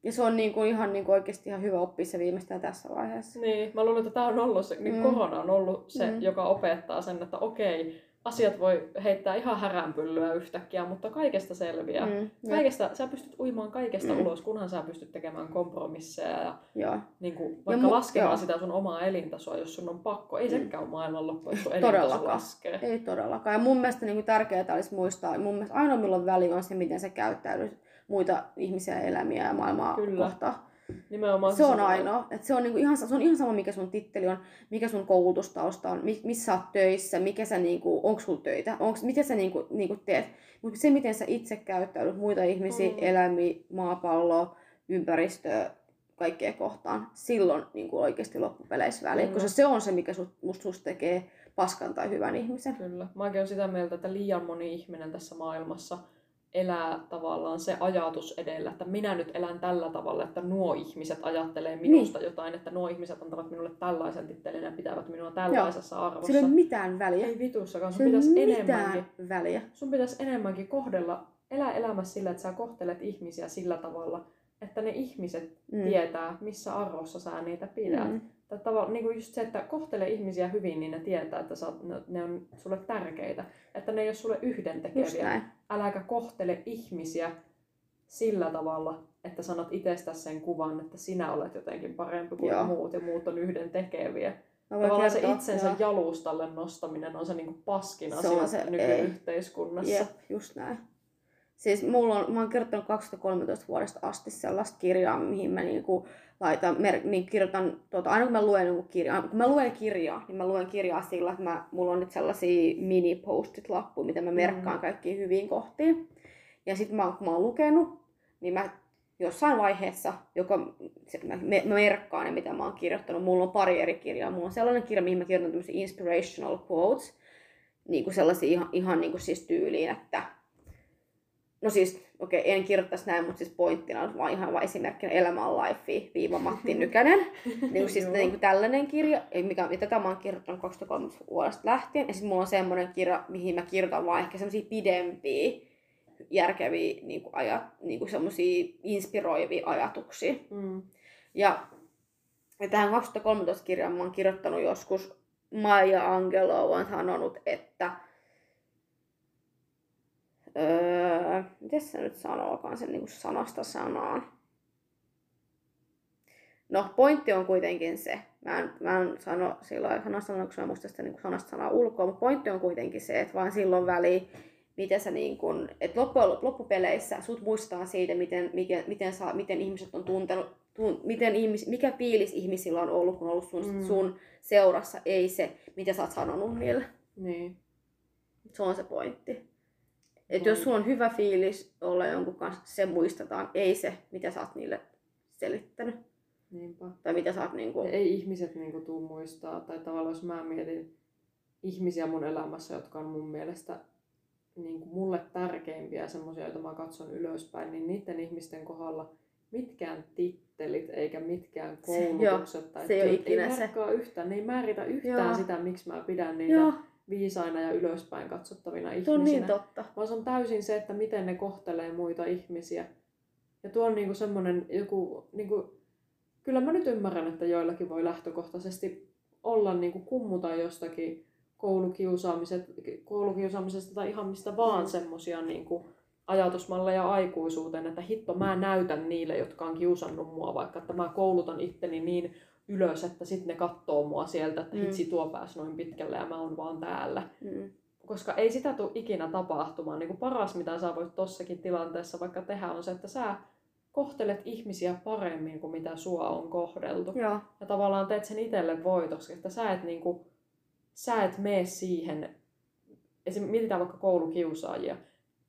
Ja se on niin kuin ihan niin kuin oikeasti ihan hyvä oppia se viimeistään tässä vaiheessa. Niin, mä luulen, että tämä on ollut se, niin mm. korona on ollut se, mm. joka opettaa sen, että okei, asiat voi heittää ihan häränpyllyä yhtäkkiä, mutta kaikesta selviää. Mm, kaikesta, sä pystyt uimaan kaikesta mm. ulos, kunhan sä pystyt tekemään kompromisseja ja joo. Niin kuin, vaikka ja laskemaan joo. sitä sun omaa elintasoa, jos sun on pakko. Ei mm. sekään ole maailmanloppu, jos sun elintaso laskee. Ei todellakaan. Ja mun mielestä niin kuin tärkeää olisi muistaa, mun mielestä ainoa milloin väli on se, miten sä käyttäydyt muita ihmisiä, elämiä ja maailmaa Kyllä. kohtaan. Nimenomaan se, se on ainoa. Et se, on niinku ihan, se on ihan sama, mikä sun titteli on, mikä sun koulutustausta on, missä sä oot töissä, mikä sä, niinku, onko sulla töitä, onks, miten sä niinku, niinku teet. Mutta se, miten sä itse käyttäydyt muita ihmisiä, mm. eläimiä, maapalloa, ympäristöä, kaikkea kohtaan, silloin niin kuin oikeasti loppupeleissä väliin, koska se on se, mikä sut, musta susta tekee paskan tai hyvän ihmisen. Kyllä. Mäkin olen sitä mieltä, että liian moni ihminen tässä maailmassa elää tavallaan se ajatus edellä, että minä nyt elän tällä tavalla, että nuo ihmiset ajattelee minusta niin. jotain, että nuo ihmiset antavat minulle tällaisen tittelin ja pitävät minua tällaisessa Joo. arvossa. Sillä ei ole mitään väliä. Ei vitussakaan. Sun pitäisi enemmänkin, väliä. Sun pitäisi enemmänkin kohdella, elää elämässä sillä, että sä kohtelet ihmisiä sillä tavalla, että ne ihmiset mm. tietää, missä arvossa sä niitä pidät. Mm. Tai tavalla, niin kuin just se, että kohtele ihmisiä hyvin, niin ne tietää, että sä, ne on sulle tärkeitä. Että ne ei ole sulle yhdentekeviä. Äläkä kohtele ihmisiä sillä tavalla, että sanot itsestäsi sen kuvan, että sinä olet jotenkin parempi kuin Joo. muut ja muut on yhdentekeviä. Tavallaan se itsensä joo. jalustalle nostaminen on se niin kuin paskin se asia se, nykyyhteiskunnassa. Jep, just näin. Siis mulla on, mä oon kirjoittanut 2013 vuodesta asti sellaista kirjaa, mihin mä niinku laitan, mer, niin kirjoitan, tuota, aina kun mä luen niinku kirjaa, kun mä luen kirjaa, niin mä luen kirjaa sillä, että mä, mulla on nyt sellaisia mini-postit-lappuja, mitä mä merkkaan mm. kaikkiin hyviin kohtiin. Ja sitten mä, kun mä oon lukenut, niin mä jossain vaiheessa, joka mä, mä merkkaan ne, mitä mä oon kirjoittanut. Mulla on pari eri kirjaa. Mulla on sellainen kirja, mihin mä kirjoitan tämmöisiä inspirational quotes, niin kuin sellaisia ihan, ihan niin kuin siis tyyliin, että No siis, okei, okay, en kirjoittaisi näin, mutta siis pointtina on vaan ihan vain esimerkkinä Elämä on life, viiva Matti Nykänen. niin siis niin kuin tällainen kirja, mikä, tätä mä oon kirjoittanut 2003 vuodesta lähtien. Ja sitten mulla on semmoinen kirja, mihin mä kirjoitan vaan ehkä semmoisia pidempiä järkeviä niin kuin ajat, niin kuin semmosia inspiroivia ajatuksia. Mm. Ja, ja tähän 2013 kirjaan mä oon kirjoittanut joskus, Maija Angelo on sanonut, että öö, miten se nyt sanookaan sen niin sanasta sanaan? No, pointti on kuitenkin se, mä en, mä en sano silloin sanasta sanaa, koska mä muista sitä niin sanasta sanaa ulkoa, mutta pointti on kuitenkin se, että vaan silloin väliin, miten sä niin kun, että loppu, loppupeleissä sut muistaa siitä, miten, miten, miten, saa, miten ihmiset on tuntenut, tun, miten ihmis, mikä fiilis ihmisillä on ollut, kun on ollut sun, mm. sun seurassa, ei se, mitä sä oot sanonut niille. Niin. Se on se pointti. Että jos sulla on hyvä fiilis olla jonkun kanssa, se muistetaan, ei se, mitä sä oot niille selittänyt. Niinpä. Tai mitä sä oot niinku... Ei ihmiset niinku tuu muistaa, tai tavallaan jos mä mietin ihmisiä mun elämässä, jotka on mun mielestä niinku mulle tärkeimpiä, semmoisia, joita mä katson ylöspäin, niin niiden ihmisten kohdalla mitkään tittelit eikä mitkään koulutukset Joo, tai se ei työt ei ikinä se. yhtään, ne ei määritä yhtään Joo. sitä, miksi mä pidän niitä Joo, viisaina ja ylöspäin katsottavina se on ihmisinä. niin totta. vaan se on täysin se, että miten ne kohtelee muita ihmisiä. Ja tuo on niinku semmoinen joku, niinku, kyllä mä nyt ymmärrän, että joillakin voi lähtökohtaisesti olla niinku kummuta jostakin koulukiusaamisesta tai ihan mistä vaan Mm. semmosia niinku ajatusmalleja aikuisuuteen, että hitto mä näytän niille, jotka on kiusannut mua, vaikka että mä koulutan itteni niin ylös, että sitten ne katsoo mua sieltä, että Mm. hitsi tuo pääsi noin pitkälle ja mä oon vaan täällä Mm. koska ei sitä tule ikinä tapahtumaan. Niin kuin paras, mitä sä voit tossakin tilanteessa vaikka tehdä, on se, että sä kohtelet ihmisiä paremmin kuin mitä sua on kohdeltu. Joo, Ja tavallaan teet sen itselle voitoksi, että sä et, niin kuin, sä et mene siihen, esim. mietitään vaikka koulukiusaajia.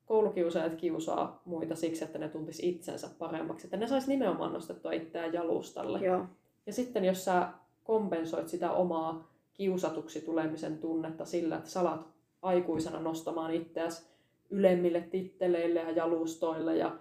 Koulukiusaajat kiusaa muita siksi, että ne tuntis itsensä paremmaksi, että ne sais nimenomaan nostettua itseään jalustalle. joo. Ja sitten jos sä kompensoit sitä omaa kiusatuksi tulemisen tunnetta sillä, että sä alat aikuisena nostamaan itseäsi ylemmille titteleille ja jalustoille ja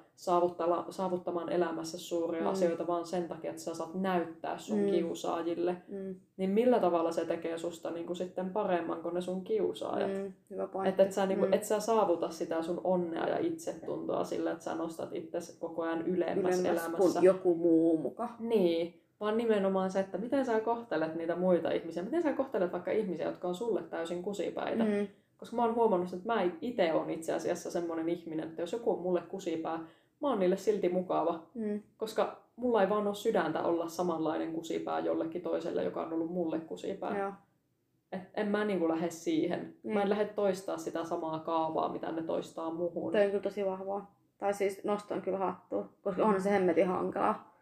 saavuttamaan elämässä suuria Mm. asioita vaan sen takia, että sä saat näyttää sun Mm. kiusaajille, Mm. niin millä tavalla se tekee susta niin kuin sitten paremman kuin ne sun kiusaajat? Mm. Mm. Hyvä pointti. Että et sä, niin kuin, Mm. et sä saavuta sitä sun onnea ja itsetuntoa sillä, että sä nostat itsesi koko ajan ylemmäs, Ylemmäs elämässä. kuin joku muu muka. Niin, vaan nimenomaan se, että miten sä kohtelet niitä muita ihmisiä. Miten sä kohtelet vaikka ihmisiä, jotka on sulle täysin kusipäitä. Mm. Mm. Koska mä oon huomannut, että mä itse on itse asiassa semmoinen ihminen, että jos joku on mulle kusipää, mä oon niille silti mukava. Mm. Koska mulla ei vaan ole sydäntä olla samanlainen kusipää jollekin toiselle, joka on ollut mulle kusipää. Joo. Et en mä niinku lähde siihen. Niin. Mä en lähde toistaa sitä samaa kaavaa, mitä ne toistaa muhun. Toi on kyllä tosi vahvaa. Tai siis nostan kyllä hattua, koska onhan se hemmetin hankalaa.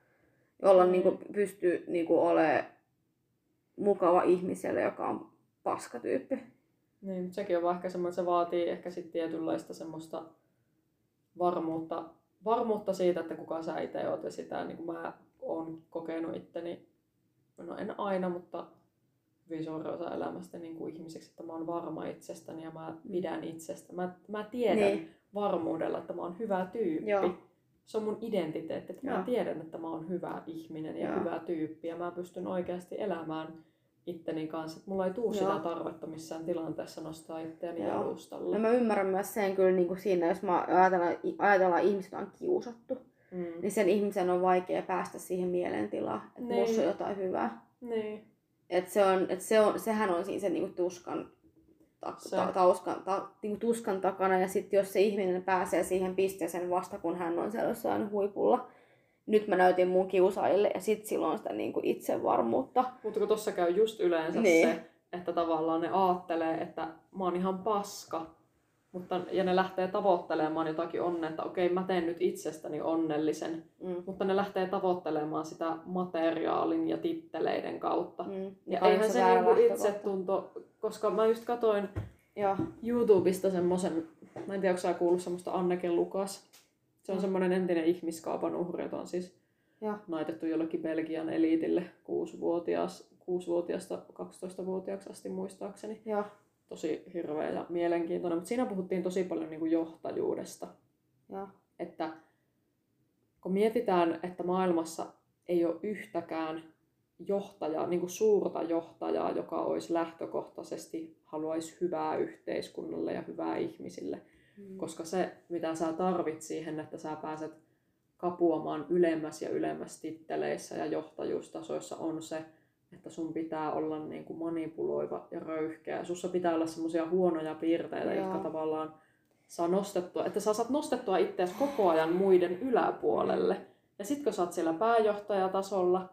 Olla Mm. niinku, pystyy niinku olemaan mukava ihmiselle, joka on paskatyyppi. Niin, mutta sekin on vaan ehkä semmoinen, että se vaatii ehkä sit tietynlaista semmoista varmuutta, varmuutta siitä, että kuka sä itse oot ja sitä niin kuin mä oon kokenut itteni, no en aina, mutta hyvin suuri osa elämästä niin kuin ihmiseksi, että mä oon varma itsestäni ja mä pidän itsestä. Mä, mä tiedän Niin. niin. varmuudella, että mä oon hyvä tyyppi. Joo. Se on mun identiteetti, että Joo. mä tiedän, että mä oon hyvä ihminen ja Joo. hyvä tyyppi ja mä pystyn oikeasti elämään itteni kanssa. Että mulla ei tuu sitä Joo. tarvetta missään tilanteessa nostaa itseäni Joo. jalustalle. No mä ymmärrän myös sen kyllä niin kuin siinä, jos mä ajatellaan, ajatellaan ihmiset on kiusattu, Mm. niin sen ihmisen on vaikea päästä siihen mielentilaan, että Niin. musta on jotain hyvää. Niin. Et se on, et se on, sehän on siinä se niinku tuskan, ta, ta, tauskan, ta, niinku tuskan takana. Ja sitten jos se ihminen pääsee siihen pisteeseen vasta, kun hän on siellä jossain huipulla, nyt mä näytin mun kiusaajille ja sitten silloin sitä niinku itsevarmuutta. Mutta kun tossa käy just yleensä Niin. se, että tavallaan ne aattelee, että mä oon ihan paska. Mutta, ja ne lähtee tavoittelemaan jotakin onnea, että okei mä teen nyt itsestäni onnellisen. Mm. Mutta ne lähtee tavoittelemaan sitä materiaalin ja titteleiden kautta. Mm. Ja eihän se niinku itsetunto, koska mä just katoin Joo. YouTubesta semmosen, mä en tiedä, onko sä kuullut semmoista Anneke Lukas. Se on Mm. semmoinen entinen ihmiskaupan uhri, jota on siis Joo. naitettu jollekin Belgian eliitille 6-vuotias, 6-vuotiaasta 12-vuotiaaksi asti muistaakseni. Joo. Tosi hirveä ja mielenkiintoinen, mutta siinä puhuttiin tosi paljon niin kuin johtajuudesta. Joo. Että kun mietitään, että maailmassa ei ole yhtäkään johtajaa, niin kuin suurta johtajaa, joka olisi lähtökohtaisesti haluaisi hyvää yhteiskunnalle ja hyvää ihmisille, Mm. Koska se, mitä sä tarvit siihen, että sä pääset kapuamaan ylemmäs ja ylemmäs titteleissä ja johtajuustasoissa on se, että sun pitää olla niin kuin manipuloiva ja röyhkeä. Sussa pitää olla semmoisia huonoja piirteitä, Joo. jotka tavallaan saa nostettua, että sä saat nostettua itseäsi koko ajan muiden yläpuolelle. Ja sit kun sä oot siellä pääjohtajatasolla,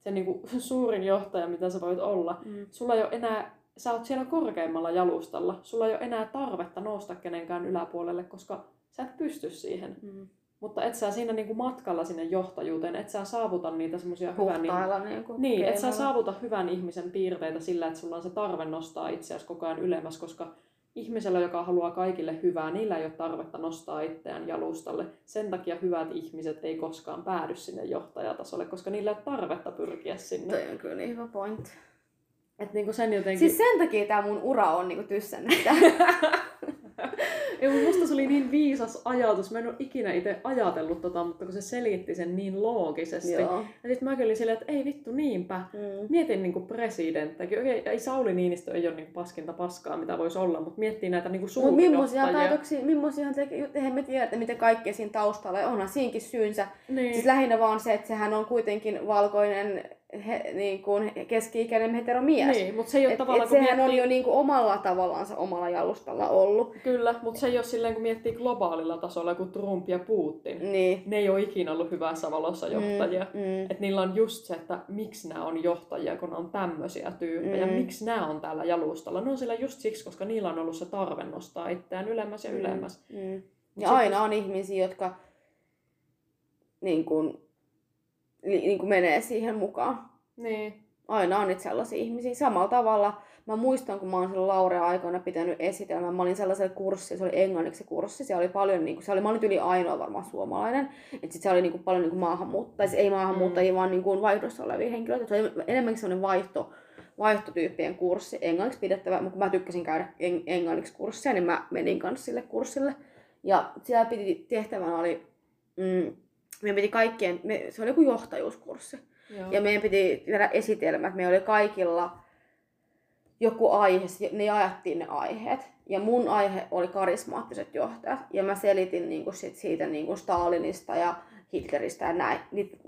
se niin kuin suurin johtaja, mitä sä voit olla, mm. sulla ei ole enää, sä oot siellä korkeimmalla jalustalla, sulla ei ole enää tarvetta nousta kenenkään yläpuolelle, koska sä et pysty siihen. Mm. Mutta et sä siinä niinku matkalla sinne johtajuuteen, et sä saavuta niitä semmoisia hyvän... Niin, kuin niin et sä saavuta hyvän ihmisen piirteitä sillä, että sulla on se tarve nostaa itseäsi koko ajan ylemmäs, koska ihmisellä, joka haluaa kaikille hyvää, niillä ei ole tarvetta nostaa itseään jalustalle. Sen takia hyvät ihmiset ei koskaan päädy sinne johtajatasolle, koska niillä ei ole tarvetta pyrkiä sinne. Toi on kyllä niin hyvä pointti. Et niinku sen jotenkin... Siis sen takia tämä mun ura on niinku tyssännyt. Ei, mutta musta se oli niin viisas ajatus. Mä en ole ikinä itse ajatellut tota, mutta kun se selitti sen niin loogisesti. Joo. Ja sitten mä olin silleen, että ei vittu niinpä. Mm. Mietin niinku presidenttäkin. Okei, ei Sauli Niinistö ei ole niinku paskinta paskaa, mitä voisi olla, mutta miettii näitä niinku suurjohtajia. Mutta millaisia päätöksiä, millaisia te, eihän me tiedä, että mitä kaikkea siinä taustalla. Ja onhan siinkin syynsä. Niin. Siis lähinnä vaan se, että sehän on kuitenkin valkoinen he, niin kuin keski-ikäinen heteromies. Niin, mutta se ei ole et, tavallaan, et sehän miettii... on jo niin kuin omalla tavallaan omalla jalustalla ollut. Kyllä, mutta se ei ole silleen, kun miettii globaalilla tasolla, kuin Trump ja Putin. Niin. Ne ei ole ikinä ollut hyvässä valossa johtajia. Mm, mm. Et niillä on just se, että miksi nämä on johtajia, kun on tämmöisiä tyyppejä. Mm. Miksi nämä on täällä jalustalla? Ne on sillä just siksi, koska niillä on ollut se tarve nostaa itseään ylemmäs ja mm, ylemmäs. Mm. Ja aina on ihmisiä, jotka niin kuin, niin kuin menee siihen mukaan. Niin. Aina on niitä sellaisia ihmisiä. Samalla tavalla mä muistan, kun mä oon silloin Laurea aikoina pitänyt esitelmän. Mä olin sellaisella kurssilla, se oli englanniksi kurssi. Siellä oli paljon, niin kuin, se oli, mä olin yli ainoa varmaan suomalainen. Et sit se oli niin kuin, paljon niin kuin maahanmuuttajia, siis ei maahanmuuttajia, mm. vaan niin kuin vaihdossa olevia henkilöitä. Se oli enemmänkin sellainen vaihto, vaihtotyyppien kurssi, englanniksi pidettävä, mutta kun mä tykkäsin käydä en, englanniksi kurssia, niin mä menin kanssa sille kurssille. Ja siellä piti, tehtävänä oli, mm, meidän piti kaikkien, me, se oli joku johtajuuskurssi. Joo. Ja meidän piti tehdä esitelmät. Me oli kaikilla joku aihe, ne jaettiin ne aiheet. Ja mun aihe oli karismaattiset johtajat. Ja mä selitin niinku sit siitä niinku Stalinista ja Hitleristä ja näin.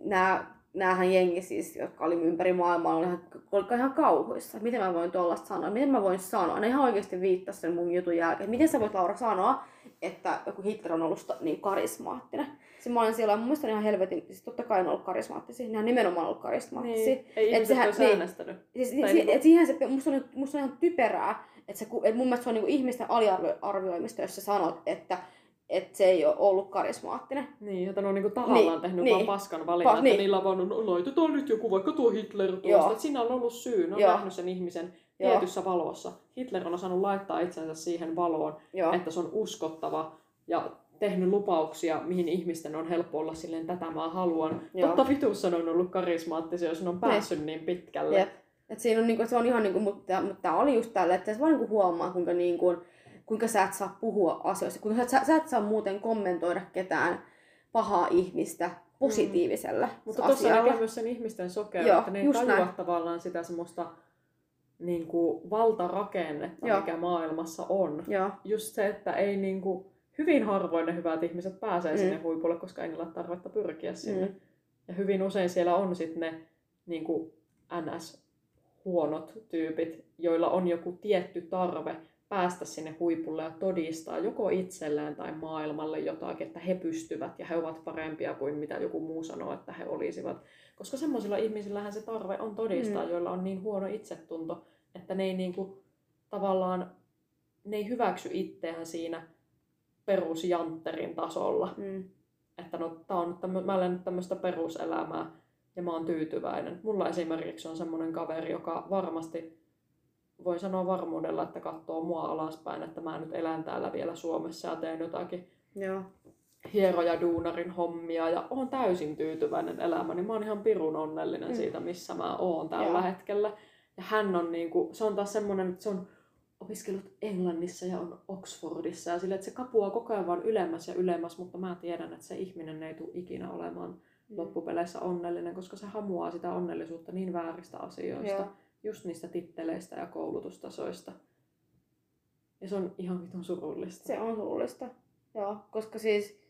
Nämä näähän jengi siis, jotka oli ympäri maailmaa, oli ihan, oli ihan kauhuissa. Miten mä voin tuollaista sanoa? Miten mä voin sanoa? Ne ihan oikeasti viittasi sen mun jutun jälkeen. Miten sä voit Laura sanoa, että joku Hitler on ollut niin karismaattinen? Siis mä olen siellä, mun mielestä ihan helvetin, siis totta kai on ollut karismaattisia, ne on nimenomaan ollut karismaattisia. Niin. Ei ihmiset sehän, ole äänestänyt. Siis, siis, niinku... et siihen se, musta on, musta on ihan typerää, että, se, että mun mielestä se on niin ihmisten aliarvioimista, jos sä sanot, että että se ei ole ollut karismaattinen. Niin, että ne on niinku tahallaan niin, tehnyt niin. vaan paskan valinnan, pa- että niin. niillä on vaan, no, laitetaan nyt joku vaikka tuo Hitler tuosta, että siinä on ollut syy, ne on Joo. nähnyt sen ihmisen Joo. tietyssä valossa. Hitler on osannut laittaa itsensä siihen valoon, Joo. että se on uskottava ja tehnyt lupauksia, mihin ihmisten on helppo olla silleen, tätä mä haluan. Joo. Totta vitussa on ollut karismaattisia, jos ne on päässyt niin, niin pitkälle. Jep. Et siinä on, niinku, se on ihan niinku, mutta, mutta tämä oli just tällä, että se vaan niinku huomaa, kuinka, niinku, kuinka sä et saa puhua asioista, kuinka sä, sä et saa muuten kommentoida ketään pahaa ihmistä positiivisella mm. Mutta tuossa näkee myös sen ihmisten sokeutta, että ne ei tajua näin. tavallaan sitä semmoista niin kuin, valtarakennetta, Joo. mikä maailmassa on. Joo. Just se, että ei niin kuin, hyvin harvoin ne hyvät ihmiset pääsee mm. sinne huipulle, koska ei niillä ole tarvetta pyrkiä sinne. Mm. Ja hyvin usein siellä on sitten ne niin kuin NS-huonot tyypit, joilla on joku tietty tarve päästä sinne huipulle ja todistaa joko itselleen tai maailmalle jotakin, että he pystyvät ja he ovat parempia kuin mitä joku muu sanoo, että he olisivat. Koska semmoisilla ihmisillähän se tarve on todistaa, mm. joilla on niin huono itsetunto, että ne ei niinku, tavallaan ne ei hyväksy itseään siinä perusjantterin tasolla. Mm. Että no, tää on, tämmö, mä olen nyt tämmöistä peruselämää ja mä oon tyytyväinen. Mulla esimerkiksi on semmoinen kaveri, joka varmasti voi sanoa varmuudella, että katsoo mua alaspäin, että mä nyt elän täällä vielä Suomessa ja teen jotakin Joo. hieroja duunarin hommia ja oon täysin tyytyväinen elämäni. Mä oon ihan pirun onnellinen mm. siitä, missä mä oon tällä Joo. hetkellä. Ja hän on niinku, se on taas semmoinen, että se on opiskellut Englannissa ja on Oxfordissa ja sille, että se kapuaa koko ajan vaan ylemmäs ja ylemmäs, mutta mä tiedän, että se ihminen ei tule ikinä olemaan mm. loppupeleissä onnellinen, koska se hamuaa sitä onnellisuutta niin vääristä asioista. Joo just niistä titteleistä ja koulutustasoista. Ja se on ihan vitun surullista. Se on surullista. Joo, koska siis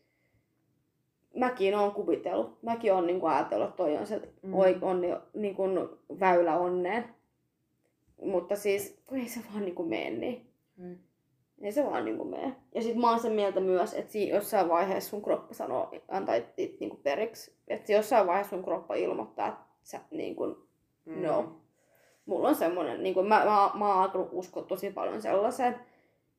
mäkin oon kuvitellut, mäkin oon niinku ajatellut, että toi on se mm. oi, on, niinku väylä onneen. Mutta siis, kun ei se vaan niinku mene niin. Mm. Ei se vaan niinku mene. Ja sit mä oon sen mieltä myös, että si- jossain vaiheessa sun kroppa sanoo, antaa it, niinku periksi. Että jossain vaiheessa sun kroppa ilmoittaa, että sä niinku, mm. no. Mulla on semmonen, niinku, mä, mä, mä oon alkanut uskoa tosi paljon sellaiseen,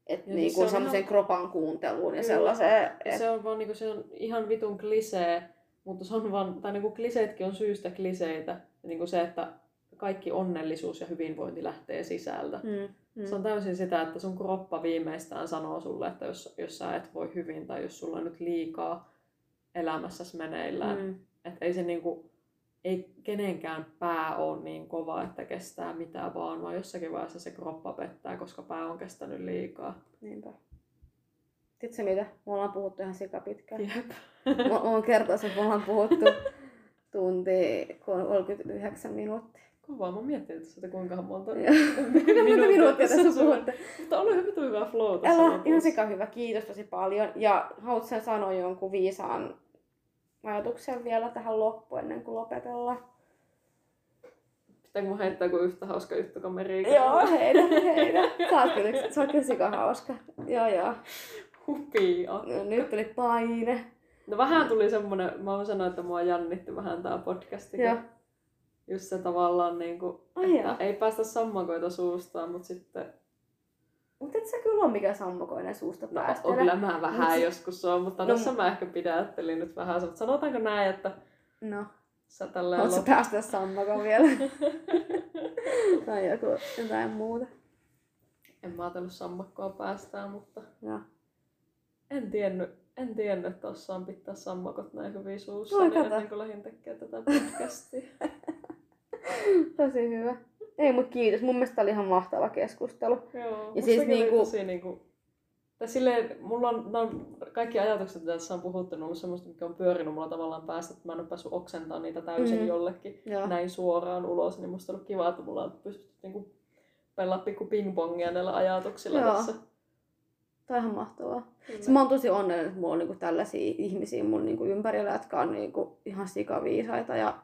että niinku se semmoisen ihan... kropan kuunteluun ja sellaiseen. Et... Se on vaan niinku, se on ihan vitun klisee, mutta se on vaan, tai niinku kliseetkin on syystä kliseitä. Ja niinku se, että kaikki onnellisuus ja hyvinvointi lähtee sisältä. Mm. Mm. Se on täysin sitä, että sun kroppa viimeistään sanoo sulle, että jos, jos sä et voi hyvin tai jos sulla on nyt liikaa elämässäsi meneillään. Mm. Että ei se niinku, ei kenenkään pää ole niin kova, että kestää mitään vaan, vaan jossakin vaiheessa se kroppa pettää, koska pää on kestänyt liikaa. Niinpä. Tiedätkö mitä? Me ollaan puhuttu ihan sika pitkään. Jep. mä, oon kertoa, että me ollaan puhuttu tunti 39 minuuttia. Kovaa, mä miettinyt tässä, että kuinka monta minuuttia, minuuttia tässä puhutte. Mutta oli hyvin hyvä flow tässä Älä, ihan sika hyvä, kiitos tosi paljon. Ja haluatko sanoa jonkun viisaan ajatuksen vielä tähän loppuun ennen kuin lopetellaan? Pitääkö mä heittää joku yhtä hauska juttu kameriin? Joo, heitä, heitä. Sä oot kyllä, sä oot kyllä sika hauska. Joo, joo. Hupia. No, nyt tuli paine. No vähän tuli semmonen, mä voin sanoa, että mua jännitti vähän tää podcasti. Joo just se tavallaan, niin kuin, Ai että ei päästä sammakoita suustaan, mutta sitten... Mutta et sä kyllä ole mikään sammakoinen suusta no, päästele. No, kyllä mä vähän Mut... joskus on, mutta no, tässä mä ehkä pidättelin nyt vähän. Mutta sanotaanko näin, että... No. Sä tälleen... Oot lop... päästä sammakon vielä? tai joku, jotain muuta. En mä ajatellut sammakkoa päästään, mutta... Ja. En tiennyt, en tiennyt, että osaan pitää sammakot näin hyvin suussa, niin ennen kuin lähdin tekemään tätä podcastia. tosi hyvä. Ei, mutta kiitos. Mun mielestä oli ihan mahtava keskustelu. Joo, ja siis niinku... tosi niinku... Tai silleen, mulla on, on kaikki ajatukset, mitä tässä on puhuttu, on ollut semmoista, mikä on pyörinyt mulla tavallaan päästä, että mä en ole päässyt oksentamaan niitä täysin mm. jollekin Joo. näin suoraan ulos, niin musta on ollut kiva, että mulla on pystytty niinku pelaa pikku pingpongia näillä ajatuksilla Joo. tässä. Tämä on ihan mahtavaa. Kyllä. mä oon tosi onnellinen, että mulla on niinku tällaisia ihmisiä mun niinku ympärillä, jotka on niinku ihan sikaviisaita ja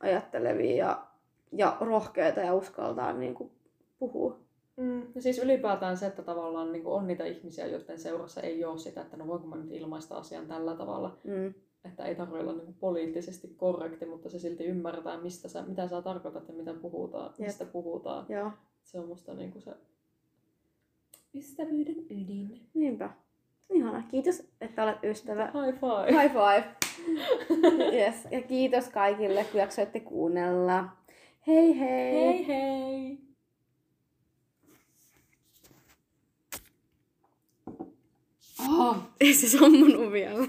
ajattelevia ja ja rohkeita ja uskaltaa niin kuin, puhua. Mm. Ja siis ylipäätään se, että tavallaan niin on niitä ihmisiä, joiden seurassa ei ole sitä, että no voinko mä nyt ilmaista asian tällä tavalla. Mm. Että ei tarvitse olla niin poliittisesti korrekti, mutta se silti ymmärtää, mistä sä, mitä sä tarkoitat ja mitä puhutaan, Jep. mistä puhutaan. Joo. Se on musta niin kuin se ystävyyden ydin. Niinpä. Ihana. Kiitos, että olet ystävä. High five. High five. yes. Ja kiitos kaikille, kun jaksoitte kuunnella. Hei hei! Hei hei! Oh, ei se sammunut vielä.